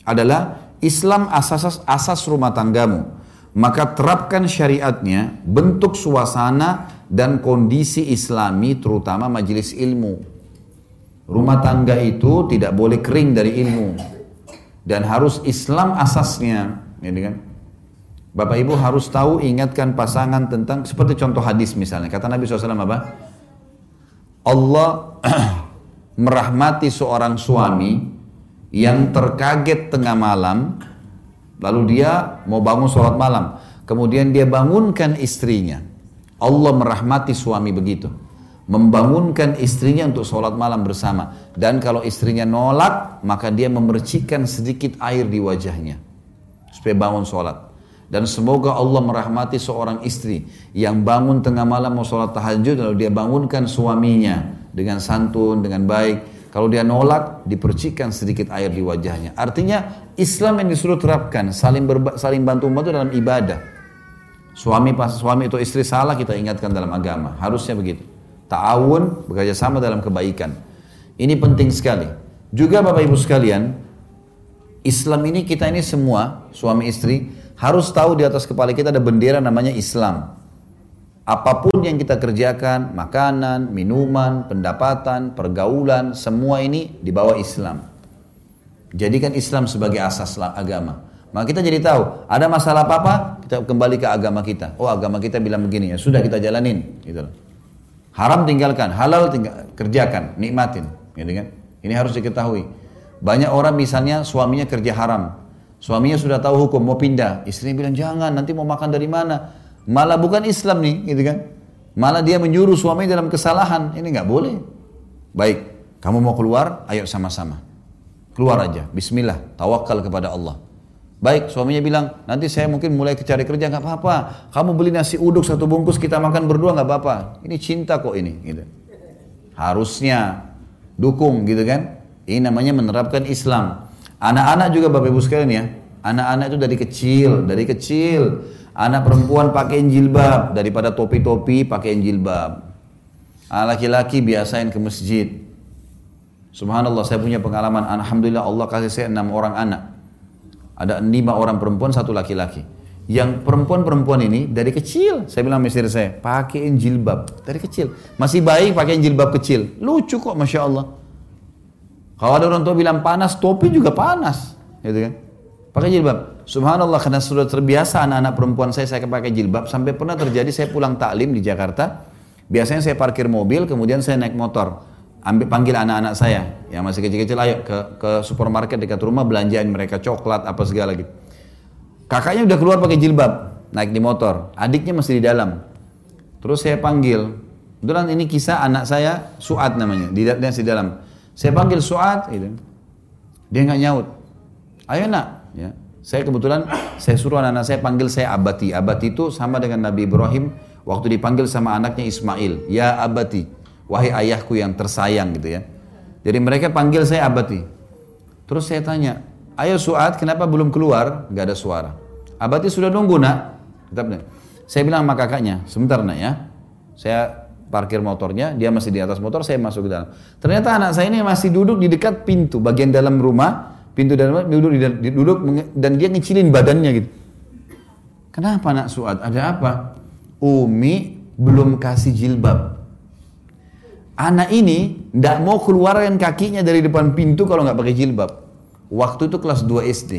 adalah Islam asas asas rumah tanggamu. Maka terapkan syariatnya, bentuk suasana dan kondisi islami terutama majelis ilmu. Rumah tangga itu tidak boleh kering dari ilmu. Dan harus Islam asasnya. Ini kan? Bapak Ibu harus tahu ingatkan pasangan tentang seperti contoh hadis misalnya. Kata Nabi SAW apa? Allah merahmati seorang suami yang terkaget tengah malam, lalu dia mau bangun sholat malam, kemudian dia bangunkan istrinya. Allah merahmati suami begitu, membangunkan istrinya untuk sholat malam bersama. Dan kalau istrinya nolak, maka dia memercikan sedikit air di wajahnya supaya bangun sholat. Dan semoga Allah merahmati seorang istri yang bangun tengah malam mau sholat tahajud lalu dia bangunkan suaminya dengan santun, dengan baik. Kalau dia nolak, dipercikan sedikit air di wajahnya. Artinya Islam yang disuruh terapkan, saling berba, saling bantu membantu dalam ibadah. Suami pas suami atau istri salah kita ingatkan dalam agama, harusnya begitu. Ta'awun bekerja sama dalam kebaikan. Ini penting sekali. Juga Bapak Ibu sekalian, Islam ini kita ini semua suami istri harus tahu di atas kepala kita ada bendera namanya Islam. Apa pun yang kita kerjakan, makanan, minuman, pendapatan, pergaulan, semua ini di bawah Islam. Jadikan Islam sebagai asas agama. Maka kita jadi tahu, ada masalah apa-apa, kita kembali ke agama kita. Oh agama kita bilang begini ya, sudah kita jalanin. Gitu Haram tinggalkan, halal tinggal, kerjakan, nikmatin. Gitu kan? Ini harus diketahui. Banyak orang misalnya suaminya kerja haram, Suaminya sudah tahu hukum, mau pindah. Istrinya bilang, jangan, nanti mau makan dari mana? Malah bukan Islam nih, gitu kan. Malah dia menyuruh suami dalam kesalahan. Ini nggak boleh. Baik, kamu mau keluar, ayo sama-sama. Keluar aja, bismillah, tawakal kepada Allah. Baik, suaminya bilang, nanti saya mungkin mulai cari kerja, nggak apa-apa. Kamu beli nasi uduk satu bungkus, kita makan berdua, nggak apa-apa. Ini cinta kok ini, gitu. Harusnya dukung, gitu kan. Ini namanya menerapkan Islam. Anak-anak juga Bapak Ibu sekalian ya. Anak-anak itu dari kecil, dari kecil. Anak perempuan pakai jilbab daripada topi-topi pakai jilbab. Laki-laki biasain ke masjid. Subhanallah saya punya pengalaman. Alhamdulillah Allah kasih saya enam orang anak. Ada lima orang perempuan, satu laki-laki. Yang perempuan-perempuan ini dari kecil, saya bilang istri saya, pakai jilbab dari kecil. Masih baik pakai jilbab kecil. Lucu kok, masya Allah. Kalau ada orang tua bilang panas, topi juga panas, gitu kan? Pakai jilbab. Subhanallah karena sudah terbiasa anak-anak perempuan saya saya pakai jilbab sampai pernah terjadi saya pulang taklim di Jakarta Biasanya saya parkir mobil, kemudian saya naik motor. Ambil panggil anak-anak saya yang masih kecil-kecil, ayo ke, ke supermarket dekat rumah belanjain mereka coklat apa segala gitu. Kakaknya udah keluar pakai jilbab, naik di motor. Adiknya masih di dalam. Terus saya panggil. Kebetulan ini kisah anak saya, Suat namanya, di, di dalam. Saya panggil Suat, gitu. dia nggak nyaut. Ayo nak, ya. Saya kebetulan saya suruh anak-anak saya panggil saya abati. Abati itu sama dengan Nabi Ibrahim waktu dipanggil sama anaknya Ismail. Ya abati, wahai ayahku yang tersayang gitu ya. Jadi mereka panggil saya abati. Terus saya tanya, ayo Suat kenapa belum keluar? Gak ada suara. Abati sudah nunggu nak. Tetap Saya bilang sama kakaknya, sebentar nak ya. Saya parkir motornya, dia masih di atas motor, saya masuk ke dalam. Ternyata anak saya ini masih duduk di dekat pintu, bagian dalam rumah, pintu dalam duduk duduk dan dia ngecilin badannya gitu. Kenapa nak Suat? Ada apa? Umi belum kasih jilbab. Anak ini tidak mau keluarkan kakinya dari depan pintu kalau nggak pakai jilbab. Waktu itu kelas 2 SD.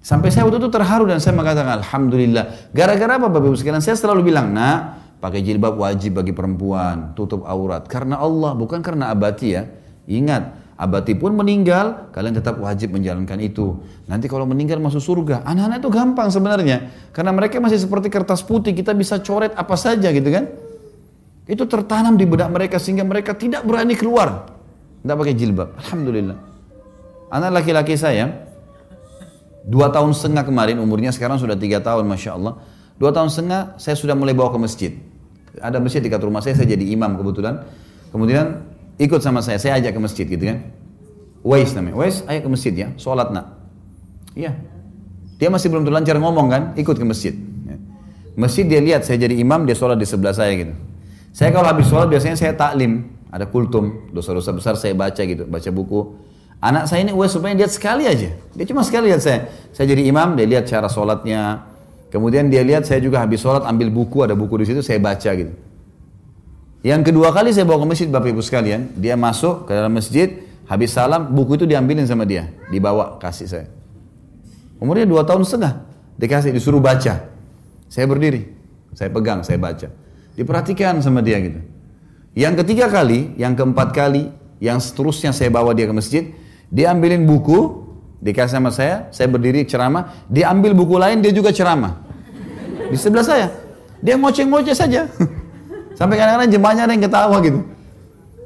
Sampai saya waktu itu terharu dan saya mengatakan Alhamdulillah. Gara-gara apa Bapak Ibu sekalian? Saya selalu bilang, nak pakai jilbab wajib bagi perempuan, tutup aurat. Karena Allah, bukan karena abati ya. Ingat, abati pun meninggal, kalian tetap wajib menjalankan itu. Nanti kalau meninggal masuk surga, anak-anak itu gampang sebenarnya. Karena mereka masih seperti kertas putih, kita bisa coret apa saja gitu kan. Itu tertanam di benak mereka sehingga mereka tidak berani keluar. Tidak pakai jilbab. Alhamdulillah. Anak laki-laki saya, dua tahun setengah kemarin, umurnya sekarang sudah tiga tahun, Masya Allah. Dua tahun setengah, saya sudah mulai bawa ke masjid. Ada masjid dekat rumah saya, saya jadi imam kebetulan. Kemudian ikut sama saya, saya ajak ke masjid gitu kan. Wais namanya, Wais ayo ke masjid ya, sholat nak. Iya. Dia masih belum terlancar ngomong kan, ikut ke masjid. Ya. Masjid dia lihat saya jadi imam, dia sholat di sebelah saya gitu. Saya kalau habis sholat biasanya saya taklim, ada kultum, dosa-dosa besar saya baca gitu, baca buku. Anak saya ini Wais supaya lihat sekali aja. Dia cuma sekali lihat saya. Saya jadi imam, dia lihat cara sholatnya. Kemudian dia lihat saya juga habis sholat ambil buku, ada buku di situ, saya baca gitu. Yang kedua kali saya bawa ke masjid Bapak Ibu sekalian, dia masuk ke dalam masjid, habis salam, buku itu diambilin sama dia, dibawa kasih saya. Umurnya dua tahun setengah, dikasih, disuruh baca. Saya berdiri, saya pegang, saya baca. Diperhatikan sama dia gitu. Yang ketiga kali, yang keempat kali, yang seterusnya saya bawa dia ke masjid, dia ambilin buku, dikasih sama saya, saya berdiri ceramah, dia ambil buku lain, dia juga ceramah. Di sebelah saya. Dia ngoceh-ngoceh saja. Sampai kadang-kadang jemaahnya ada yang ketawa gitu.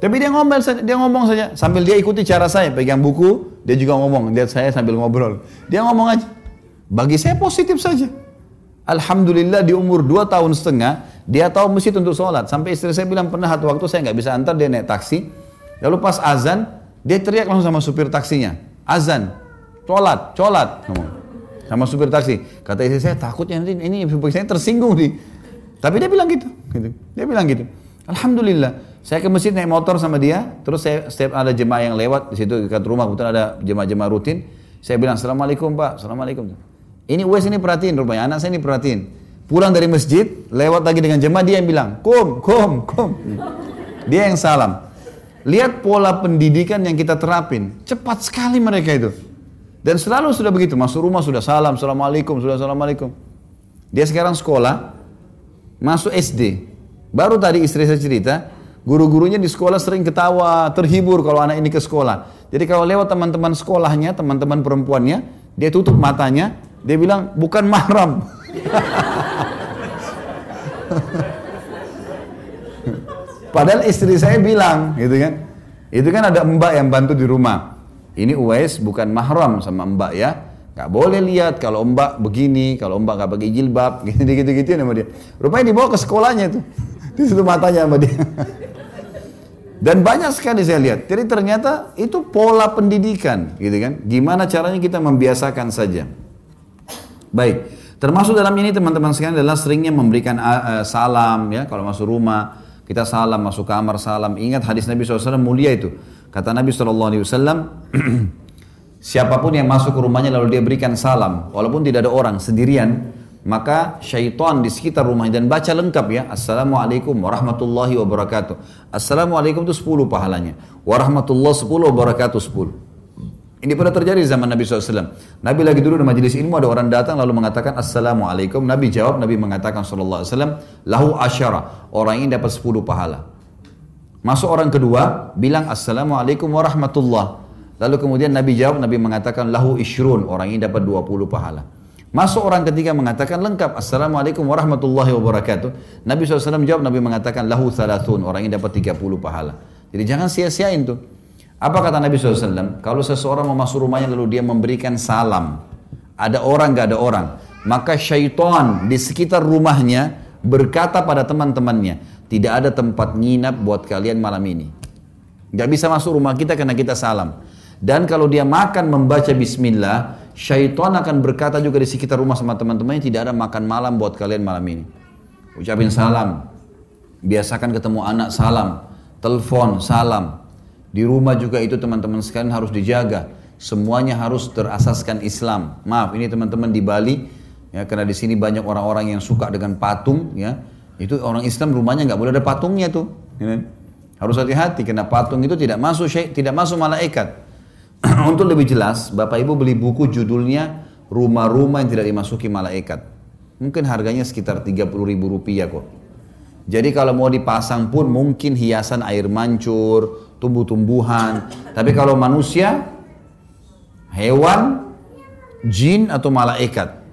Tapi dia ngomel dia ngomong saja sambil dia ikuti cara saya pegang buku, dia juga ngomong, lihat saya sambil ngobrol. Dia ngomong aja. Bagi saya positif saja. Alhamdulillah di umur 2 tahun setengah, dia tahu masjid untuk sholat. Sampai istri saya bilang pernah satu waktu saya nggak bisa antar, dia naik taksi. Lalu pas azan, dia teriak langsung sama supir taksinya. Azan, sholat, sholat. Sama supir taksi. Kata istri saya, takutnya nanti ini supir saya tersinggung nih. Tapi dia bilang gitu, gitu. Dia bilang gitu. Alhamdulillah. Saya ke masjid naik motor sama dia, terus saya setiap ada jemaah yang lewat di situ dekat rumah, kebetulan ada jemaah-jemaah rutin. Saya bilang, Assalamualaikum Pak, Assalamualaikum. Ini Wes ini perhatiin rupanya, anak saya ini perhatiin. Pulang dari masjid, lewat lagi dengan jemaah, dia yang bilang, Kum, kum, kum. Dia yang salam. Lihat pola pendidikan yang kita terapin. Cepat sekali mereka itu. Dan selalu sudah begitu, masuk rumah sudah salam, Assalamualaikum, sudah Assalamualaikum. Dia sekarang sekolah, masuk SD. Baru tadi istri saya cerita, guru-gurunya di sekolah sering ketawa, terhibur kalau anak ini ke sekolah. Jadi kalau lewat teman-teman sekolahnya, teman-teman perempuannya, dia tutup matanya, dia bilang bukan mahram. Padahal istri saya bilang, gitu kan. Itu kan ada mbak yang bantu di rumah. Ini Uwais bukan mahram sama mbak ya. Gak boleh lihat kalau mbak begini, kalau mbak gak pakai jilbab, gitu-gitu sama dia. Rupanya dibawa ke sekolahnya itu. Di situ matanya sama dia. Dan banyak sekali saya lihat. Jadi ternyata itu pola pendidikan, gitu kan. Gimana caranya kita membiasakan saja. Baik. Termasuk dalam ini teman-teman sekalian adalah seringnya memberikan uh, salam ya kalau masuk rumah kita salam masuk kamar salam ingat hadis Nabi SAW mulia itu kata Nabi SAW Siapa pun yang masuk ke rumahnya lalu dia berikan salam, walaupun tidak ada orang, sendirian, maka syaitan di sekitar rumahnya dan baca lengkap ya Assalamualaikum warahmatullahi wabarakatuh Assalamualaikum itu 10 pahalanya Warahmatullahi 10 wabarakatuh 10 Ini pernah terjadi di zaman Nabi SAW. Nabi lagi dulu di majelis ilmu ada orang datang lalu mengatakan Assalamualaikum. Nabi jawab, Nabi mengatakan SAW, Lahu asyara. Orang ini dapat 10 pahala. Masuk orang kedua, bilang Assalamualaikum warahmatullah. Lalu kemudian Nabi jawab, Nabi mengatakan lahu ishrun. Orang ini dapat 20 pahala. Masuk orang ketiga mengatakan lengkap. Assalamualaikum warahmatullahi wabarakatuh. Nabi SAW jawab, Nabi mengatakan lahu thalathun. Orang ini dapat 30 pahala. Jadi jangan sia-siain tuh. Apa kata Nabi SAW? Kalau seseorang mau masuk rumahnya lalu dia memberikan salam. Ada orang gak ada orang. Maka syaitan di sekitar rumahnya berkata pada teman-temannya. Tidak ada tempat nginap buat kalian malam ini. Gak bisa masuk rumah kita karena kita salam. Dan kalau dia makan membaca bismillah, syaitan akan berkata juga di sekitar rumah sama teman-temannya tidak ada makan malam buat kalian malam ini. Ucapin salam. Biasakan ketemu anak salam. Telepon salam. Di rumah juga itu teman-teman sekalian harus dijaga. Semuanya harus terasaskan Islam. Maaf, ini teman-teman di Bali, ya karena di sini banyak orang-orang yang suka dengan patung, ya. Itu orang Islam rumahnya nggak boleh ada patungnya tuh. Ya. Kan? Harus hati-hati karena patung itu tidak masuk tidak masuk malaikat. Untuk lebih jelas, Bapak Ibu beli buku judulnya Rumah-rumah yang tidak dimasuki malaikat. Mungkin harganya sekitar 30 ribu rupiah kok. Jadi kalau mau dipasang pun mungkin hiasan air mancur, tumbuh-tumbuhan. Tapi kalau manusia, hewan, jin atau malaikat.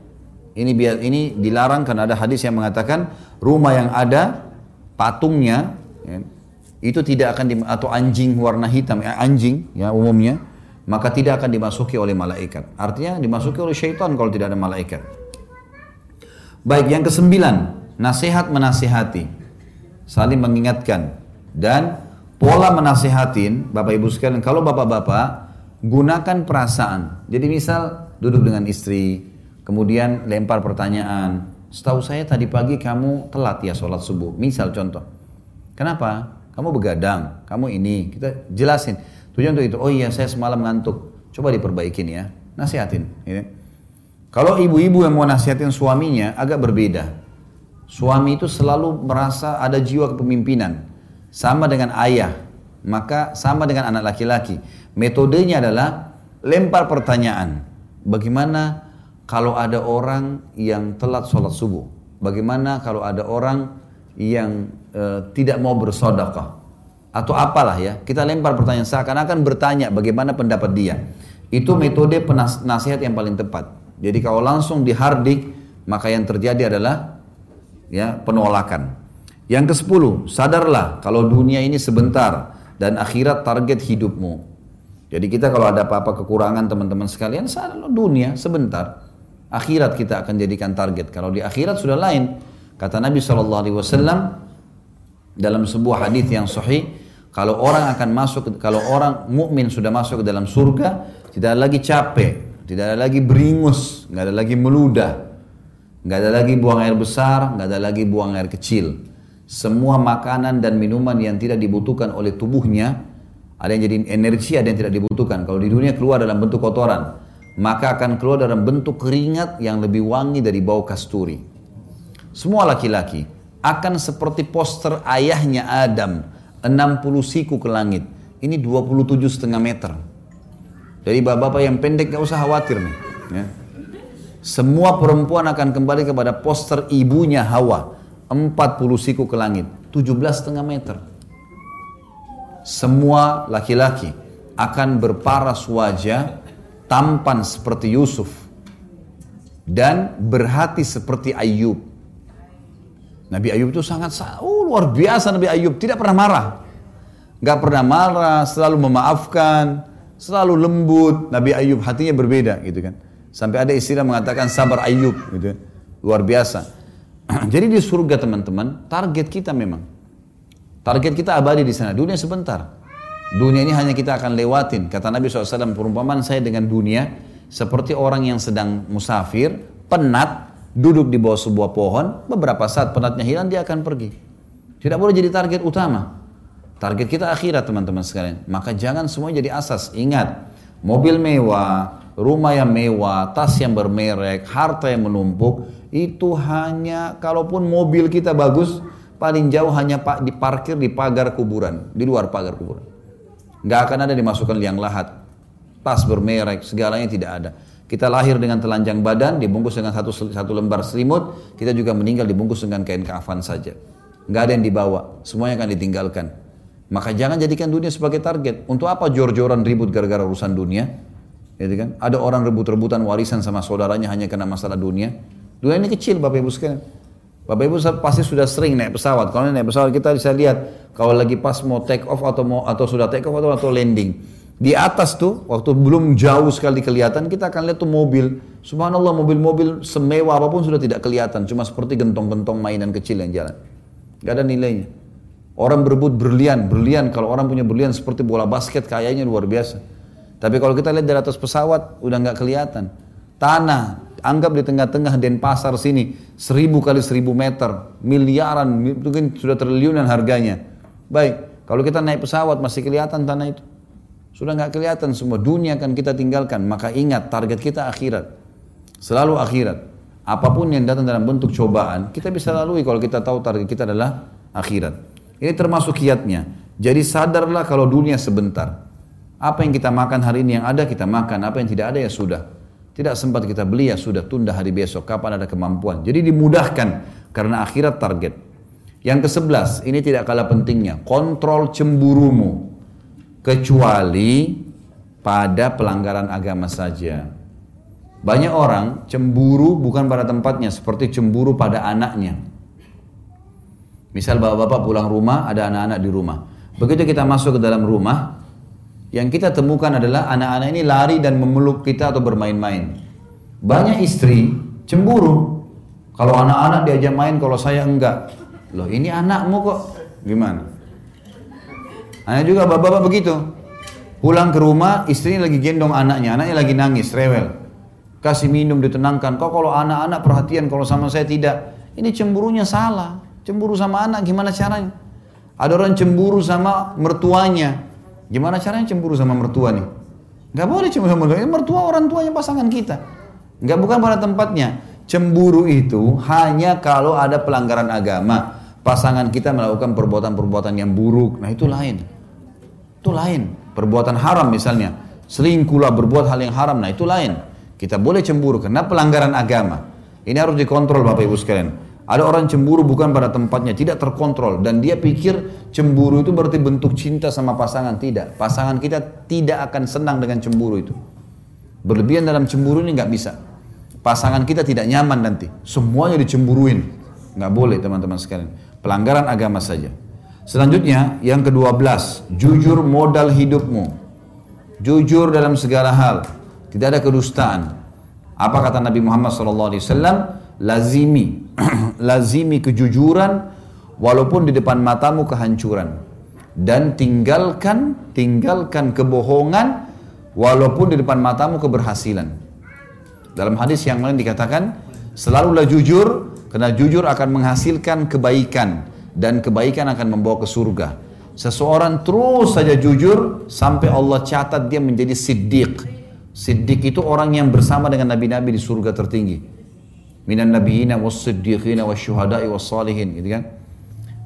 Ini biar ini dilarang karena ada hadis yang mengatakan rumah yang ada patungnya ya, itu tidak akan di, atau anjing warna hitam ya, anjing ya umumnya maka tidak akan dimasuki oleh malaikat. Artinya dimasuki oleh syaitan kalau tidak ada malaikat. Baik, yang kesembilan, nasihat menasihati saling mengingatkan dan pola menasihatin Bapak Ibu sekalian kalau Bapak-bapak gunakan perasaan. Jadi misal duduk dengan istri, kemudian lempar pertanyaan. Setahu saya tadi pagi kamu telat ya sholat subuh. Misal contoh. Kenapa? Kamu begadang, kamu ini. Kita jelasin. Tujuan untuk itu. Oh iya saya semalam ngantuk. Coba diperbaikin ya. Nasihatin. Ya. Kalau ibu-ibu yang mau nasihatin suaminya agak berbeda. Suami itu selalu merasa ada jiwa kepemimpinan. Sama dengan ayah. Maka sama dengan anak laki-laki. Metodenya adalah lempar pertanyaan. Bagaimana kalau ada orang yang telat sholat subuh? Bagaimana kalau ada orang yang e, tidak mau bersodakah? Atau apalah ya. Kita lempar pertanyaan seakan-akan bertanya bagaimana pendapat dia. Itu metode nasihat yang paling tepat. Jadi kalau langsung dihardik, maka yang terjadi adalah ya penolakan. Yang ke sepuluh, sadarlah kalau dunia ini sebentar dan akhirat target hidupmu. Jadi kita kalau ada apa-apa kekurangan teman-teman sekalian, sadarlah dunia sebentar. Akhirat kita akan jadikan target. Kalau di akhirat sudah lain. Kata Nabi SAW dalam sebuah hadis yang sahih, kalau orang akan masuk, kalau orang mukmin sudah masuk ke dalam surga, tidak ada lagi capek, tidak ada lagi beringus, nggak ada lagi meludah, Nggak ada lagi buang air besar, nggak ada lagi buang air kecil. Semua makanan dan minuman yang tidak dibutuhkan oleh tubuhnya, ada yang jadi energi, ada yang tidak dibutuhkan. Kalau di dunia keluar dalam bentuk kotoran, maka akan keluar dalam bentuk keringat yang lebih wangi dari bau kasturi. Semua laki-laki akan seperti poster ayahnya Adam, 60 siku ke langit. Ini 27 setengah meter. Jadi bapak-bapak yang pendek gak usah khawatir nih. Ya. Semua perempuan akan kembali kepada poster ibunya Hawa. 40 siku ke langit. 17 setengah meter. Semua laki-laki akan berparas wajah tampan seperti Yusuf dan berhati seperti Ayub. Nabi Ayub itu sangat oh, luar biasa Nabi Ayub tidak pernah marah, nggak pernah marah, selalu memaafkan, selalu lembut. Nabi Ayub hatinya berbeda gitu kan. Sampai ada istilah mengatakan sabar Ayub gitu. Luar biasa. Jadi di surga teman-teman, target kita memang. Target kita abadi di sana. Dunia sebentar. Dunia ini hanya kita akan lewatin. Kata Nabi SAW, perumpamaan saya dengan dunia seperti orang yang sedang musafir, penat, duduk di bawah sebuah pohon, beberapa saat penatnya hilang, dia akan pergi. Tidak boleh jadi target utama. Target kita akhirat teman-teman sekalian. Maka jangan semua jadi asas. Ingat, mobil mewah, rumah yang mewah, tas yang bermerek, harta yang menumpuk, itu hanya kalaupun mobil kita bagus, paling jauh hanya pak diparkir di pagar kuburan, di luar pagar kuburan. Nggak akan ada dimasukkan liang lahat. tas bermerek, segalanya tidak ada. Kita lahir dengan telanjang badan, dibungkus dengan satu satu lembar selimut, kita juga meninggal dibungkus dengan kain kafan saja. Nggak ada yang dibawa, semuanya akan ditinggalkan. Maka jangan jadikan dunia sebagai target. Untuk apa jor-joran ribut gara-gara urusan dunia? Gitu kan? Ada orang rebut-rebutan warisan sama saudaranya hanya karena masalah dunia. Dunia ini kecil Bapak Ibu sekalian. Bapak Ibu pasti sudah sering naik pesawat. Kalau naik pesawat kita bisa lihat kalau lagi pas mau take off atau mau atau sudah take off atau, atau landing di atas tuh, waktu belum jauh sekali kelihatan, kita akan lihat tuh mobil. Subhanallah mobil-mobil semewah apa pun sudah tidak kelihatan. Cuma seperti gentong-gentong mainan kecil yang jalan. Gak ada nilainya. Orang berebut berlian, berlian. Kalau orang punya berlian seperti bola basket kayaknya luar biasa. Tapi kalau kita lihat dari atas pesawat, udah nggak kelihatan. Tanah, anggap di tengah-tengah Denpasar sini, seribu kali seribu meter, miliaran, mungkin sudah triliunan harganya. Baik, kalau kita naik pesawat masih kelihatan tanah itu. Sudah nggak kelihatan semua dunia akan kita tinggalkan. Maka ingat target kita akhirat. Selalu akhirat. Apa pun yang datang dalam bentuk cobaan, kita bisa lalui kalau kita tahu target kita adalah akhirat. Ini termasuk kiatnya. Jadi sadarlah kalau dunia sebentar. Apa yang kita makan hari ini yang ada kita makan, apa yang tidak ada ya sudah. Tidak sempat kita beli ya sudah tunda hari besok kapan ada kemampuan. Jadi dimudahkan karena akhirat target. Yang ke sebelas ini tidak kalah pentingnya, kontrol cemburumu kecuali pada pelanggaran agama saja. Banyak orang cemburu bukan pada tempatnya, seperti cemburu pada anaknya. Misal bapak-bapak pulang rumah, ada anak-anak di rumah. Begitu kita masuk ke dalam rumah, yang kita temukan adalah anak-anak ini lari dan memeluk kita atau bermain-main. Banyak istri cemburu. Kalau anak-anak diajak main, kalau saya enggak. Loh ini anakmu kok. Gimana? Hanya juga bapak-bapak begitu. Pulang ke rumah, istrinya lagi gendong anaknya, anaknya lagi nangis, rewel. Kasih minum, ditenangkan. Kok kalau anak-anak perhatian, kalau sama saya tidak. Ini cemburunya salah. Cemburu sama anak, gimana caranya? Ada orang cemburu sama mertuanya. Gimana caranya cemburu sama mertua nih? Gak boleh cemburu sama mertua. Mertua orang tuanya pasangan kita. Gak bukan pada tempatnya. Cemburu itu hanya kalau ada pelanggaran agama pasangan kita melakukan perbuatan-perbuatan yang buruk, nah itu lain. Itu lain. Perbuatan haram misalnya, selingkuhlah berbuat hal yang haram, nah itu lain. Kita boleh cemburu karena pelanggaran agama. Ini harus dikontrol Bapak Ibu sekalian. Ada orang cemburu bukan pada tempatnya, tidak terkontrol dan dia pikir cemburu itu berarti bentuk cinta sama pasangan tidak. Pasangan kita tidak akan senang dengan cemburu itu. Berlebihan dalam cemburu ini nggak bisa. Pasangan kita tidak nyaman nanti. Semuanya dicemburuin. Nggak boleh teman-teman sekalian. Pelanggaran agama saja. Selanjutnya yang kedua belas, jujur modal hidupmu. Jujur dalam segala hal. Tidak ada kedustaan. Apa kata Nabi Muhammad SAW? Lazimi. Lazimi kejujuran walaupun di depan matamu kehancuran. Dan tinggalkan, tinggalkan kebohongan walaupun di depan matamu keberhasilan. Dalam hadis yang lain dikatakan, selalulah jujur karena jujur akan menghasilkan kebaikan dan kebaikan akan membawa ke surga. Seseorang terus saja jujur sampai Allah catat dia menjadi siddiq. Siddiq itu orang yang bersama dengan nabi-nabi di surga tertinggi. Minan nabiyina was siddiqina was syuhada'i was salihin gitu kan.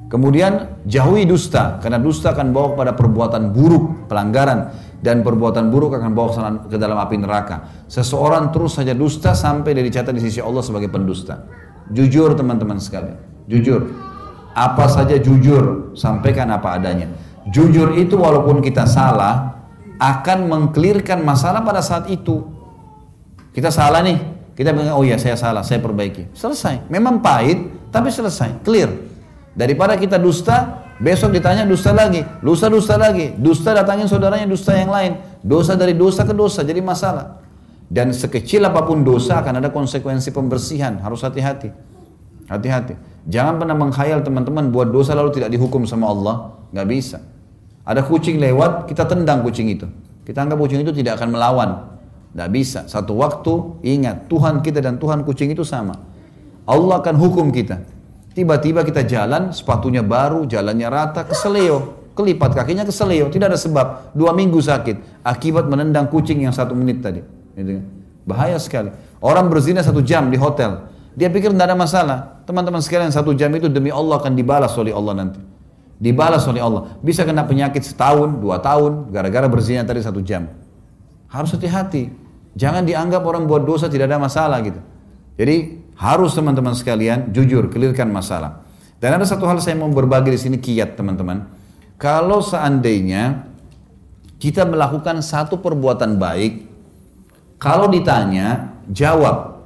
Kemudian jauhi dusta karena dusta akan bawa kepada perbuatan buruk, pelanggaran dan perbuatan buruk akan bawa ke dalam api neraka. Seseorang terus saja dusta sampai dari catat di sisi Allah sebagai pendusta. Jujur teman-teman sekalian. Jujur. Apa saja jujur. Sampaikan apa adanya. Jujur itu walaupun kita salah, akan mengklirkan masalah pada saat itu. Kita salah nih. Kita bilang, oh ya saya salah, saya perbaiki. Selesai. Memang pahit, tapi selesai. Clear. Daripada kita dusta, besok ditanya dusta lagi. Dusta, dusta lagi. Dusta datangin saudaranya dusta yang lain. Dosa dari dosa ke dosa, jadi masalah. Dan sekecil apa pun dosa akan ada konsekuensi pembersihan. Harus hati-hati. Hati-hati. Jangan pernah mengkhayal teman-teman buat dosa lalu tidak dihukum sama Allah. Nggak bisa. Ada kucing lewat, kita tendang kucing itu. Kita anggap kucing itu tidak akan melawan. Nggak bisa. Satu waktu ingat Tuhan kita dan Tuhan kucing itu sama. Allah akan hukum kita. Tiba-tiba kita jalan, sepatunya baru, jalannya rata, keseleo. Kelipat kakinya keseleo, tidak ada sebab. Dua minggu sakit. Akibat menendang kucing yang satu menit tadi. Gitu kan. Bahaya sekali. Orang berzina satu jam di hotel. Dia pikir tidak ada masalah. Teman-teman sekalian satu jam itu demi Allah akan dibalas oleh Allah nanti. Dibalas oleh Allah. Bisa kena penyakit setahun, dua tahun, gara-gara berzina tadi satu jam. Harus hati-hati. Jangan dianggap orang buat dosa tidak ada masalah gitu. Jadi harus teman-teman sekalian jujur, kelirkan masalah. Dan ada satu hal saya mau berbagi di sini kiat teman-teman. Kalau seandainya kita melakukan satu perbuatan baik, kalau ditanya jawab.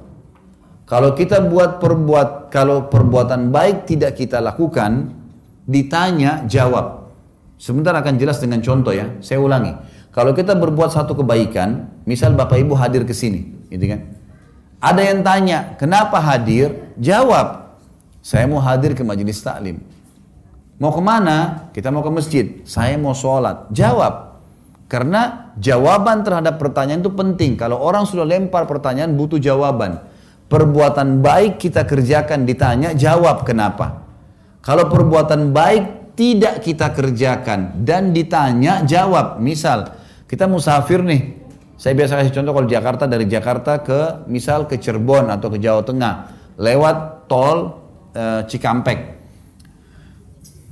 Kalau kita buat perbuat kalau perbuatan baik tidak kita lakukan, ditanya jawab. Sebentar akan jelas dengan contoh ya. Saya ulangi. Kalau kita berbuat satu kebaikan, misal Bapak Ibu hadir ke sini, gitu kan? Ada yang tanya, kenapa hadir? Jawab, saya mau hadir ke majelis taklim. Mau ke mana? Kita mau ke masjid. Saya mau sholat. Jawab. Karena jawaban terhadap pertanyaan itu penting. Kalau orang sudah lempar pertanyaan butuh jawaban. Perbuatan baik kita kerjakan ditanya jawab kenapa. Kalau perbuatan baik tidak kita kerjakan dan ditanya jawab. Misal kita musafir nih. Saya biasa kasih contoh kalau Jakarta dari Jakarta ke misal ke Cirebon atau ke Jawa Tengah lewat tol e, Cikampek.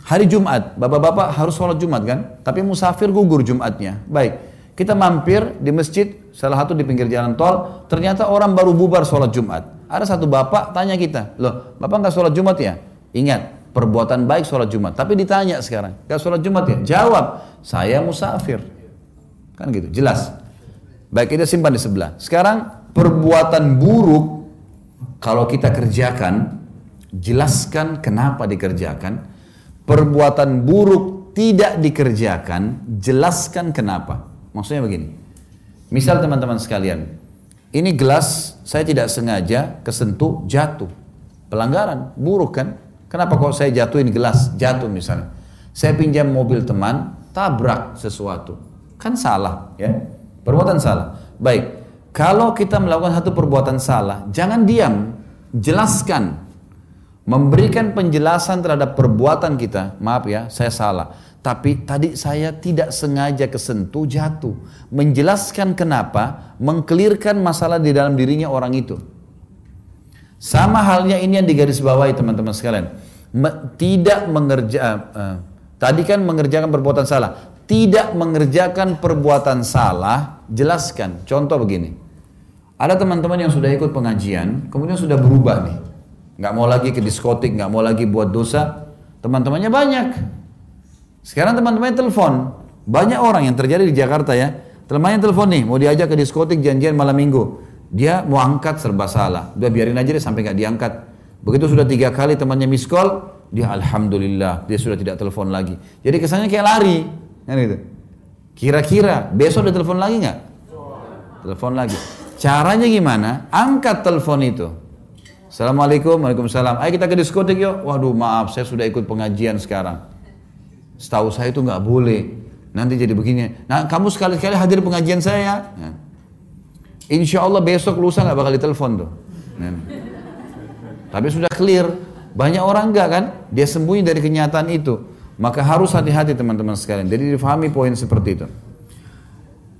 Hari Jumat, bapak-bapak harus sholat Jumat kan? Tapi musafir gugur Jumatnya. Baik, kita mampir di masjid, salah satu di pinggir jalan tol, ternyata orang baru bubar sholat Jumat. Ada satu bapak tanya kita, loh bapak nggak sholat Jumat ya? Ingat, perbuatan baik sholat Jumat. Tapi ditanya sekarang, nggak sholat Jumat ya? Jawab, saya musafir. Kan gitu, jelas. Baik kita simpan di sebelah. Sekarang perbuatan buruk kalau kita kerjakan, jelaskan kenapa dikerjakan. Perbuatan buruk tidak dikerjakan, jelaskan kenapa. Maksudnya begini. Misal teman-teman sekalian, ini gelas saya tidak sengaja kesentuh jatuh. Pelanggaran, buruk kan? Kenapa kok saya jatuhin gelas, jatuh misalnya. Saya pinjam mobil teman, tabrak sesuatu Kan salah, ya. Perbuatan salah. Baik. Kalau kita melakukan satu perbuatan salah, jangan diam, jelaskan. Memberikan penjelasan terhadap perbuatan kita. Maaf ya, saya salah. Tapi tadi saya tidak sengaja kesentuh jatuh. Menjelaskan kenapa, mengkelirkan masalah di dalam dirinya orang itu. Sama halnya ini yang digarisbawahi teman-teman sekalian. tidak mengerja, uh, tadi kan mengerjakan perbuatan salah tidak mengerjakan perbuatan salah, jelaskan. Contoh begini. Ada teman-teman yang sudah ikut pengajian, kemudian sudah berubah nih. Nggak mau lagi ke diskotik, nggak mau lagi buat dosa. Teman-temannya banyak. Sekarang teman-temannya telepon. Banyak orang yang terjadi di Jakarta ya. Temannya telepon nih, mau diajak ke diskotik janjian malam minggu. Dia mau angkat serba salah. Udah biarin aja deh sampai nggak diangkat. Begitu sudah tiga kali temannya miss call, dia alhamdulillah dia sudah tidak telepon lagi. Jadi kesannya kayak lari. Kan itu. Kira-kira besok dia telepon lagi nggak? Telepon lagi. Caranya gimana? Angkat telepon itu. Assalamualaikum, Waalaikumsalam. Ayo kita ke diskotik yuk. Waduh maaf, saya sudah ikut pengajian sekarang. Setahu saya itu nggak boleh. Nanti jadi begini. Nah kamu sekali-kali hadir pengajian saya. Nah. Insya Allah besok lusa nggak bakal ditelepon tuh. Nah. Tapi sudah clear. Banyak orang enggak kan? Dia sembunyi dari kenyataan itu. Maka harus hati-hati teman-teman sekalian. Jadi difahami poin seperti itu.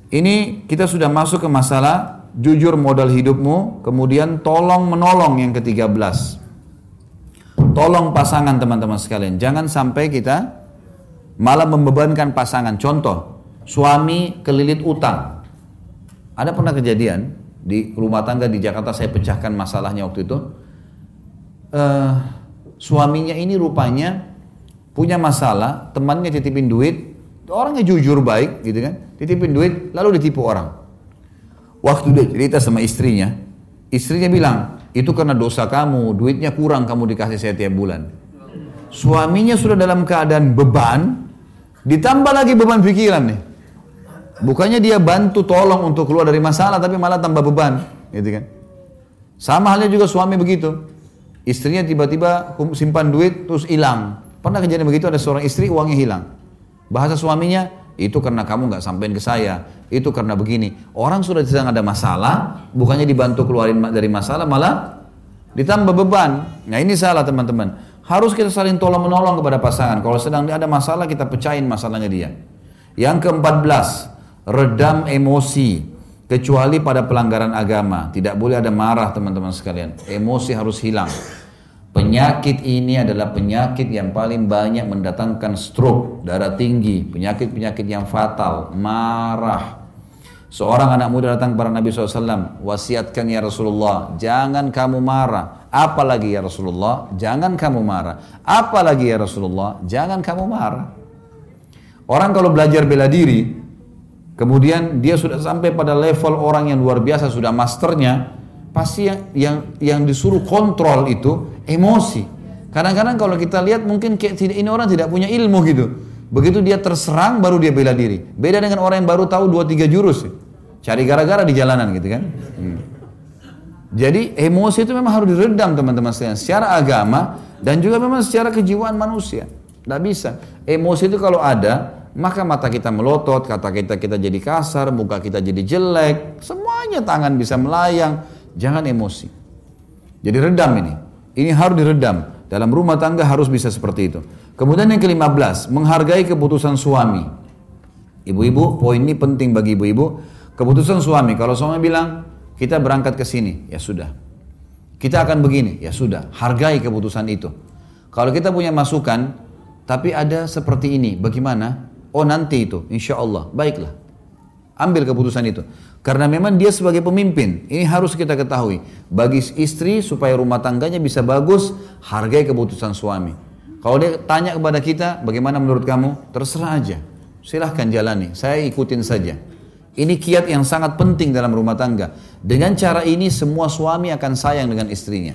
Ini kita sudah masuk ke masalah jujur modal hidupmu, kemudian tolong menolong yang ke-13. Tolong pasangan teman-teman sekalian. Jangan sampai kita malah membebankan pasangan. Contoh, suami kelilit utang. Ada pernah kejadian di rumah tangga di Jakarta saya pecahkan masalahnya waktu itu. Uh, suaminya ini rupanya punya masalah, temannya titipin duit, orangnya jujur baik gitu kan, titipin duit lalu ditipu orang. Waktu dia cerita sama istrinya, istrinya bilang, itu karena dosa kamu, duitnya kurang kamu dikasih saya tiap bulan. Suaminya sudah dalam keadaan beban, ditambah lagi beban pikiran nih. Bukannya dia bantu tolong untuk keluar dari masalah, tapi malah tambah beban, gitu kan. Sama halnya juga suami begitu. Istrinya tiba-tiba simpan duit terus hilang. Pernah kejadian begitu ada seorang istri uangnya hilang. Bahasa suaminya, itu karena kamu nggak sampein ke saya, itu karena begini. Orang sudah sedang ada masalah, bukannya dibantu keluarin dari masalah, malah ditambah beban. Nah ini salah teman-teman. Harus kita saling tolong menolong kepada pasangan. Kalau sedang ada masalah, kita pecahin masalahnya dia. Yang keempat belas, redam emosi. Kecuali pada pelanggaran agama. Tidak boleh ada marah teman-teman sekalian. Emosi harus hilang. Penyakit ini adalah penyakit yang paling banyak mendatangkan stroke, darah tinggi, penyakit-penyakit yang fatal, marah. Seorang anak muda datang kepada Nabi SAW, wasiatkan ya Rasulullah, jangan kamu marah. Apalagi ya Rasulullah, jangan kamu marah. Apalagi ya Rasulullah, jangan kamu marah. Orang kalau belajar bela diri, kemudian dia sudah sampai pada level orang yang luar biasa, sudah masternya, pasti yang yang, yang disuruh kontrol itu emosi. Kadang-kadang kalau kita lihat mungkin kayak ini orang tidak punya ilmu gitu. Begitu dia terserang baru dia bela diri. Beda dengan orang yang baru tahu dua tiga jurus. Cari gara-gara di jalanan gitu kan. Hmm. Jadi emosi itu memang harus diredam teman-teman sekalian. Secara agama dan juga memang secara kejiwaan manusia. Tidak bisa. Emosi itu kalau ada, maka mata kita melotot, kata kita kita jadi kasar, muka kita jadi jelek, semuanya tangan bisa melayang. Jangan emosi. Jadi redam ini. Ini harus diredam. Dalam rumah tangga harus bisa seperti itu. Kemudian yang ke-15, menghargai keputusan suami. Ibu-ibu, poin ini penting bagi ibu-ibu. Keputusan suami, kalau suami bilang, kita berangkat ke sini, ya sudah. Kita akan begini, ya sudah. Hargai keputusan itu. Kalau kita punya masukan, tapi ada seperti ini, bagaimana? Oh nanti itu, insya Allah, baiklah. Ambil keputusan itu. Karena memang dia sebagai pemimpin, ini harus kita ketahui. Bagi istri supaya rumah tangganya bisa bagus, hargai keputusan suami. Kalau dia tanya kepada kita, bagaimana menurut kamu? Terserah aja. Silahkan jalani, saya ikutin saja. Ini kiat yang sangat penting dalam rumah tangga. Dengan cara ini semua suami akan sayang dengan istrinya.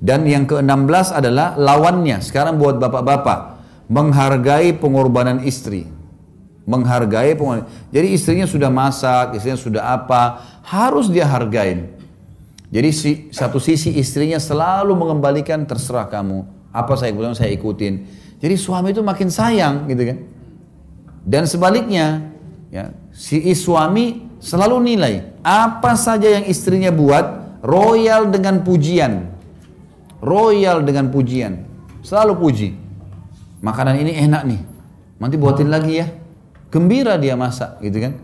Dan yang ke-16 adalah lawannya. Sekarang buat bapak-bapak. Menghargai pengorbanan istri menghargai pengorbanan. Jadi istrinya sudah masak, istrinya sudah apa, harus dia hargain. Jadi si, satu sisi istrinya selalu mengembalikan terserah kamu, apa saya ikutin saya ikutin. Jadi suami itu makin sayang gitu kan. Dan sebaliknya, ya, si suami selalu nilai apa saja yang istrinya buat royal dengan pujian. Royal dengan pujian. Selalu puji. Makanan ini enak nih. Nanti buatin lagi ya Gembira dia masak gitu kan.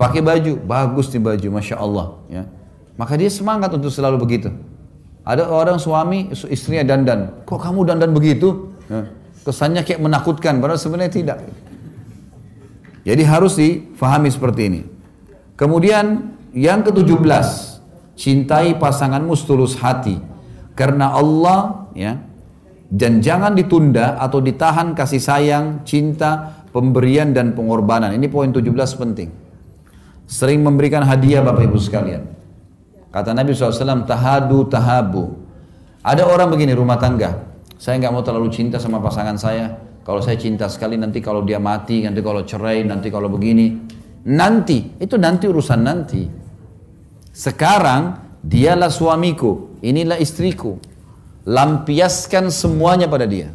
Pakai baju, bagus nih baju, Masya Allah. Ya. Maka dia semangat untuk selalu begitu. Ada orang suami, istrinya dandan. Kok kamu dandan begitu? Ya. Kesannya kayak menakutkan, padahal sebenarnya tidak. Jadi harus difahami seperti ini. Kemudian yang ke-17, cintai pasanganmu setulus hati. Karena Allah ya dan jangan ditunda atau ditahan kasih sayang, cinta pemberian dan pengorbanan. Ini poin 17 penting. Sering memberikan hadiah Bapak Ibu sekalian. Kata Nabi SAW, tahadu tahabu. Ada orang begini rumah tangga. Saya nggak mau terlalu cinta sama pasangan saya. Kalau saya cinta sekali nanti kalau dia mati, nanti kalau cerai, nanti kalau begini. Nanti, itu nanti urusan nanti. Sekarang dialah suamiku, inilah istriku. Lampiaskan semuanya pada dia.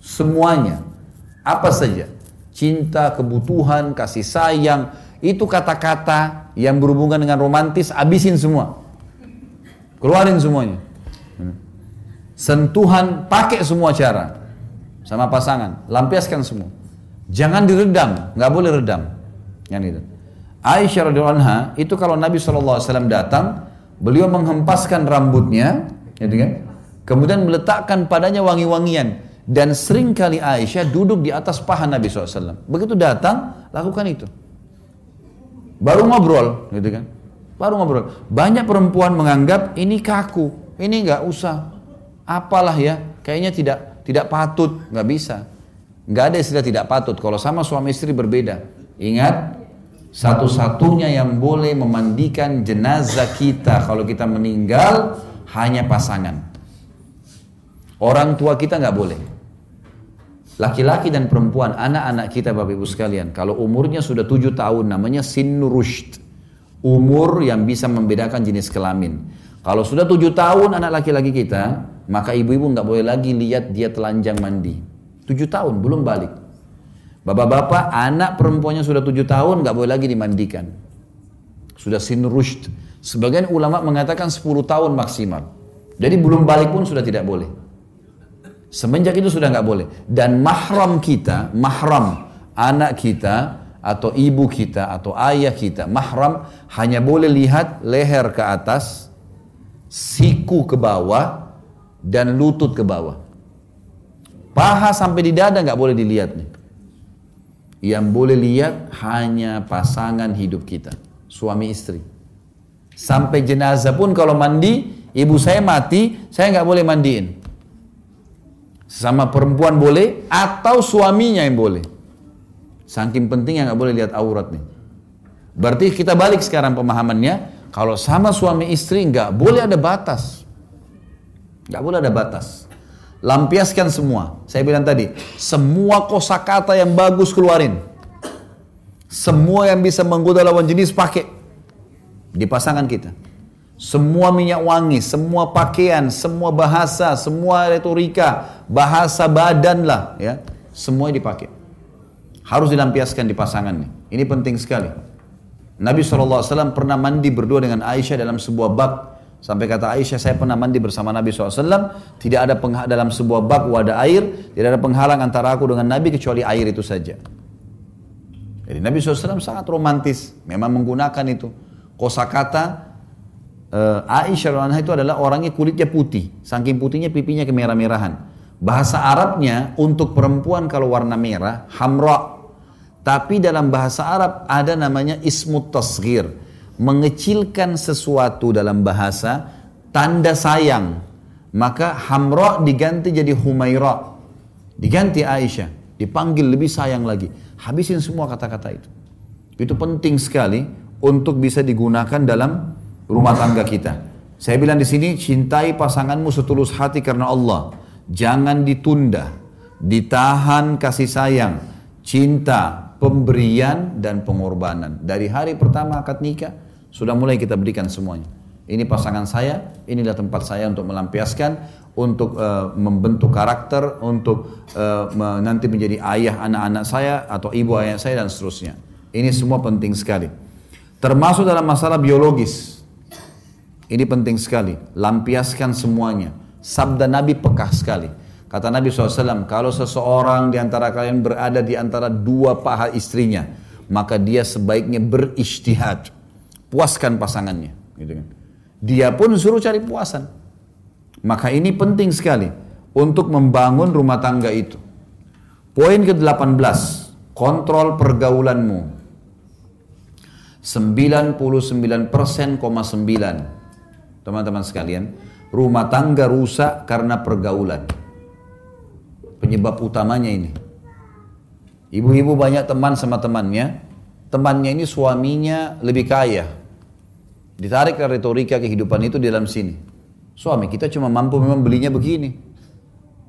Semuanya. Apa saja cinta, kebutuhan, kasih sayang, itu kata-kata yang berhubungan dengan romantis, abisin semua. Keluarin semuanya. Sentuhan, pakai semua cara. Sama pasangan, lampiaskan semua. Jangan diredam, nggak boleh redam. Yang itu. Aisyah radhiyallahu anha itu kalau Nabi SAW datang, beliau menghempaskan rambutnya, gitu kan? Kemudian meletakkan padanya wangi-wangian dan sering kali Aisyah duduk di atas paha Nabi SAW. Begitu datang, lakukan itu. Baru ngobrol, gitu kan. Baru ngobrol. Banyak perempuan menganggap ini kaku, ini nggak usah. Apalah ya, kayaknya tidak tidak patut, nggak bisa. Nggak ada istilah tidak patut. Kalau sama suami istri berbeda. Ingat, satu-satunya yang boleh memandikan jenazah kita kalau kita meninggal hanya pasangan. Orang tua kita nggak boleh. Laki-laki dan perempuan, anak-anak kita Bapak Ibu sekalian, kalau umurnya sudah tujuh tahun namanya sinnu rushd. Umur yang bisa membedakan jenis kelamin. Kalau sudah tujuh tahun anak laki-laki kita, maka ibu-ibu nggak boleh lagi lihat dia telanjang mandi. Tujuh tahun, belum balik. Bapak-bapak, anak perempuannya sudah tujuh tahun nggak boleh lagi dimandikan. Sudah sin rushd. Sebagian ulama mengatakan sepuluh tahun maksimal. Jadi belum balik pun sudah tidak boleh. Semenjak itu sudah nggak boleh. Dan mahram kita, mahram anak kita atau ibu kita atau ayah kita, mahram hanya boleh lihat leher ke atas, siku ke bawah, dan lutut ke bawah. Paha sampai di dada nggak boleh dilihat nih. Yang boleh lihat hanya pasangan hidup kita, suami istri. Sampai jenazah pun kalau mandi, ibu saya mati, saya nggak boleh mandiin. Sama perempuan boleh atau suaminya yang boleh. Saking pentingnya nggak boleh lihat aurat nih. Berarti kita balik sekarang pemahamannya, kalau sama suami istri nggak boleh ada batas. Nggak boleh ada batas. Lampiaskan semua. Saya bilang tadi, semua kosakata yang bagus keluarin. Semua yang bisa menggoda lawan jenis pakai di pasangan kita. Semua minyak wangi, semua pakaian, semua bahasa, semua retorika, bahasa badan lah, ya, semua dipakai. Harus dilampiaskan di pasangan nih. Ini penting sekali. Nabi SAW pernah mandi berdua dengan Aisyah dalam sebuah bak. Sampai kata Aisyah, saya pernah mandi bersama Nabi SAW. Tidak ada dalam sebuah bak wadah air. Tidak ada penghalang antara aku dengan Nabi kecuali air itu saja. Jadi Nabi SAW sangat romantis. Memang menggunakan itu. Kosa kata uh, Aisyah anha itu adalah orangnya kulitnya putih. Saking putihnya pipinya kemerah-merahan. Bahasa Arabnya untuk perempuan kalau warna merah, hamra tapi dalam bahasa Arab ada namanya ismut tasgir. Mengecilkan sesuatu dalam bahasa tanda sayang. Maka Hamra diganti jadi Humaira. Diganti Aisyah. Dipanggil lebih sayang lagi. Habisin semua kata-kata itu. Itu penting sekali untuk bisa digunakan dalam rumah tangga kita. Saya bilang di sini cintai pasanganmu setulus hati karena Allah. Jangan ditunda, ditahan kasih sayang, cinta, pemberian dan pengorbanan. Dari hari pertama akad nikah sudah mulai kita berikan semuanya. Ini pasangan saya, inilah tempat saya untuk melampiaskan, untuk uh, membentuk karakter, untuk uh, nanti menjadi ayah anak-anak saya atau ibu ayah saya dan seterusnya. Ini semua penting sekali. Termasuk dalam masalah biologis. Ini penting sekali. Lampiaskan semuanya. Sabda Nabi pekah sekali. Kata Nabi SAW, kalau seseorang di antara kalian berada di antara dua paha istrinya, maka dia sebaiknya beristihad. Puaskan pasangannya. Gitu kan. Dia pun suruh cari puasan. Maka ini penting sekali untuk membangun rumah tangga itu. Poin ke-18, kontrol pergaulanmu. 99,9 teman-teman sekalian, rumah tangga rusak karena pergaulan. Penyebab utamanya ini. Ibu-ibu banyak teman sama temannya. Temannya ini suaminya lebih kaya. Ditarik ke retorika kehidupan itu di dalam sini. Suami kita cuma mampu memang belinya begini.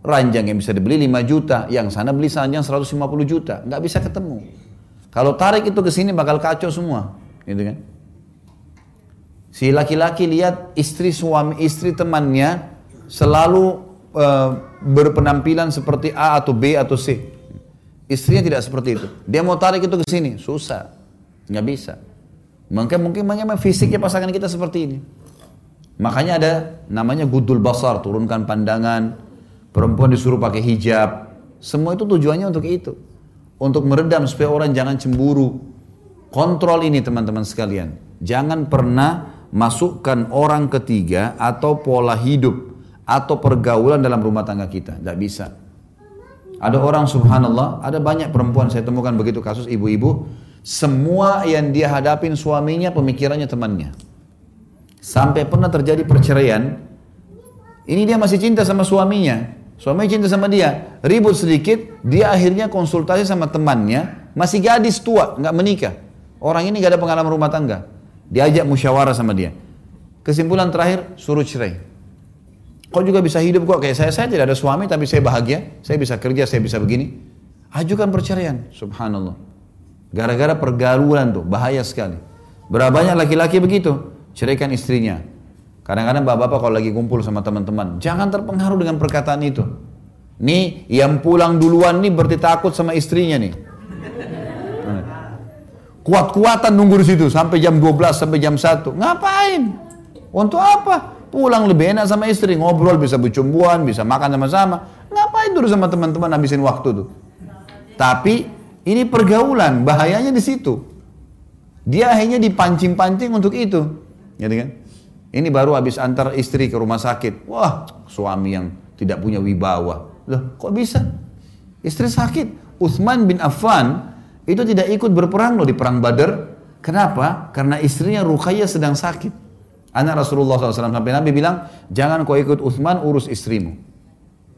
Ranjang yang bisa dibeli 5 juta, yang sana beli ranjang 150 juta. Nggak bisa ketemu. Kalau tarik itu ke sini bakal kacau semua. Gitu kan? Si laki-laki lihat istri suami istri temannya selalu uh, berpenampilan seperti A atau B atau C. Istrinya tidak seperti itu. Dia mau tarik itu ke sini, susah. Nggak bisa. Mungkin mungkin memang fisiknya pasangan kita seperti ini. Makanya ada namanya gudul basar, turunkan pandangan. Perempuan disuruh pakai hijab. Semua itu tujuannya untuk itu. Untuk meredam supaya orang jangan cemburu. Kontrol ini teman-teman sekalian. Jangan pernah masukkan orang ketiga atau pola hidup atau pergaulan dalam rumah tangga kita. Tidak bisa. Ada orang subhanallah, ada banyak perempuan saya temukan begitu kasus ibu-ibu, semua yang dia hadapin suaminya pemikirannya temannya. Sampai pernah terjadi perceraian, ini dia masih cinta sama suaminya, suaminya cinta sama dia, ribut sedikit, dia akhirnya konsultasi sama temannya, masih gadis tua, nggak menikah. Orang ini gak ada pengalaman rumah tangga. Diajak musyawarah sama dia. Kesimpulan terakhir, suruh cerai. Kau juga bisa hidup kok kayak saya. Saya tidak ada suami tapi saya bahagia. Saya bisa kerja, saya bisa begini. Ajukan perceraian. Subhanallah. Gara-gara pergaulan tuh. Bahaya sekali. Berapa banyak laki-laki begitu. Ceraikan istrinya. Kadang-kadang bapak-bapak kalau lagi kumpul sama teman-teman. Jangan terpengaruh dengan perkataan itu. Nih yang pulang duluan nih berarti takut sama istrinya nih. Kuat-kuatan nunggu di situ sampai jam 12 sampai jam 1. Ngapain? Untuk apa? Pulang lebih enak sama istri, ngobrol, bisa bercumbuan, bisa makan sama-sama. Ngapain dulu sama teman-teman habisin waktu tuh? Tapi ini pergaulan, bahayanya di situ. Dia akhirnya dipancing-pancing untuk itu. Gitu kan? Ini baru habis antar istri ke rumah sakit. Wah, suami yang tidak punya wibawa. Loh, kok bisa? Istri sakit. Uthman bin Affan itu tidak ikut berperang loh di perang Badar. Kenapa? Karena istrinya Ruqayyah sedang sakit. Anak Rasulullah SAW sampai Nabi bilang, jangan kau ikut Uthman urus istrimu.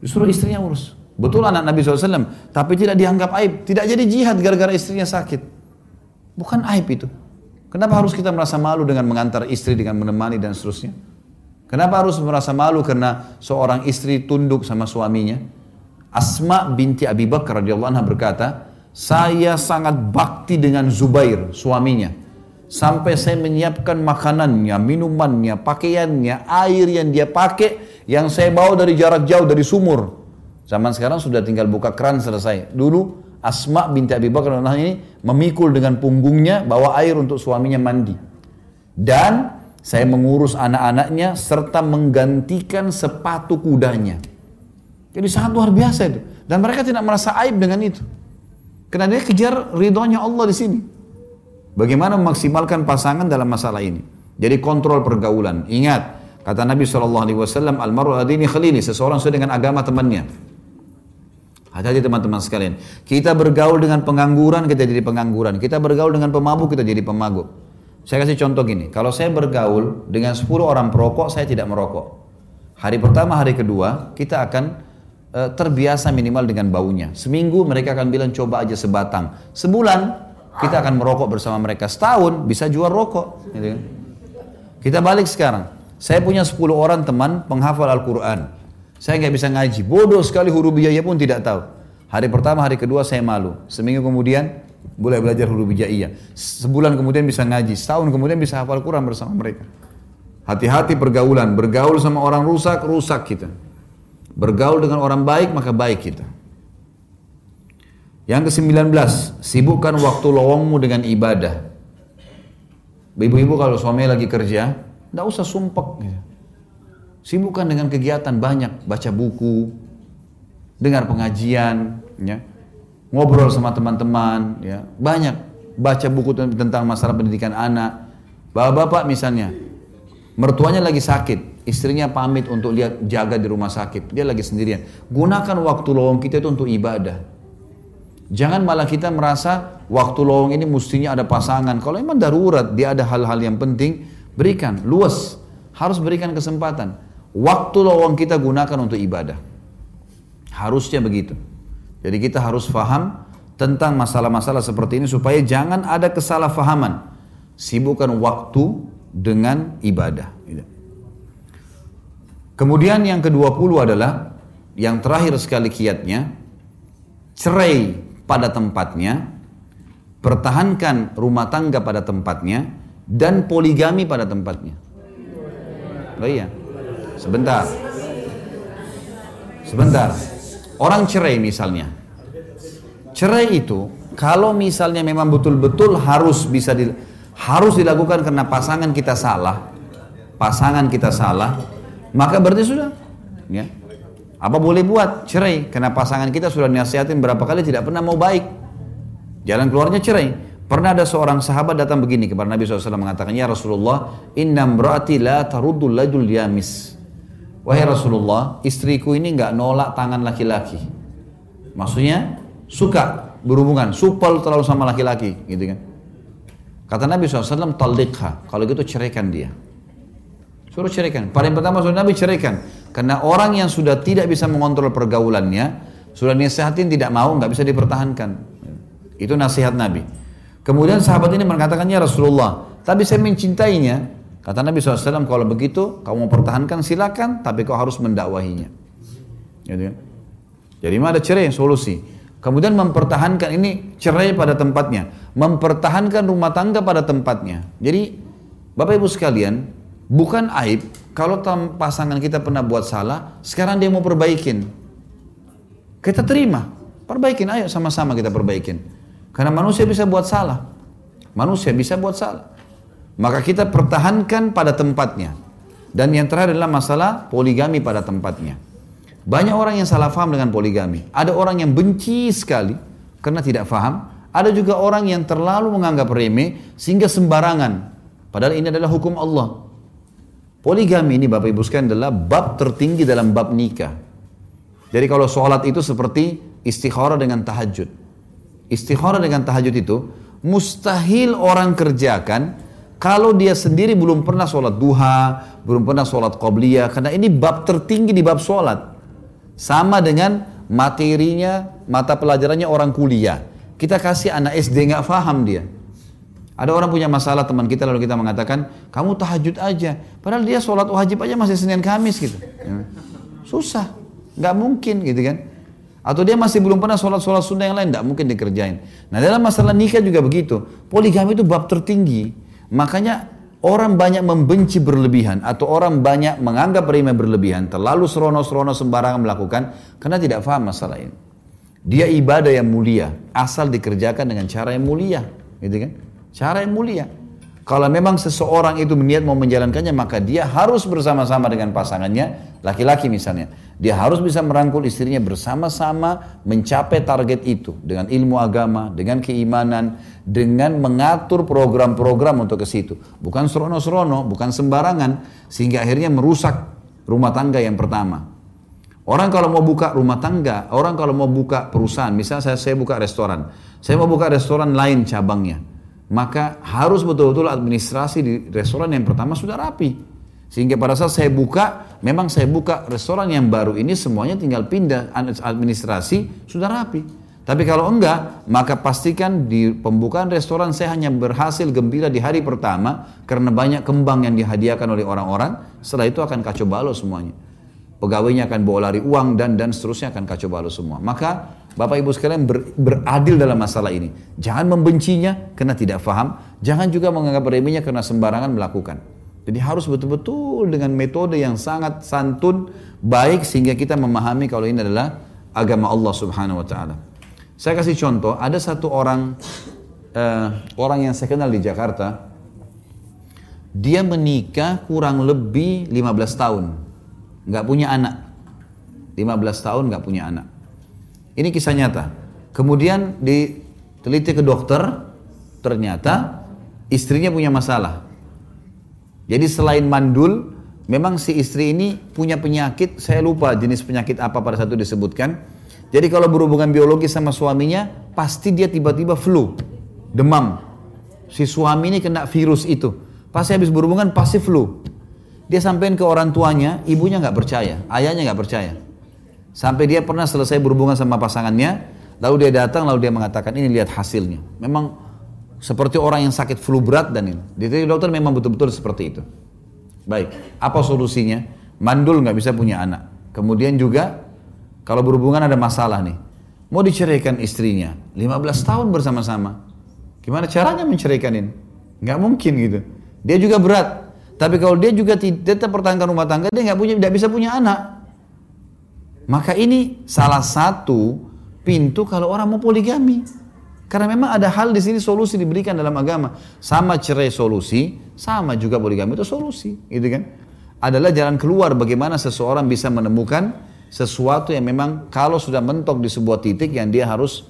Disuruh istrinya urus. Betul anak Nabi SAW, tapi tidak dianggap aib. Tidak jadi jihad gara-gara istrinya sakit. Bukan aib itu. Kenapa harus kita merasa malu dengan mengantar istri, dengan menemani dan seterusnya? Kenapa harus merasa malu karena seorang istri tunduk sama suaminya? Asma binti Abi Bakar radhiyallahu anha berkata, saya sangat bakti dengan Zubair, suaminya. Sampai saya menyiapkan makanannya, minumannya, pakaiannya, air yang dia pakai, yang saya bawa dari jarak jauh, dari sumur. Zaman sekarang sudah tinggal buka keran selesai. Dulu Asma binti Abi Bakar ini memikul dengan punggungnya, bawa air untuk suaminya mandi. Dan saya mengurus anak-anaknya serta menggantikan sepatu kudanya. Jadi sangat luar biasa itu. Dan mereka tidak merasa aib dengan itu. Karena dia kejar ridhonya Allah di sini. Bagaimana memaksimalkan pasangan dalam masalah ini. Jadi kontrol pergaulan. Ingat, kata Nabi SAW, Almaru adini khalili, seseorang sesuai dengan agama temannya. Hati-hati teman-teman sekalian. Kita bergaul dengan pengangguran, kita jadi pengangguran. Kita bergaul dengan pemabuk, kita jadi pemabuk. Saya kasih contoh gini, kalau saya bergaul dengan 10 orang perokok, saya tidak merokok. Hari pertama, hari kedua, kita akan Eh, terbiasa minimal dengan baunya. Seminggu mereka akan bilang coba aja sebatang. Sebulan kita akan merokok bersama mereka. Setahun bisa jual rokok. Gitu kan. Kita balik sekarang. Saya punya 10 orang teman penghafal Al-Quran. Saya nggak bisa ngaji. Bodoh sekali huruf biaya pun tidak tahu. Hari pertama, hari kedua saya malu. Seminggu kemudian boleh belajar huruf hijaiyah. Sebulan kemudian bisa ngaji. Setahun kemudian bisa hafal Quran bersama mereka. Hati-hati pergaulan. Bergaul sama orang rusak, rusak kita. Bergaul dengan orang baik maka baik kita. Yang ke-19, sibukkan waktu lowongmu dengan ibadah. Ibu-ibu kalau suami lagi kerja, tidak usah sumpek. Gitu. Sibukkan dengan kegiatan banyak, baca buku, dengar pengajian, ya. ngobrol sama teman-teman, ya. banyak baca buku tentang masalah pendidikan anak. Bapak-bapak misalnya, mertuanya lagi sakit, istrinya pamit untuk lihat jaga di rumah sakit, dia lagi sendirian. Gunakan waktu lowong kita itu untuk ibadah. Jangan malah kita merasa waktu lowong ini mestinya ada pasangan. Kalau memang darurat, dia ada hal-hal yang penting, berikan, luas. Harus berikan kesempatan. Waktu lowong kita gunakan untuk ibadah. Harusnya begitu. Jadi kita harus faham tentang masalah-masalah seperti ini supaya jangan ada kesalahpahaman. Sibukkan waktu dengan ibadah. Kemudian yang ke-20 adalah yang terakhir sekali kiatnya cerai pada tempatnya, pertahankan rumah tangga pada tempatnya dan poligami pada tempatnya. Oh iya. Sebentar. Sebentar. Orang cerai misalnya. Cerai itu kalau misalnya memang betul-betul harus bisa di, harus dilakukan karena pasangan kita salah, pasangan kita salah, maka berarti sudah. Ya. Apa boleh buat? Cerai. Karena pasangan kita sudah nasihatin berapa kali tidak pernah mau baik. Jalan keluarnya cerai. Pernah ada seorang sahabat datang begini kepada Nabi SAW mengatakan, Ya Rasulullah, inna mraati la tarudul lajul yamis. Wahai Rasulullah, istriku ini nggak nolak tangan laki-laki. Maksudnya, suka berhubungan, supel terlalu sama laki-laki, gitu kan. Kata Nabi SAW, talikha, kalau gitu ceraikan dia. Suruh ceraikan. Paling pertama suruh Nabi ceraikan. Karena orang yang sudah tidak bisa mengontrol pergaulannya, sudah nasihatin tidak mau, nggak bisa dipertahankan. Itu nasihat Nabi. Kemudian sahabat ini mengatakannya Rasulullah, tapi saya mencintainya. Kata Nabi SAW, kalau begitu kamu mau pertahankan silakan, tapi kau harus mendakwahinya. Gitu kan? Jadi ada cerai solusi. Kemudian mempertahankan ini cerai pada tempatnya, mempertahankan rumah tangga pada tempatnya. Jadi Bapak Ibu sekalian, Bukan aib kalau pasangan kita pernah buat salah, sekarang dia mau perbaikin. Kita terima, perbaikin, ayo sama-sama kita perbaikin. Karena manusia bisa buat salah. Manusia bisa buat salah. Maka kita pertahankan pada tempatnya. Dan yang terakhir adalah masalah poligami pada tempatnya. Banyak orang yang salah faham dengan poligami. Ada orang yang benci sekali karena tidak faham. Ada juga orang yang terlalu menganggap remeh sehingga sembarangan. Padahal ini adalah hukum Allah. Poligami ini Bapak Ibu sekalian adalah bab tertinggi dalam bab nikah. Jadi kalau sholat itu seperti istikharah dengan tahajud. istikharah dengan tahajud itu mustahil orang kerjakan kalau dia sendiri belum pernah sholat duha, belum pernah sholat qobliyah, karena ini bab tertinggi di bab sholat. Sama dengan materinya, mata pelajarannya orang kuliah. Kita kasih anak SD nggak paham dia. Ada orang punya masalah teman kita lalu kita mengatakan, kamu tahajud aja. Padahal dia sholat wajib aja masih Senin Kamis gitu. Susah, nggak mungkin gitu kan. Atau dia masih belum pernah sholat-sholat sunnah yang lain, nggak mungkin dikerjain. Nah dalam masalah nikah juga begitu. Poligami itu bab tertinggi. Makanya orang banyak membenci berlebihan atau orang banyak menganggap remeh berlebihan, terlalu serono-serono sembarangan melakukan karena tidak paham masalah ini. Dia ibadah yang mulia, asal dikerjakan dengan cara yang mulia, gitu kan? Cara yang mulia. Kalau memang seseorang itu niat mau menjalankannya, maka dia harus bersama-sama dengan pasangannya, laki-laki misalnya. Dia harus bisa merangkul istrinya bersama-sama mencapai target itu dengan ilmu agama, dengan keimanan, dengan mengatur program-program untuk ke situ. Bukan serono-serono, bukan sembarangan, sehingga akhirnya merusak rumah tangga yang pertama. Orang kalau mau buka rumah tangga, orang kalau mau buka perusahaan, misalnya saya, saya buka restoran, saya mau buka restoran lain cabangnya maka harus betul-betul administrasi di restoran yang pertama sudah rapi. Sehingga pada saat saya buka, memang saya buka restoran yang baru ini semuanya tinggal pindah administrasi sudah rapi. Tapi kalau enggak, maka pastikan di pembukaan restoran saya hanya berhasil gembira di hari pertama karena banyak kembang yang dihadiahkan oleh orang-orang. Setelah itu akan kacau balau semuanya. Pegawainya akan bawa lari uang dan dan seterusnya akan kacau balau semua. Maka Bapak Ibu sekalian ber, beradil dalam masalah ini. Jangan membencinya karena tidak faham. Jangan juga menganggap remehnya karena sembarangan melakukan. Jadi harus betul-betul dengan metode yang sangat santun, baik sehingga kita memahami kalau ini adalah agama Allah Subhanahu wa taala. Saya kasih contoh, ada satu orang uh, orang yang saya kenal di Jakarta. Dia menikah kurang lebih 15 tahun. nggak punya anak. 15 tahun nggak punya anak. Ini kisah nyata. Kemudian diteliti ke dokter, ternyata istrinya punya masalah. Jadi selain mandul, memang si istri ini punya penyakit, saya lupa jenis penyakit apa pada satu disebutkan. Jadi kalau berhubungan biologi sama suaminya, pasti dia tiba-tiba flu, demam. Si suami ini kena virus itu. Pasti habis berhubungan pasti flu. Dia sampein ke orang tuanya, ibunya nggak percaya, ayahnya nggak percaya. Sampai dia pernah selesai berhubungan sama pasangannya, lalu dia datang, lalu dia mengatakan ini lihat hasilnya. Memang seperti orang yang sakit flu berat dan ini. Jadi dokter memang betul-betul seperti itu. Baik, apa solusinya? Mandul nggak bisa punya anak. Kemudian juga kalau berhubungan ada masalah nih, mau diceraikan istrinya, 15 tahun bersama-sama. Gimana caranya menceraikan ini? Nggak mungkin gitu. Dia juga berat. Tapi kalau dia juga tetap pertahankan rumah tangga, dia nggak punya, tidak bisa punya anak. Maka ini salah satu pintu kalau orang mau poligami. Karena memang ada hal di sini solusi diberikan dalam agama. Sama cerai solusi, sama juga poligami itu solusi, gitu kan? Adalah jalan keluar bagaimana seseorang bisa menemukan sesuatu yang memang kalau sudah mentok di sebuah titik yang dia harus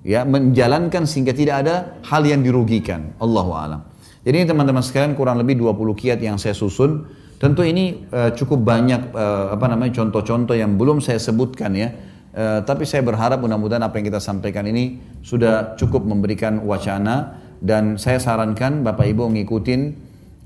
ya menjalankan sehingga tidak ada hal yang dirugikan. Allahu a'lam. Jadi teman-teman sekalian kurang lebih 20 kiat yang saya susun Tentu ini uh, cukup banyak uh, apa namanya contoh-contoh yang belum saya sebutkan ya. Uh, tapi saya berharap mudah-mudahan apa yang kita sampaikan ini sudah cukup memberikan wacana dan saya sarankan Bapak Ibu ngikutin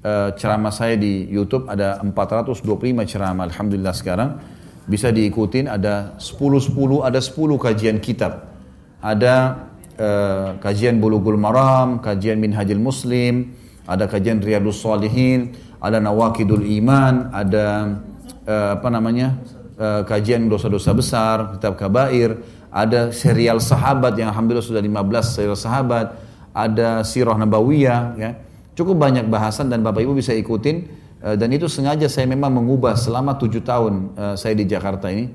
uh, ceramah saya di YouTube ada 425 ceramah alhamdulillah sekarang bisa diikutin ada 10 10 ada 10 kajian kitab. Ada uh, kajian Bulughul Maram, kajian Minhajul Muslim, ada kajian Riyadus Salihin, ada nawakidul iman, ada uh, apa namanya uh, kajian dosa-dosa besar, kitab kabair, ada serial sahabat yang alhamdulillah sudah 15 serial sahabat, ada sirah nabawiyah, ya. Cukup banyak bahasan dan Bapak Ibu bisa ikutin uh, dan itu sengaja saya memang mengubah selama tujuh tahun uh, saya di Jakarta ini.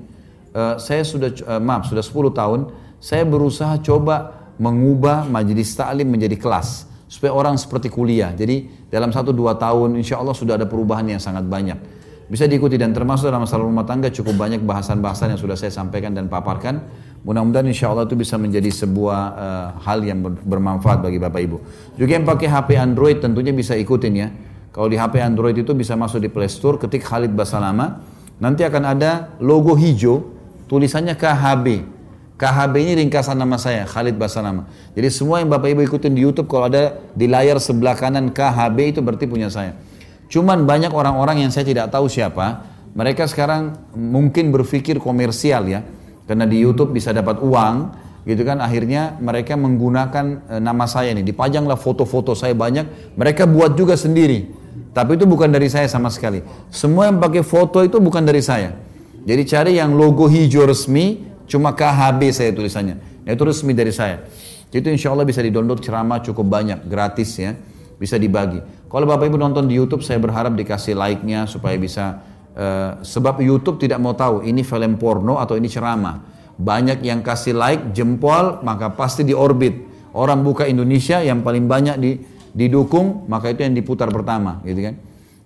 Uh, saya sudah uh, maaf sudah 10 tahun saya berusaha coba mengubah majelis taklim menjadi kelas supaya orang seperti kuliah. Jadi dalam satu dua tahun insya Allah sudah ada perubahan yang sangat banyak. Bisa diikuti dan termasuk dalam masalah rumah tangga cukup banyak bahasan-bahasan yang sudah saya sampaikan dan paparkan. Mudah-mudahan insya Allah itu bisa menjadi sebuah uh, hal yang bermanfaat bagi Bapak Ibu. Juga yang pakai HP Android tentunya bisa ikutin ya. Kalau di HP Android itu bisa masuk di Play Store, ketik Khalid Basalama. Nanti akan ada logo hijau, tulisannya KHB. KHB ini ringkasan nama saya, Khalid Basanama. Jadi semua yang Bapak Ibu ikutin di YouTube kalau ada di layar sebelah kanan KHB itu berarti punya saya. Cuman banyak orang-orang yang saya tidak tahu siapa, mereka sekarang mungkin berpikir komersial ya. Karena di YouTube bisa dapat uang, gitu kan akhirnya mereka menggunakan e, nama saya nih dipajanglah foto-foto saya banyak mereka buat juga sendiri tapi itu bukan dari saya sama sekali semua yang pakai foto itu bukan dari saya jadi cari yang logo hijau resmi cuma KHB saya tulisannya itu resmi dari saya itu insya Allah bisa di-download ceramah cukup banyak gratis ya bisa dibagi kalau bapak ibu nonton di YouTube saya berharap dikasih like-nya supaya bisa uh, sebab YouTube tidak mau tahu ini film porno atau ini ceramah banyak yang kasih like, jempol, maka pasti di orbit. Orang buka Indonesia yang paling banyak di, didukung, maka itu yang diputar pertama, gitu kan.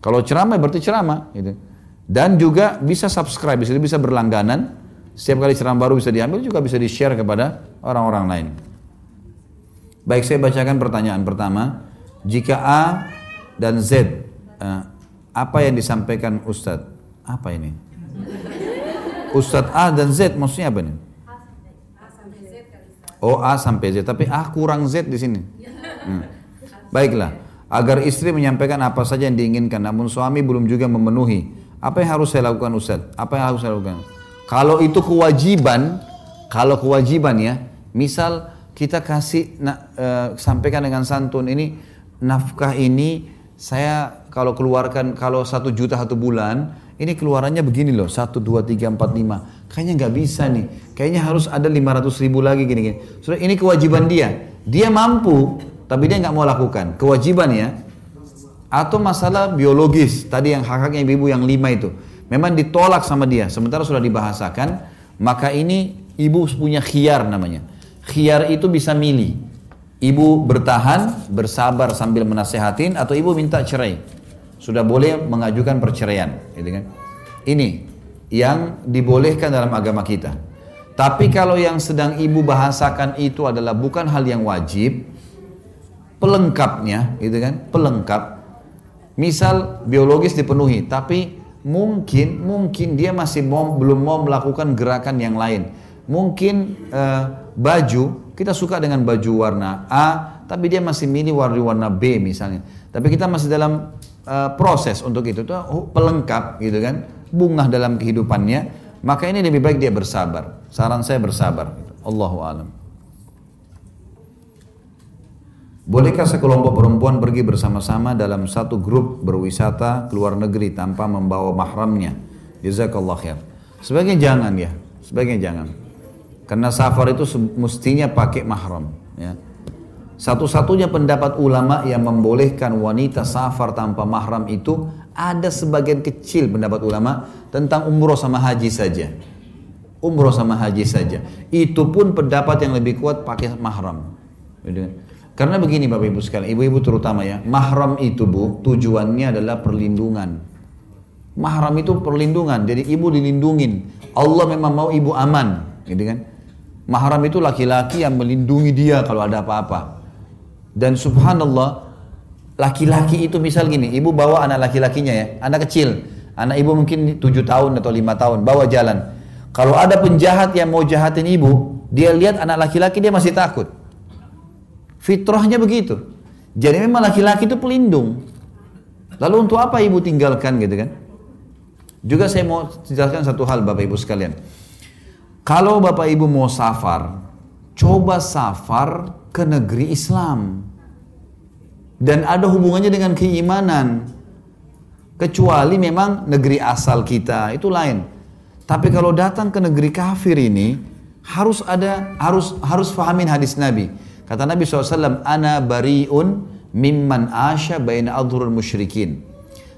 Kalau ceramah berarti ceramah, gitu. Dan juga bisa subscribe, bisa berlangganan. Setiap kali ceramah baru bisa diambil, juga bisa di-share kepada orang-orang lain. Baik, saya bacakan pertanyaan pertama. Jika A dan Z, uh, apa yang disampaikan Ustadz? Apa ini? Ustadz A dan Z maksudnya apa nih? Oh A sampai Z, tapi A kurang Z di sini. Hmm. Baiklah, agar istri menyampaikan apa saja yang diinginkan, namun suami belum juga memenuhi. Apa yang harus saya lakukan Ustadz? Apa yang harus saya lakukan? Kalau itu kewajiban, kalau kewajiban ya, misal kita kasih na, e, sampaikan dengan santun ini nafkah ini saya kalau keluarkan kalau satu juta satu bulan ini keluarannya begini loh, 1, 2, 3, 4, 5. Kayaknya nggak bisa nih. Kayaknya harus ada 500 ribu lagi gini-gini. Sudah ini kewajiban dia. Dia mampu, tapi dia nggak mau lakukan. Kewajiban ya. Atau masalah biologis, tadi yang hak-haknya ibu-ibu yang lima itu. Memang ditolak sama dia, sementara sudah dibahasakan. Maka ini ibu punya khiar namanya. Khiar itu bisa milih. Ibu bertahan, bersabar sambil menasehatin, atau ibu minta cerai sudah boleh mengajukan perceraian, gitu kan? Ini yang dibolehkan dalam agama kita. Tapi kalau yang sedang ibu bahasakan itu adalah bukan hal yang wajib, pelengkapnya, gitu kan? Pelengkap. Misal biologis dipenuhi, tapi mungkin mungkin dia masih mau, belum mau melakukan gerakan yang lain. Mungkin uh, baju kita suka dengan baju warna A, tapi dia masih milih warna warna B misalnya. Tapi kita masih dalam uh, proses untuk itu. Tuh oh, pelengkap gitu kan bunga dalam kehidupannya. Maka ini lebih baik dia bersabar. Saran saya bersabar. Allahu alam Bolehkah sekelompok perempuan pergi bersama-sama dalam satu grup berwisata ke luar negeri tanpa membawa mahramnya? Jazakallah khair. Sebagian jangan ya, sebagian jangan. Karena safar itu mestinya pakai mahram. Ya. Satu-satunya pendapat ulama yang membolehkan wanita safar tanpa mahram itu ada sebagian kecil pendapat ulama tentang umroh sama haji saja. Umroh sama haji saja. Itu pun pendapat yang lebih kuat pakai mahram. Karena begini Bapak Ibu sekalian, ibu-ibu terutama ya, mahram itu Bu, tujuannya adalah perlindungan. Mahram itu perlindungan, jadi ibu dilindungin. Allah memang mau ibu aman, gitu kan? Mahram itu laki-laki yang melindungi dia kalau ada apa-apa. Dan subhanallah, laki-laki itu misal gini, ibu bawa anak laki-lakinya ya, anak kecil, anak ibu mungkin 7 tahun atau lima tahun, bawa jalan. Kalau ada penjahat yang mau jahatin ibu, dia lihat anak laki-laki dia masih takut. Fitrahnya begitu. Jadi memang laki-laki itu pelindung. Lalu untuk apa ibu tinggalkan gitu kan? Juga saya mau jelaskan satu hal Bapak Ibu sekalian. Kalau Bapak Ibu mau safar, coba safar ke negeri Islam dan ada hubungannya dengan keimanan kecuali memang negeri asal kita itu lain tapi kalau datang ke negeri kafir ini harus ada harus harus fahamin hadis Nabi kata Nabi SAW ana bariun mimman asya baina adhurul musyrikin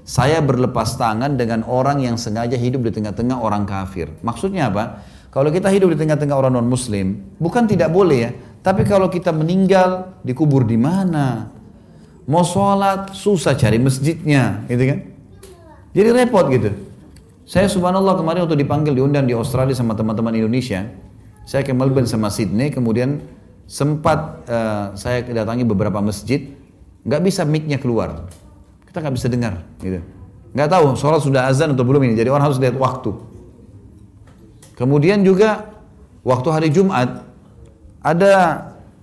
saya berlepas tangan dengan orang yang sengaja hidup di tengah-tengah orang kafir maksudnya apa kalau kita hidup di tengah-tengah orang non muslim bukan tidak boleh ya tapi kalau kita meninggal, dikubur di mana? Mau sholat, susah cari masjidnya, gitu kan? Jadi repot gitu. Saya subhanallah kemarin waktu dipanggil diundang di Australia sama teman-teman Indonesia, saya ke Melbourne sama Sydney, kemudian sempat uh, saya datangi beberapa masjid, nggak bisa mic-nya keluar, kita nggak bisa dengar, gitu. Nggak tahu sholat sudah azan atau belum ini, jadi orang harus lihat waktu. Kemudian juga waktu hari Jumat ada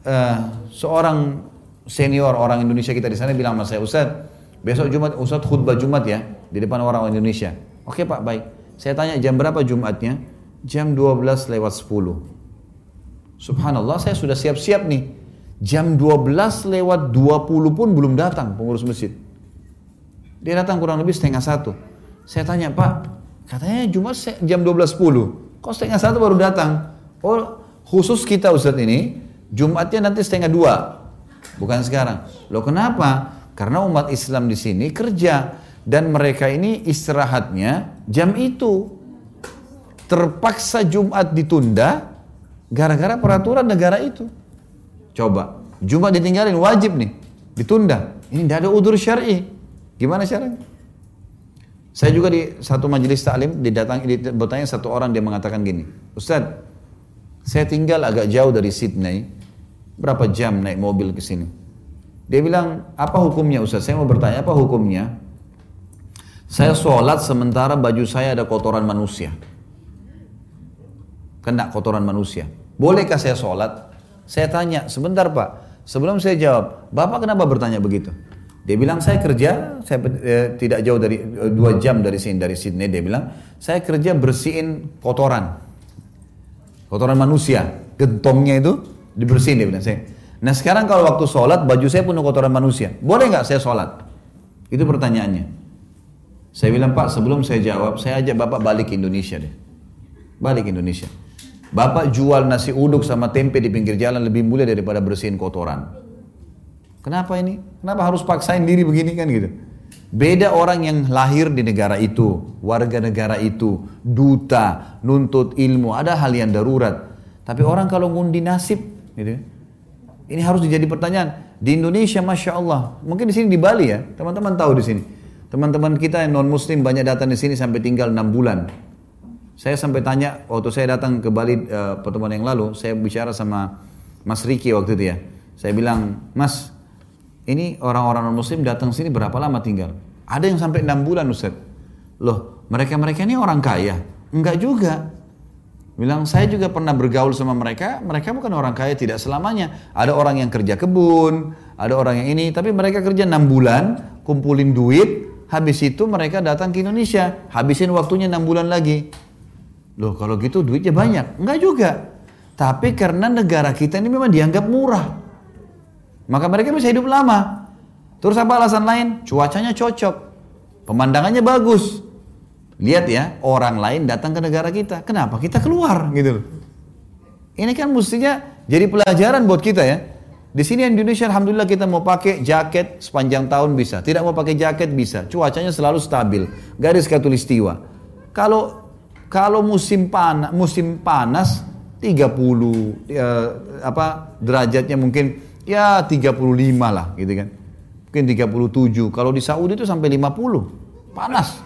uh, seorang senior orang Indonesia kita di sana bilang sama saya, Ustaz, besok Jumat Ustaz khutbah Jumat ya di depan orang Indonesia. Oke Pak, baik. Saya tanya jam berapa Jumatnya? Jam 12 lewat 10. Subhanallah, saya sudah siap-siap nih. Jam 12 lewat 20 pun belum datang pengurus masjid. Dia datang kurang lebih setengah satu. Saya tanya, Pak, katanya Jumat jam 12.10. Kok setengah satu baru datang? Oh, khusus kita Ustadz ini, Jumatnya nanti setengah dua. Bukan sekarang. Loh kenapa? Karena umat Islam di sini kerja. Dan mereka ini istirahatnya jam itu. Terpaksa Jumat ditunda gara-gara peraturan negara itu. Coba, Jumat ditinggalin wajib nih, ditunda. Ini tidak ada udur syar'i. Gimana caranya? Saya juga di satu majelis taklim didatang bertanya satu orang dia mengatakan gini, Ustaz, saya tinggal agak jauh dari Sydney, berapa jam naik mobil ke sini? Dia bilang, apa hukumnya Ustaz? Saya mau bertanya, apa hukumnya? Saya sholat sementara baju saya ada kotoran manusia. Kena kotoran manusia. Bolehkah saya sholat? Saya tanya, sebentar Pak. Sebelum saya jawab, Bapak kenapa bertanya begitu? Dia bilang saya kerja, saya eh, tidak jauh dari eh, dua jam dari sini dari Sydney. Dia bilang saya kerja bersihin kotoran, kotoran manusia, gentongnya itu dibersihin dia bilang saya. Nah sekarang kalau waktu sholat baju saya penuh kotoran manusia, boleh nggak saya sholat? Itu pertanyaannya. Saya bilang Pak sebelum saya jawab, saya ajak Bapak balik ke Indonesia deh, balik ke Indonesia. Bapak jual nasi uduk sama tempe di pinggir jalan lebih mulia daripada bersihin kotoran. Kenapa ini? Kenapa harus paksain diri begini kan gitu? Beda orang yang lahir di negara itu, warga negara itu, duta, nuntut ilmu, ada hal yang darurat. Tapi orang kalau ngundi nasib, gitu, ini harus dijadi pertanyaan. Di Indonesia, masya Allah, mungkin di sini di Bali ya, teman-teman tahu di sini. Teman-teman kita yang non Muslim banyak datang di sini sampai tinggal enam bulan. Saya sampai tanya waktu saya datang ke Bali uh, pertemuan yang lalu, saya bicara sama Mas Riki waktu itu ya. Saya bilang, Mas, ini orang-orang non-muslim datang sini berapa lama tinggal? Ada yang sampai enam bulan Ustaz. Loh, mereka-mereka ini orang kaya? Enggak juga. Bilang, saya juga pernah bergaul sama mereka, mereka bukan orang kaya tidak selamanya. Ada orang yang kerja kebun, ada orang yang ini, tapi mereka kerja enam bulan, kumpulin duit, habis itu mereka datang ke Indonesia, habisin waktunya enam bulan lagi. Loh, kalau gitu duitnya banyak? Enggak juga. Tapi karena negara kita ini memang dianggap murah. Maka mereka bisa hidup lama. Terus apa alasan lain? Cuacanya cocok. Pemandangannya bagus. Lihat ya, orang lain datang ke negara kita. Kenapa? Kita keluar gitu Ini kan mestinya jadi pelajaran buat kita ya. Di sini Indonesia alhamdulillah kita mau pakai jaket sepanjang tahun bisa. Tidak mau pakai jaket bisa. Cuacanya selalu stabil. Garis katulistiwa. Kalau kalau musim panas, musim panas 30 eh, apa derajatnya mungkin ya 35 lah gitu kan. Mungkin 37. Kalau di Saudi itu sampai 50. Panas.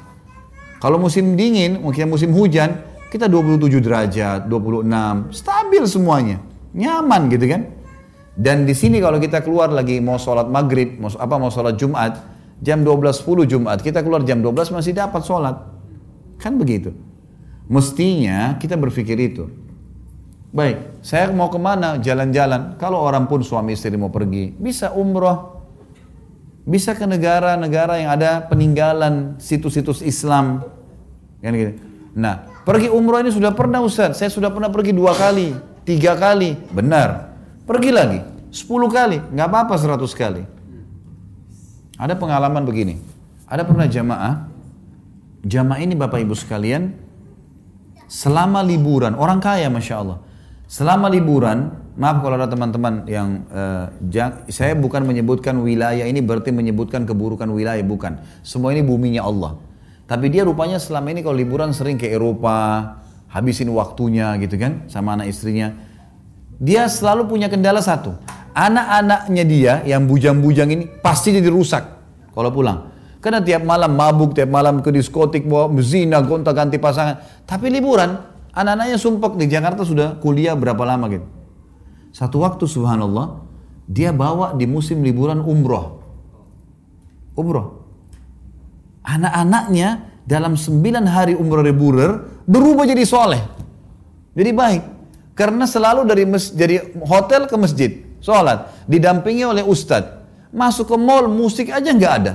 Kalau musim dingin, mungkin musim hujan, kita 27 derajat, 26, stabil semuanya. Nyaman gitu kan. Dan di sini kalau kita keluar lagi mau sholat maghrib, mau apa mau sholat Jumat, jam 12.10 Jumat, kita keluar jam 12 masih dapat sholat. Kan begitu. Mestinya kita berpikir itu. Baik, saya mau ke mana? Jalan-jalan. Kalau orang pun suami istri mau pergi, bisa umroh. Bisa ke negara-negara yang ada peninggalan situs-situs Islam. Kan gitu. Nah, pergi umroh ini sudah pernah Ustaz. Saya sudah pernah pergi dua kali, tiga kali. Benar. Pergi lagi, sepuluh kali. Nggak apa-apa seratus kali. Ada pengalaman begini. Ada pernah jamaah. Jamaah ini Bapak Ibu sekalian, selama liburan, orang kaya Masya Allah Selama liburan, maaf kalau ada teman-teman yang uh, saya bukan menyebutkan wilayah ini berarti menyebutkan keburukan wilayah, bukan. Semua ini buminya Allah. Tapi dia rupanya selama ini kalau liburan sering ke Eropa, habisin waktunya gitu kan sama anak istrinya. Dia selalu punya kendala satu. Anak-anaknya dia yang bujang-bujang ini pasti jadi rusak kalau pulang. Karena tiap malam mabuk, tiap malam ke diskotik, bawa zina, gonta ganti pasangan. Tapi liburan, Anak-anaknya sumpah di Jakarta sudah kuliah berapa lama gitu. Satu waktu subhanallah, dia bawa di musim liburan umroh. Umroh. Anak-anaknya dalam sembilan hari umroh liburan berubah jadi soleh. Jadi baik. Karena selalu dari dari hotel ke masjid, sholat, didampingi oleh ustadz. Masuk ke mall, musik aja nggak ada.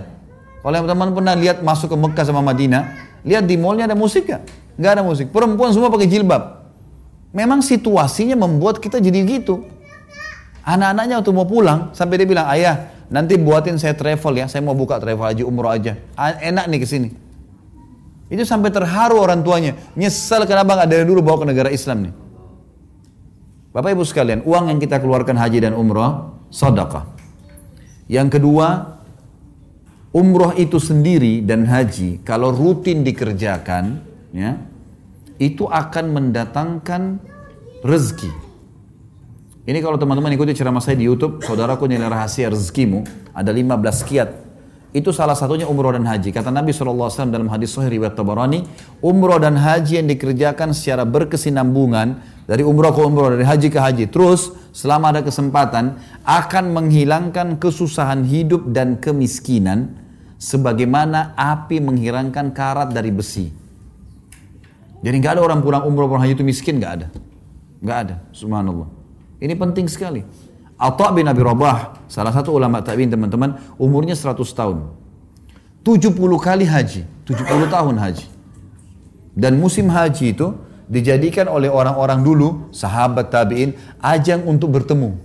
Kalau teman-teman pernah lihat masuk ke Mekah sama Madinah, lihat di mallnya ada musik nggak? Nggak ada musik. Perempuan semua pakai jilbab. Memang situasinya membuat kita jadi gitu. Anak-anaknya waktu mau pulang, sampai dia bilang, ayah, nanti buatin saya travel ya, saya mau buka travel aja, umroh aja. Enak nih ke sini. Itu sampai terharu orang tuanya. Nyesal kenapa nggak dari dulu bawa ke negara Islam nih. Bapak ibu sekalian, uang yang kita keluarkan haji dan umroh, sedekah. Yang kedua, umroh itu sendiri dan haji, kalau rutin dikerjakan, ya, itu akan mendatangkan rezeki. Ini kalau teman-teman ikuti ceramah saya di YouTube, saudaraku nilai rahasia rezekimu, ada 15 kiat itu salah satunya umroh dan haji. Kata Nabi SAW dalam hadis Sahih riwayat Tabarani, umroh dan haji yang dikerjakan secara berkesinambungan dari umroh ke umroh, dari haji ke haji, terus selama ada kesempatan akan menghilangkan kesusahan hidup dan kemiskinan sebagaimana api menghilangkan karat dari besi. Jadi nggak ada orang pulang umroh pulang haji itu miskin nggak ada, nggak ada. Subhanallah. Ini penting sekali. Atta bin Abi Rabah, salah satu ulama tabi'in teman-teman, umurnya 100 tahun. 70 kali haji, 70 tahun haji. Dan musim haji itu dijadikan oleh orang-orang dulu, sahabat tabi'in, ajang untuk bertemu.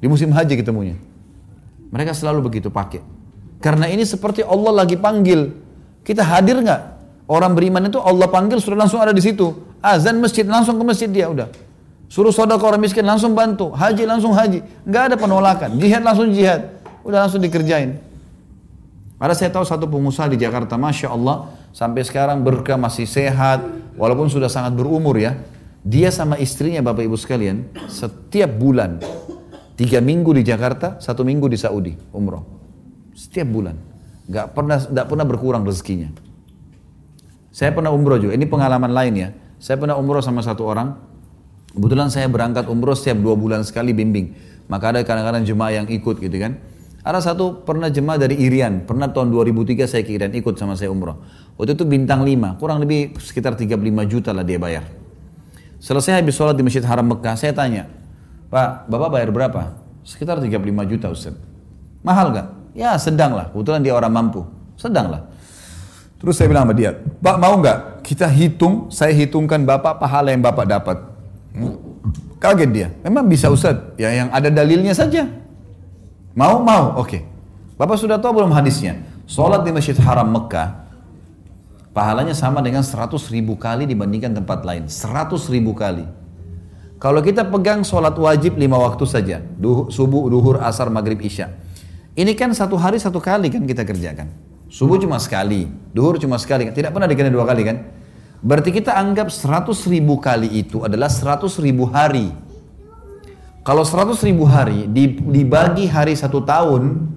Di musim haji ketemunya. Mereka selalu begitu pakai. Karena ini seperti Allah lagi panggil. Kita hadir nggak? Orang beriman itu Allah panggil sudah langsung ada di situ. Azan masjid langsung ke masjid dia udah. Suruh saudara orang miskin langsung bantu, haji langsung haji, nggak ada penolakan, jihad langsung jihad, udah langsung dikerjain. Ada saya tahu satu pengusaha di Jakarta, masya Allah, sampai sekarang berkah masih sehat, walaupun sudah sangat berumur ya. Dia sama istrinya bapak ibu sekalian, setiap bulan tiga minggu di Jakarta, satu minggu di Saudi umroh, setiap bulan, nggak pernah nggak pernah berkurang rezekinya. Saya pernah umroh juga, ini pengalaman lain ya. Saya pernah umroh sama satu orang, Kebetulan saya berangkat umroh setiap dua bulan sekali bimbing. Maka ada kadang-kadang jemaah yang ikut gitu kan. Ada satu pernah jemaah dari Irian, pernah tahun 2003 saya ke Irian ikut sama saya umroh. Waktu itu bintang 5, kurang lebih sekitar 35 juta lah dia bayar. Selesai habis sholat di Masjid Haram Mekah, saya tanya, Pak, Bapak bayar berapa? Sekitar 35 juta Ustaz. Mahal gak? Ya sedang lah, kebetulan dia orang mampu. Sedang lah. Terus saya bilang sama dia, Pak mau nggak kita hitung, saya hitungkan Bapak pahala yang Bapak dapat. Kaget dia. Memang bisa Ustaz? Ya yang ada dalilnya saja. Mau? Mau. Oke. Bapak sudah tahu belum hadisnya? Sholat di Masjid Haram Mekah, pahalanya sama dengan 100 ribu kali dibandingkan tempat lain. 100 ribu kali. Kalau kita pegang sholat wajib lima waktu saja. Duh, subuh, duhur, asar, maghrib, isya. Ini kan satu hari satu kali kan kita kerjakan. Subuh cuma sekali, duhur cuma sekali. Tidak pernah dikenal dua kali kan? Berarti kita anggap 100 ribu kali itu adalah 100 ribu hari. Kalau 100 ribu hari dibagi hari satu tahun,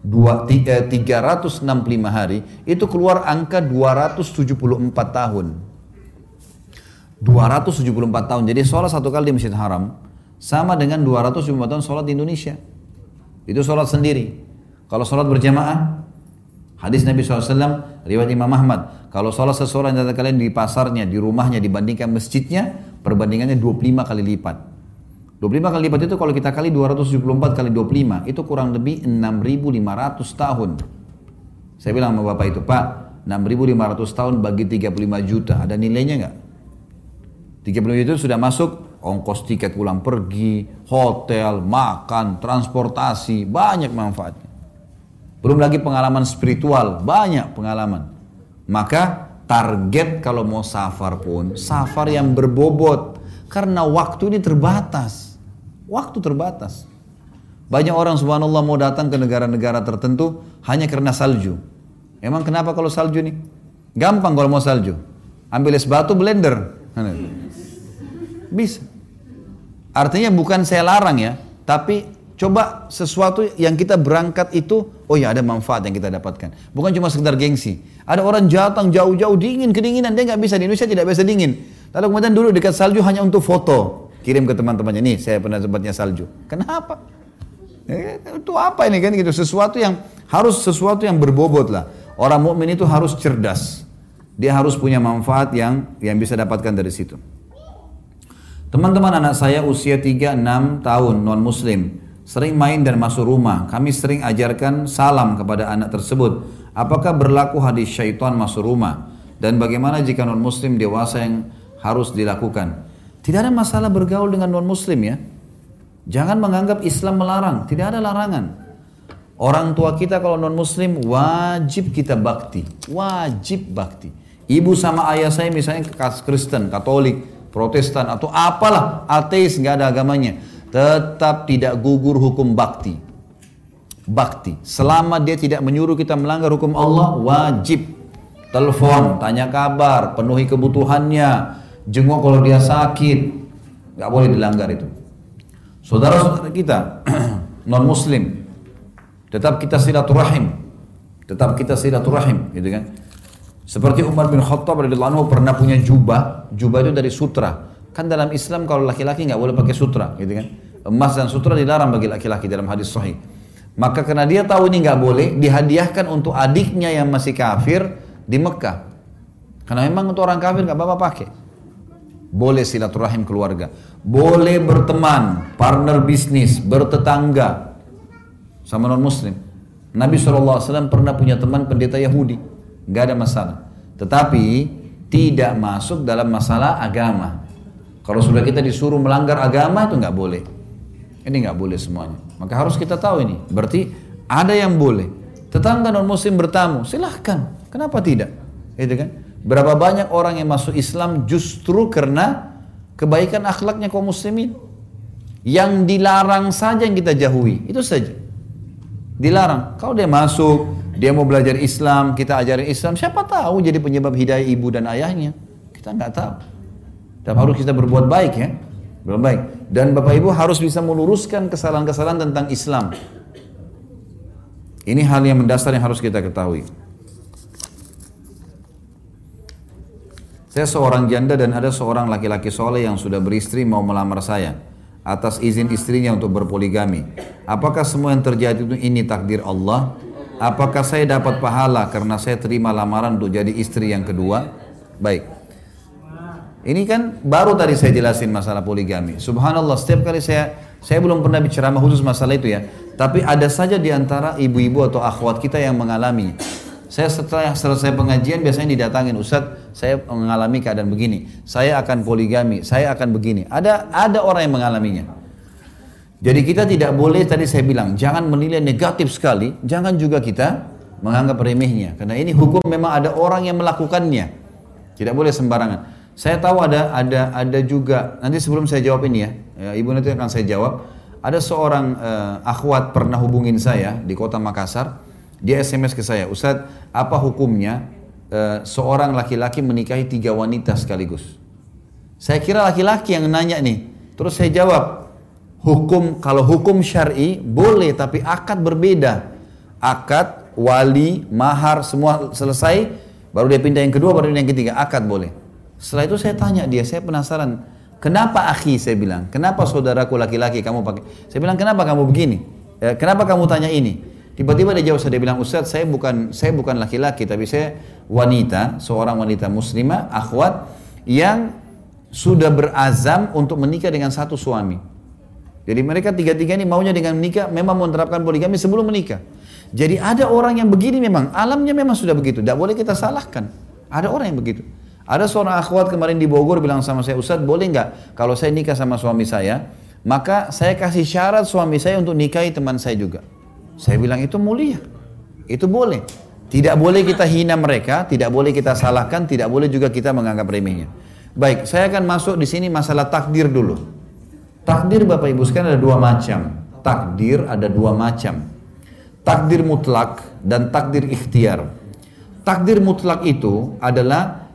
dua, eh, 365 hari, itu keluar angka 274 tahun. 274 tahun. Jadi sholat satu kali di Masjid Haram sama dengan 274 tahun sholat di Indonesia. Itu sholat sendiri. Kalau sholat berjamaah, hadis Nabi SAW, riwayat Imam Ahmad, kalau sholat seseorang dari kalian di pasarnya, di rumahnya dibandingkan masjidnya, perbandingannya 25 kali lipat. 25 kali lipat itu kalau kita kali 274 kali 25, itu kurang lebih 6.500 tahun. Saya bilang sama bapak itu, Pak, 6.500 tahun bagi 35 juta, ada nilainya nggak? 35 juta sudah masuk ongkos tiket pulang pergi, hotel, makan, transportasi, banyak manfaatnya. Belum lagi pengalaman spiritual, banyak pengalaman. Maka target kalau mau safar pun safar yang berbobot karena waktu ini terbatas. Waktu terbatas. Banyak orang subhanallah mau datang ke negara-negara tertentu hanya karena salju. Emang kenapa kalau salju nih? Gampang kalau mau salju. Ambil es batu blender. Bisa. Artinya bukan saya larang ya, tapi Coba sesuatu yang kita berangkat itu, oh ya ada manfaat yang kita dapatkan. Bukan cuma sekedar gengsi. Ada orang datang jauh-jauh dingin, kedinginan, dia nggak bisa di Indonesia tidak bisa dingin. Lalu kemudian dulu dekat salju hanya untuk foto. Kirim ke teman-temannya, nih saya pernah tempatnya salju. Kenapa? Eh, itu apa ini kan gitu sesuatu yang harus sesuatu yang berbobot lah. Orang mukmin itu harus cerdas. Dia harus punya manfaat yang yang bisa dapatkan dari situ. Teman-teman anak saya usia 3-6 tahun non muslim sering main dan masuk rumah. Kami sering ajarkan salam kepada anak tersebut. Apakah berlaku hadis syaitan masuk rumah? Dan bagaimana jika non muslim dewasa yang harus dilakukan? Tidak ada masalah bergaul dengan non muslim ya. Jangan menganggap Islam melarang, tidak ada larangan. Orang tua kita kalau non muslim wajib kita bakti, wajib bakti. Ibu sama ayah saya misalnya Kristen, Katolik, Protestan atau apalah ateis nggak ada agamanya. Tetap tidak gugur hukum bakti. Bakti. Selama dia tidak menyuruh kita melanggar hukum Allah wajib. Telepon tanya kabar penuhi kebutuhannya. Jenguk kalau dia sakit. Nggak boleh dilanggar itu. Saudara-saudara kita non muslim tetap kita silaturahim. Tetap kita silaturahim gitu kan seperti Umar bin Khattab radhiyallahu anhu pernah punya jubah, jubah itu dari sutra. Kan dalam Islam kalau laki-laki nggak boleh pakai sutra, gitu kan? Emas dan sutra dilarang bagi laki-laki dalam hadis sahih. Maka karena dia tahu ini nggak boleh, dihadiahkan untuk adiknya yang masih kafir di Mekah. Karena memang untuk orang kafir nggak apa-apa pakai. Boleh silaturahim keluarga, boleh berteman, partner bisnis, bertetangga sama non Muslim. Nabi SAW pernah punya teman pendeta Yahudi nggak ada masalah. Tetapi tidak masuk dalam masalah agama. Kalau sudah kita disuruh melanggar agama itu nggak boleh. Ini nggak boleh semuanya. Maka harus kita tahu ini. Berarti ada yang boleh. Tetangga non muslim bertamu, silahkan. Kenapa tidak? Itu kan? Berapa banyak orang yang masuk Islam justru karena kebaikan akhlaknya kaum muslimin. Yang dilarang saja yang kita jauhi, itu saja. Dilarang. Kalau dia masuk, dia mau belajar Islam, kita ajarin Islam, siapa tahu jadi penyebab hidayah ibu dan ayahnya. Kita nggak tahu. Dan harus kita berbuat baik ya. Berbuat baik. Dan Bapak Ibu harus bisa meluruskan kesalahan-kesalahan tentang Islam. Ini hal yang mendasar yang harus kita ketahui. Saya seorang janda dan ada seorang laki-laki soleh yang sudah beristri mau melamar saya atas izin istrinya untuk berpoligami. Apakah semua yang terjadi itu ini takdir Allah? Apakah saya dapat pahala karena saya terima lamaran untuk jadi istri yang kedua? Baik. Ini kan baru tadi saya jelasin masalah poligami. Subhanallah, setiap kali saya saya belum pernah bicara khusus masalah itu ya. Tapi ada saja di antara ibu-ibu atau akhwat kita yang mengalami. Saya setelah selesai pengajian biasanya didatangin Ustadz, saya mengalami keadaan begini. Saya akan poligami, saya akan begini. Ada ada orang yang mengalaminya. Jadi kita tidak boleh tadi saya bilang jangan menilai negatif sekali, jangan juga kita menganggap remehnya karena ini hukum memang ada orang yang melakukannya. Tidak boleh sembarangan. Saya tahu ada ada ada juga nanti sebelum saya jawab ini ya, ya ibu nanti akan saya jawab. Ada seorang uh, akhwat pernah hubungin saya di kota Makassar. Dia SMS ke saya, Ustadz, apa hukumnya uh, seorang laki-laki menikahi tiga wanita sekaligus? Saya kira laki-laki yang nanya nih. Terus saya jawab, hukum kalau hukum syar'i boleh tapi akad berbeda. Akad, wali, mahar semua selesai, baru dia pindah yang kedua, baru yang ketiga, akad boleh. Setelah itu saya tanya dia, saya penasaran, kenapa akhi saya bilang, kenapa saudaraku laki-laki kamu pakai? Saya bilang kenapa kamu begini? Eh, kenapa kamu tanya ini? Tiba-tiba dia jawab, saya bilang Ustaz, saya bukan saya bukan laki-laki, tapi saya wanita, seorang wanita muslimah, akhwat yang sudah berazam untuk menikah dengan satu suami. Jadi mereka tiga-tiga ini maunya dengan menikah memang menerapkan poligami sebelum menikah. Jadi ada orang yang begini memang, alamnya memang sudah begitu. Tidak boleh kita salahkan. Ada orang yang begitu. Ada seorang akhwat kemarin di Bogor bilang sama saya, Ustadz boleh nggak kalau saya nikah sama suami saya, maka saya kasih syarat suami saya untuk nikahi teman saya juga. Saya bilang itu mulia. Itu boleh. Tidak boleh kita hina mereka, tidak boleh kita salahkan, tidak boleh juga kita menganggap remehnya. Baik, saya akan masuk di sini masalah takdir dulu. Takdir Bapak Ibu sekalian ada dua macam. Takdir ada dua macam. Takdir mutlak dan takdir ikhtiar. Takdir mutlak itu adalah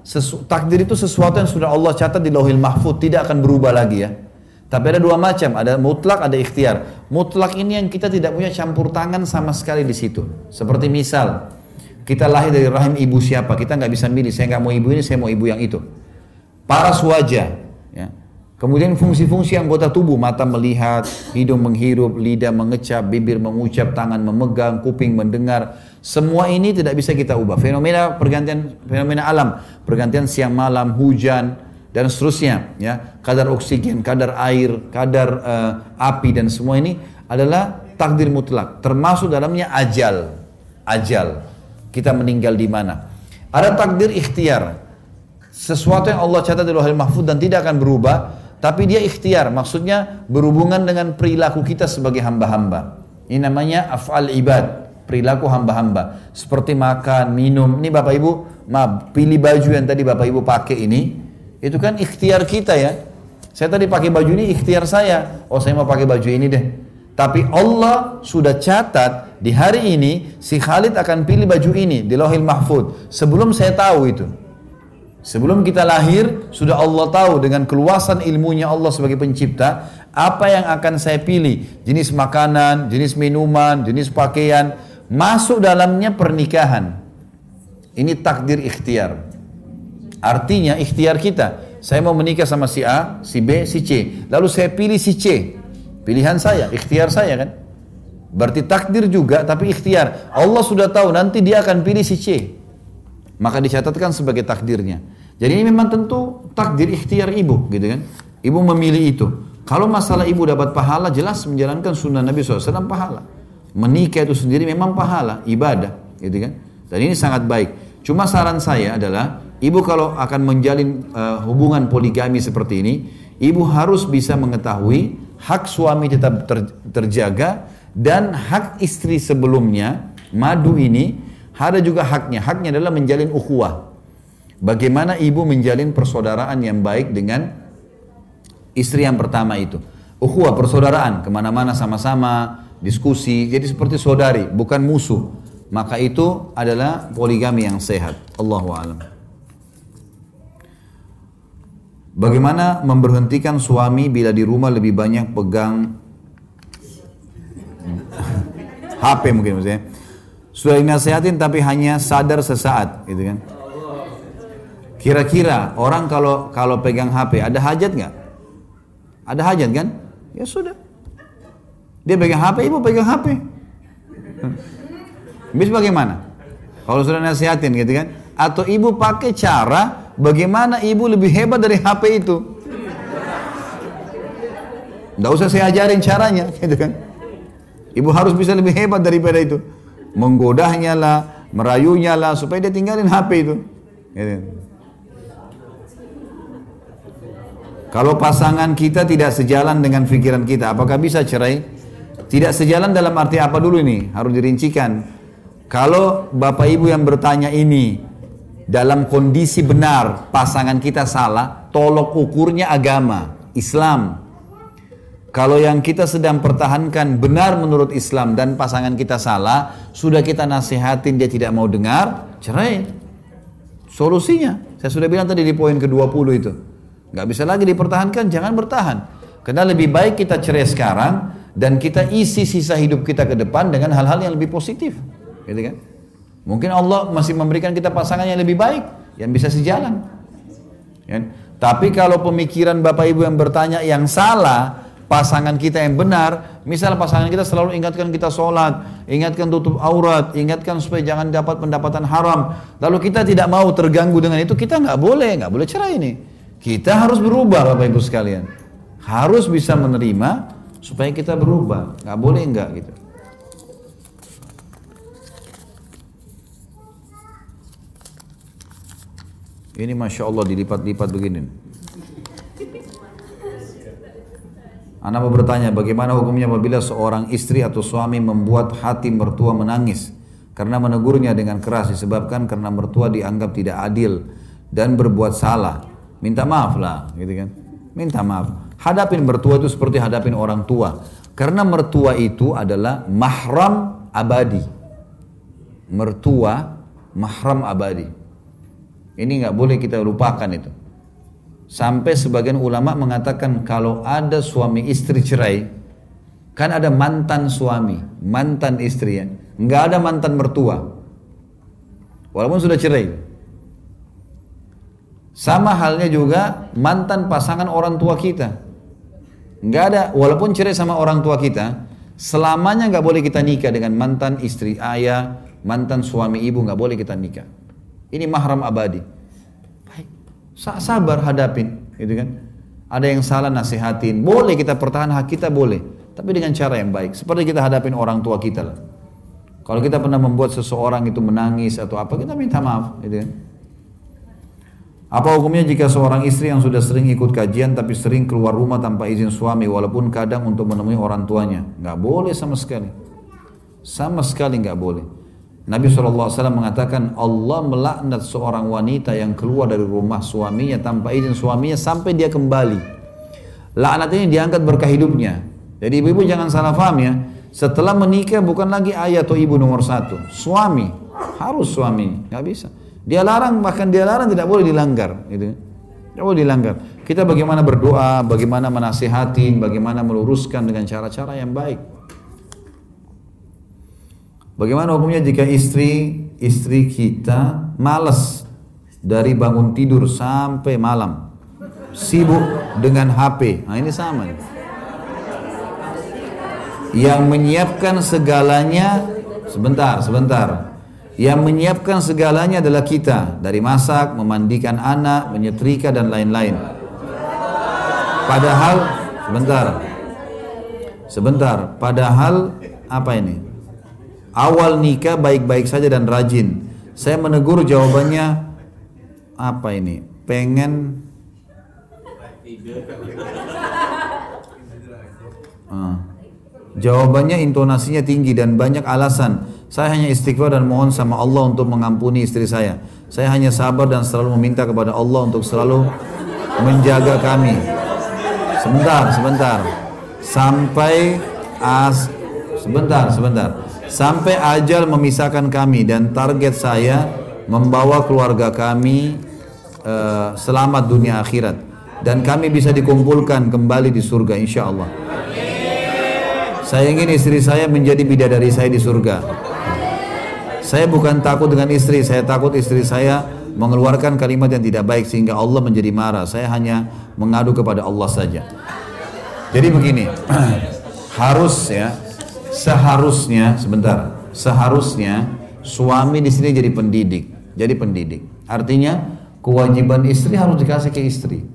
takdir itu sesuatu yang sudah Allah catat di Lauhil Mahfud tidak akan berubah lagi ya. Tapi ada dua macam, ada mutlak, ada ikhtiar. Mutlak ini yang kita tidak punya campur tangan sama sekali di situ. Seperti misal, kita lahir dari rahim ibu siapa, kita nggak bisa milih. Saya nggak mau ibu ini, saya mau ibu yang itu. Paras wajah. Kemudian fungsi-fungsi anggota tubuh, mata melihat, hidung menghirup, lidah mengecap, bibir mengucap, tangan memegang, kuping mendengar. Semua ini tidak bisa kita ubah. Fenomena pergantian fenomena alam, pergantian siang malam, hujan dan seterusnya ya. Kadar oksigen kadar air kadar uh, api dan semua ini adalah takdir mutlak. Termasuk dalamnya ajal. Ajal. Kita meninggal di mana? Ada takdir ikhtiar. Sesuatu yang Allah catat di lauhul mahfud dan tidak akan berubah tapi dia ikhtiar maksudnya berhubungan dengan perilaku kita sebagai hamba-hamba ini namanya af'al ibad perilaku hamba-hamba seperti makan, minum. Ini Bapak Ibu, maaf, pilih baju yang tadi Bapak Ibu pakai ini, itu kan ikhtiar kita ya. Saya tadi pakai baju ini ikhtiar saya. Oh, saya mau pakai baju ini deh. Tapi Allah sudah catat di hari ini si Khalid akan pilih baju ini di Lauhil Mahfud. Sebelum saya tahu itu. Sebelum kita lahir, sudah Allah tahu dengan keluasan ilmunya Allah sebagai pencipta, apa yang akan saya pilih. Jenis makanan, jenis minuman, jenis pakaian, masuk dalamnya pernikahan. Ini takdir ikhtiar. Artinya ikhtiar kita. Saya mau menikah sama si A, si B, si C. Lalu saya pilih si C. Pilihan saya, ikhtiar saya kan. Berarti takdir juga tapi ikhtiar. Allah sudah tahu nanti dia akan pilih si C. Maka dicatatkan sebagai takdirnya. Jadi ini memang tentu takdir ikhtiar ibu gitu kan. Ibu memilih itu. Kalau masalah ibu dapat pahala jelas menjalankan sunnah Nabi SAW pahala. Menikah itu sendiri memang pahala, ibadah, gitu kan? Dan ini sangat baik. Cuma saran saya adalah, ibu kalau akan menjalin uh, hubungan poligami seperti ini, ibu harus bisa mengetahui hak suami tetap ter, terjaga dan hak istri sebelumnya, madu ini, ada juga haknya. Haknya adalah menjalin ukhuwah. Bagaimana ibu menjalin persaudaraan yang baik dengan istri yang pertama itu. Ukhuwah, persaudaraan, ke mana-mana sama-sama, diskusi, jadi seperti saudari, bukan musuh. Maka itu adalah poligami yang sehat. Allahu a'lam. Bagaimana memberhentikan suami bila di rumah lebih banyak pegang HP mungkin maksudnya. Sudah dinasehatin tapi hanya sadar sesaat, gitu kan? Kira-kira orang kalau kalau pegang HP ada hajat nggak? Ada hajat kan? Ya sudah, dia pegang HP, ibu pegang HP. Bisa bagaimana? Kalau sudah nasihatin gitu kan? Atau ibu pakai cara bagaimana ibu lebih hebat dari HP itu. Tidak usah saya ajarin caranya, gitu kan? Ibu harus bisa lebih hebat daripada itu. Menggodahnya lah, merayunya lah, supaya dia tinggalin HP itu. Gitu. Kalau pasangan kita tidak sejalan dengan pikiran kita, apakah bisa cerai? Tidak sejalan dalam arti apa dulu ini? Harus dirincikan. Kalau Bapak Ibu yang bertanya ini dalam kondisi benar pasangan kita salah, tolok ukurnya agama, Islam. Kalau yang kita sedang pertahankan benar menurut Islam dan pasangan kita salah, sudah kita nasihatin dia tidak mau dengar, cerai. Solusinya, saya sudah bilang tadi di poin ke-20 itu. Gak bisa lagi dipertahankan, jangan bertahan. Karena lebih baik kita cerai sekarang dan kita isi sisa hidup kita ke depan dengan hal-hal yang lebih positif gitu kan mungkin Allah masih memberikan kita pasangan yang lebih baik yang bisa sejalan ya. tapi kalau pemikiran Bapak Ibu yang bertanya yang salah pasangan kita yang benar, misal pasangan kita selalu ingatkan kita sholat, ingatkan tutup aurat, ingatkan supaya jangan dapat pendapatan haram, lalu kita tidak mau terganggu dengan itu, kita nggak boleh, nggak boleh cerai ini. Kita harus berubah Bapak Ibu sekalian, harus bisa menerima supaya kita berubah. Nggak boleh nggak gitu. Ini masya Allah dilipat-lipat begini Anda mau bertanya bagaimana hukumnya apabila seorang istri atau suami membuat hati mertua menangis karena menegurnya dengan keras disebabkan karena mertua dianggap tidak adil dan berbuat salah minta maaf lah gitu kan minta maaf Hadapin mertua itu seperti hadapin orang tua. Karena mertua itu adalah mahram abadi. Mertua mahram abadi. Ini nggak boleh kita lupakan itu. Sampai sebagian ulama mengatakan kalau ada suami istri cerai, kan ada mantan suami, mantan istri ya. Nggak ada mantan mertua. Walaupun sudah cerai. Sama halnya juga mantan pasangan orang tua kita. Nggak ada, walaupun cerai sama orang tua kita, selamanya nggak boleh kita nikah dengan mantan istri ayah, mantan suami ibu nggak boleh kita nikah. Ini mahram abadi. Sabar hadapin. gitu kan? Ada yang salah nasihatin, boleh kita pertahankan hak kita boleh, tapi dengan cara yang baik. Seperti kita hadapin orang tua kita lah. Kalau kita pernah membuat seseorang itu menangis atau apa, kita minta maaf, gitu kan? Apa hukumnya jika seorang istri yang sudah sering ikut kajian tapi sering keluar rumah tanpa izin suami walaupun kadang untuk menemui orang tuanya? Nggak boleh sama sekali. Sama sekali nggak boleh. Nabi SAW mengatakan Allah melaknat seorang wanita yang keluar dari rumah suaminya tanpa izin suaminya sampai dia kembali. Laknat ini diangkat berkah hidupnya. Jadi ibu-ibu jangan salah paham ya. Setelah menikah bukan lagi ayah atau ibu nomor satu. Suami. Harus suami. Nggak bisa. Dia larang, bahkan dia larang tidak boleh dilanggar. Gitu. Tidak boleh dilanggar. Kita bagaimana berdoa, bagaimana menasihatin, bagaimana meluruskan dengan cara-cara yang baik. Bagaimana hukumnya jika istri istri kita malas dari bangun tidur sampai malam, sibuk dengan HP. Nah ini sama. Yang menyiapkan segalanya, sebentar, sebentar. Yang menyiapkan segalanya adalah kita dari masak, memandikan anak, menyetrika dan lain-lain. Padahal sebentar. Sebentar, padahal apa ini? Awal nikah baik-baik saja dan rajin. Saya menegur jawabannya apa ini? Pengen uh, Jawabannya intonasinya tinggi dan banyak alasan. Saya hanya istighfar dan mohon sama Allah untuk mengampuni istri saya. Saya hanya sabar dan selalu meminta kepada Allah untuk selalu menjaga kami. Sebentar, sebentar. Sampai as sebentar, sebentar. Sampai ajal memisahkan kami dan target saya membawa keluarga kami uh, selamat dunia akhirat dan kami bisa dikumpulkan kembali di surga insya Allah. Saya ingin istri saya menjadi bidadari saya di surga. Saya bukan takut dengan istri, saya takut istri saya mengeluarkan kalimat yang tidak baik sehingga Allah menjadi marah. Saya hanya mengadu kepada Allah saja. Jadi begini, harus ya, seharusnya sebentar, seharusnya suami di sini jadi pendidik, jadi pendidik. Artinya kewajiban istri harus dikasih ke istri,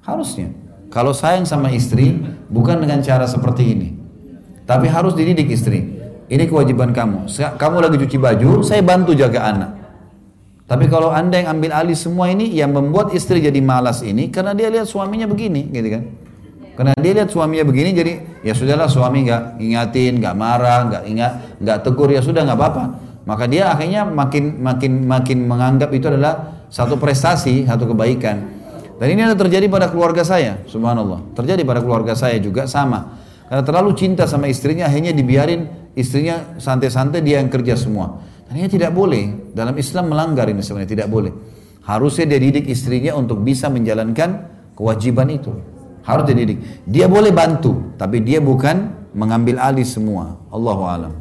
harusnya. Kalau sayang sama istri bukan dengan cara seperti ini. Tapi harus dididik istri. Ini kewajiban kamu. Kamu lagi cuci baju, saya bantu jaga anak. Tapi kalau anda yang ambil alih semua ini, yang membuat istri jadi malas ini, karena dia lihat suaminya begini, gitu kan? Karena dia lihat suaminya begini, jadi ya sudahlah suami nggak ingatin, nggak marah, nggak ingat, nggak tegur, ya sudah nggak apa-apa. Maka dia akhirnya makin makin makin menganggap itu adalah satu prestasi, satu kebaikan. Dan ini ada terjadi pada keluarga saya, subhanallah. Terjadi pada keluarga saya juga sama. Karena terlalu cinta sama istrinya, akhirnya dibiarin istrinya santai-santai dia yang kerja semua. Dan ini tidak boleh. Dalam Islam melanggar ini sebenarnya tidak boleh. Harusnya dia didik istrinya untuk bisa menjalankan kewajiban itu. Harus dia didik. Dia boleh bantu, tapi dia bukan mengambil alih semua. Allahu alam.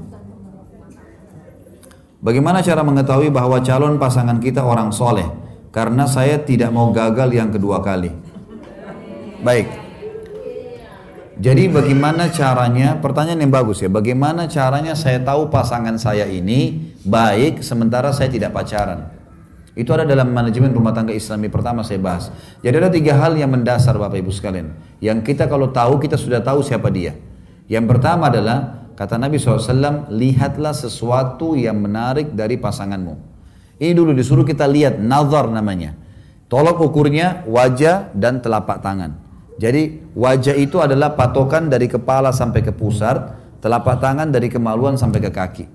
Bagaimana cara mengetahui bahwa calon pasangan kita orang soleh? Karena saya tidak mau gagal yang kedua kali. Baik, jadi bagaimana caranya, pertanyaan yang bagus ya, bagaimana caranya saya tahu pasangan saya ini baik sementara saya tidak pacaran? Itu ada dalam manajemen rumah tangga islami pertama saya bahas. Jadi ada tiga hal yang mendasar Bapak Ibu sekalian. Yang kita kalau tahu, kita sudah tahu siapa dia. Yang pertama adalah, kata Nabi SAW, lihatlah sesuatu yang menarik dari pasanganmu. Ini dulu disuruh kita lihat, nazar namanya. Tolok ukurnya wajah dan telapak tangan. Jadi wajah itu adalah patokan dari kepala sampai ke pusar, telapak tangan dari kemaluan sampai ke kaki.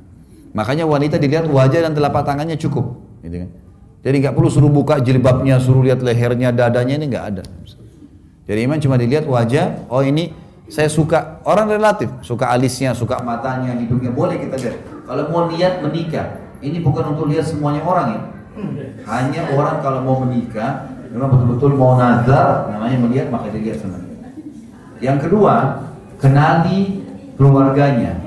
Makanya wanita dilihat wajah dan telapak tangannya cukup. Gitu kan? Jadi nggak perlu suruh buka jilbabnya, suruh lihat lehernya, dadanya ini nggak ada. Jadi iman cuma dilihat wajah, oh ini saya suka orang relatif, suka alisnya, suka matanya, hidungnya, boleh kita lihat. Kalau mau niat menikah, ini bukan untuk lihat semuanya orang ya. Hanya orang kalau mau menikah, memang betul-betul mau nazar namanya melihat maka dilihat sama. Yang kedua, kenali keluarganya.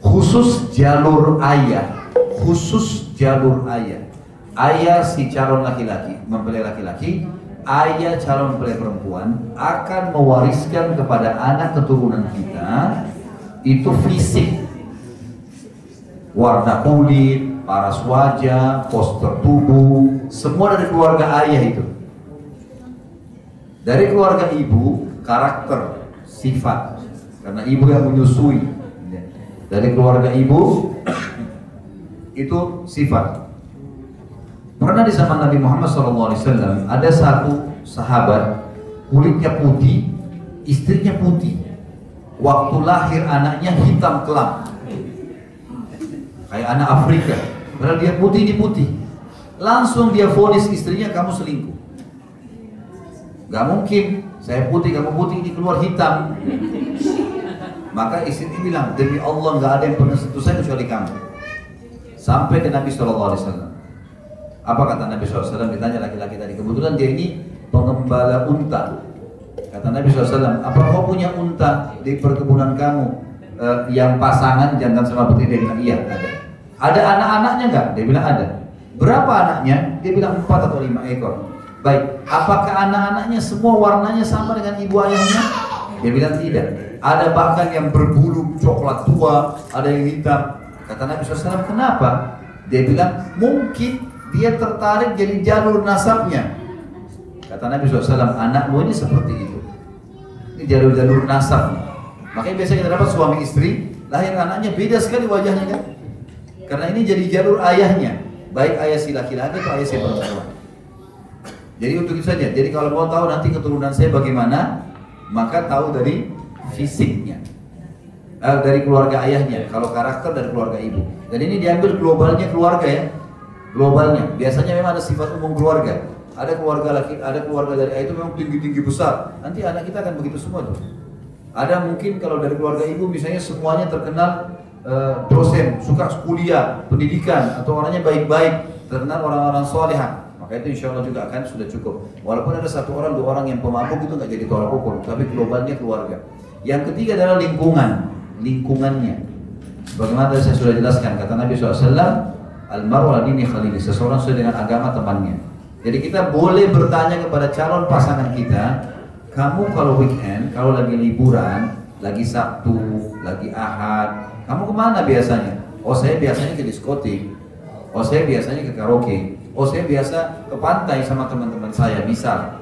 Khusus jalur ayah, khusus jalur ayah. Ayah si calon laki-laki, mempelai laki-laki, ayah calon mempelai perempuan akan mewariskan kepada anak keturunan kita itu fisik warna kulit, paras wajah, postur tubuh, semua dari keluarga ayah itu. Dari keluarga ibu, karakter, sifat. Karena ibu yang menyusui. Dari keluarga ibu, itu sifat. Pernah di zaman Nabi Muhammad SAW ada satu sahabat kulitnya putih, istrinya putih. Waktu lahir anaknya hitam kelam, kayak anak Afrika. Padahal dia putih di putih. Langsung dia vonis istrinya kamu selingkuh. Gak mungkin saya putih kamu putih ini keluar hitam. Maka istri ini bilang demi Allah nggak ada yang pernah sentuh saya kecuali kamu. Sampai ke Nabi Wasallam. Apa kata Nabi SAW? Ditanya laki-laki tadi. Kebetulan dia ini pengembala unta. Kata Nabi SAW, apa kau punya unta di perkebunan kamu eh, yang pasangan jantan sama putih? Dia bilang iya ada. Ada anak-anaknya nggak? Dia bilang ada. Berapa anaknya? Dia bilang empat atau lima ekor. Baik, apakah anak-anaknya semua warnanya sama dengan ibu ayahnya? Dia bilang tidak. Ada bahkan yang berbulu coklat tua, ada yang hitam. Kata Nabi SAW, kenapa? Dia bilang, mungkin dia tertarik jadi jalur nasabnya. Kata Nabi SAW, anakmu ini seperti itu. Ini jalur-jalur nasab. Makanya biasanya kita dapat suami istri, lahir anaknya beda sekali wajahnya kan. Karena ini jadi jalur ayahnya. Baik ayah si laki-laki atau ayah si perempuan. Jadi untuk itu saja. Jadi kalau mau tahu nanti keturunan saya bagaimana, maka tahu dari fisiknya. Eh, dari keluarga ayahnya, kalau karakter dari keluarga ibu. Dan ini diambil globalnya keluarga ya. Globalnya. Biasanya memang ada sifat umum keluarga. Ada keluarga laki, ada keluarga dari ayah itu memang tinggi-tinggi besar. Nanti anak kita akan begitu semua tuh. Ada mungkin kalau dari keluarga ibu misalnya semuanya terkenal uh, dosen, suka kuliah, pendidikan atau orangnya baik-baik, terkenal orang-orang soleha maka itu insya Allah juga akan sudah cukup. Walaupun ada satu orang, dua orang yang pemabuk itu nggak jadi tolak ukur, tapi globalnya keluarga. Yang ketiga adalah lingkungan, lingkungannya. Bagaimana saya sudah jelaskan, kata Nabi SAW, Almaru adini khalili, seseorang sesuai dengan agama temannya. Jadi kita boleh bertanya kepada calon pasangan kita, kamu kalau weekend, kalau lagi liburan, lagi Sabtu, lagi Ahad, kamu ke mana biasanya? Oh saya biasanya ke diskotik, oh saya biasanya ke karaoke, Oh saya biasa ke pantai sama teman-teman saya, bisa.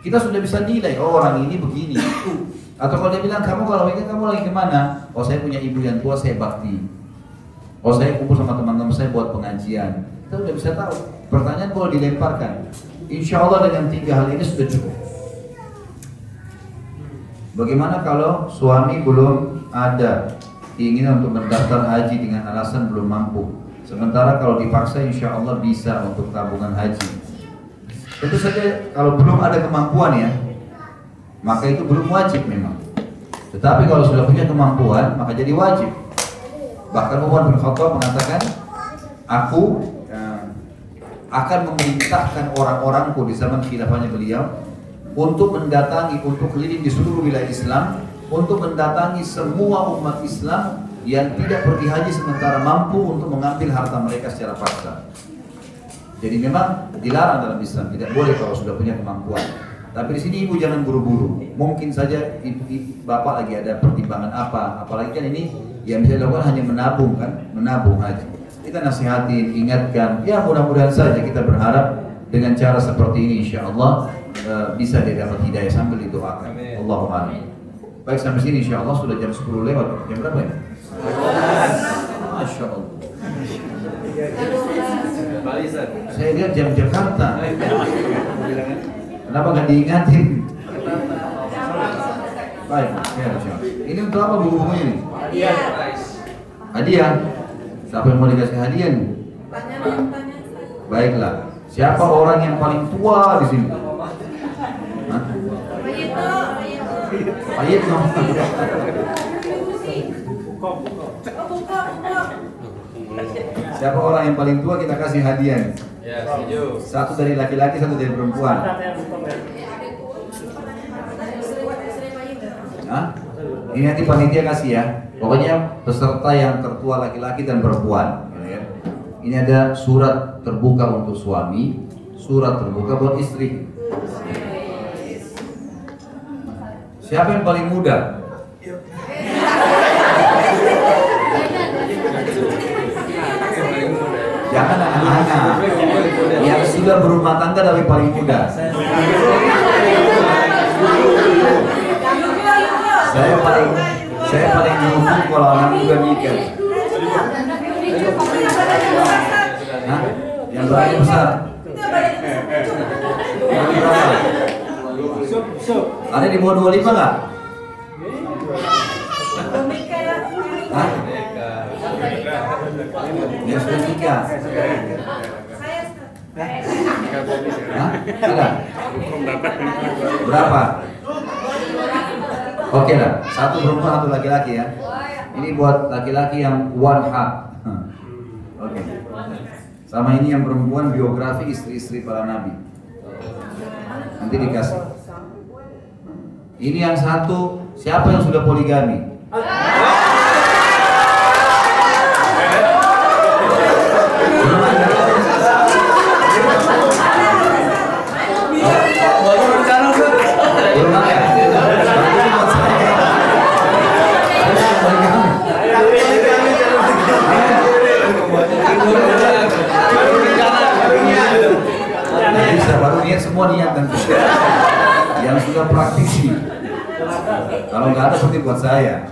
Kita sudah bisa nilai, oh orang ini begini. Atau kalau dia bilang, kamu kalau weekend kamu lagi ke mana? Oh saya punya ibu yang tua, saya bakti. Oh saya kumpul sama teman-teman saya buat pengajian. Kita sudah bisa tahu. Pertanyaan boleh dilemparkan. Insya Allah dengan tiga hal ini sudah cukup. Bagaimana kalau suami belum ada keinginan untuk mendaftar haji dengan alasan belum mampu? Sementara kalau dipaksa insya Allah bisa untuk tabungan haji. Tentu saja kalau belum ada kemampuan ya, maka itu belum wajib memang. Tetapi kalau sudah punya kemampuan, maka jadi wajib. Bahkan Umar bin Khattab mengatakan, aku eh, akan memerintahkan orang-orangku di zaman khilafahnya beliau untuk mendatangi, untuk keliling di seluruh wilayah Islam, untuk mendatangi semua umat Islam yang tidak pergi haji sementara mampu untuk mengambil harta mereka secara paksa. Jadi memang dilarang dalam Islam, tidak boleh kalau sudah punya kemampuan. Tapi di sini ibu jangan buru-buru. Mungkin saja ibu, ibu, bapak lagi ada pertimbangan apa, apalagi kan ini yang bisa dilakukan hanya menabung kan, menabung haji. Kita nasihatin, ingatkan, ya mudah-mudahan saja kita berharap dengan cara seperti ini insya Allah uh, bisa dia dapat hidayah sambil didoakan. Allahumma amin. Baik sampai sini insya Allah sudah jam 10 lewat. Jam berapa ya? Masya Allah. Saya lihat jam Jakarta. Kenapa nggak diingatin? Baik, ya, ini untuk apa buku-bukunya ini? Hadiah. Hadiah. Siapa yang mau dikasih hadiah nih? Baiklah. Siapa orang yang paling tua di sini? Pak Yitno. Siapa orang yang paling tua kita kasih hadiah. Ya, setuju. Satu dari laki-laki, satu dari perempuan. Hah? Ini nanti panitia kasih ya. Pokoknya peserta yang tertua laki-laki dan perempuan. Ya. Ini ada surat terbuka untuk suami, surat terbuka buat istri. Siapa yang paling muda? Jangan anak-anak yang sudah berumah tangga tapi paling muda. Saya paling dihukum kalau anak muda nikah. Hah? Yang berani besar. Ada di bawah 25 nggak? Hah? Yang sudah nikah. Hah? Ada? Berapa? Oke lah, satu perempuan satu laki-laki ya. Ini buat laki-laki yang one heart. Hmm. Oke. Sama ini yang perempuan biografi istri-istri para nabi. Nanti dikasih. Ini yang satu, siapa yang sudah poligami? Belum ada. Belum ada. Berarti ini buat saya. Ada yang poligami. Nggak bisa baru niat semua niat nanti. Yang sudah praktisi. Kalau nggak ada seperti buat saya.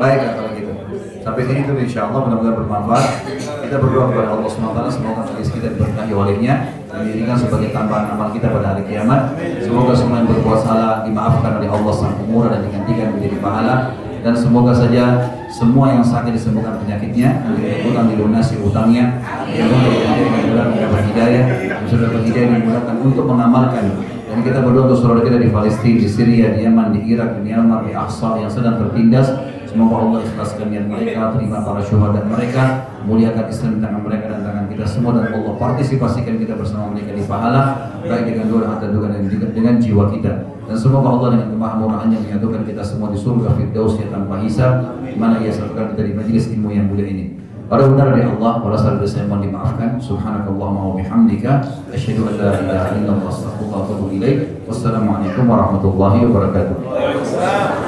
Baik kalau gitu. Sampai sini itu insya Allah mudah-mudahan bermanfaat. Kita berdoa kepada Allah SWT semoga majelis kita diberkahi olehnya dan dijadikan sebagai tambahan amal kita pada hari kiamat. Semoga semua yang berbuat salah dimaafkan oleh Allah Sang Pemurah dan digantikan menjadi pahala dan semoga saja semua yang sakit disembuhkan penyakitnya, dilakukan dilunasi utangnya, dengan mendapat hidayah, sudah dapat hidayah dimudahkan untuk mengamalkan. Dan kita berdoa untuk saudara kita di Palestina, di Syria, di Yaman, di Irak, di Myanmar, di Aqsa yang sedang tertindas. Semoga Allah ikhlaskan niat mereka, terima para syuhada mereka, muliakan Islam di tangan mereka dan tangan kita semua. Dan Allah partisipasikan kita bersama mereka di pahala baik dengan doa dan juga dengan jiwa kita. Dan semoga Allah dengan kemahamurahannya menyatukan kita semua di surga Firdausnya tanpa hisab, mana ia satukan kita di majelis ilmu yang mulia ini. Pada benar dari Allah, pada saat saya mohon dimaafkan. Subhanakallahumma wa bihamdika, asyhadu an la ilaha illallah, astaghfiruka wa atubu ilaik. Wassalamualaikum warahmatullahi wabarakatuh.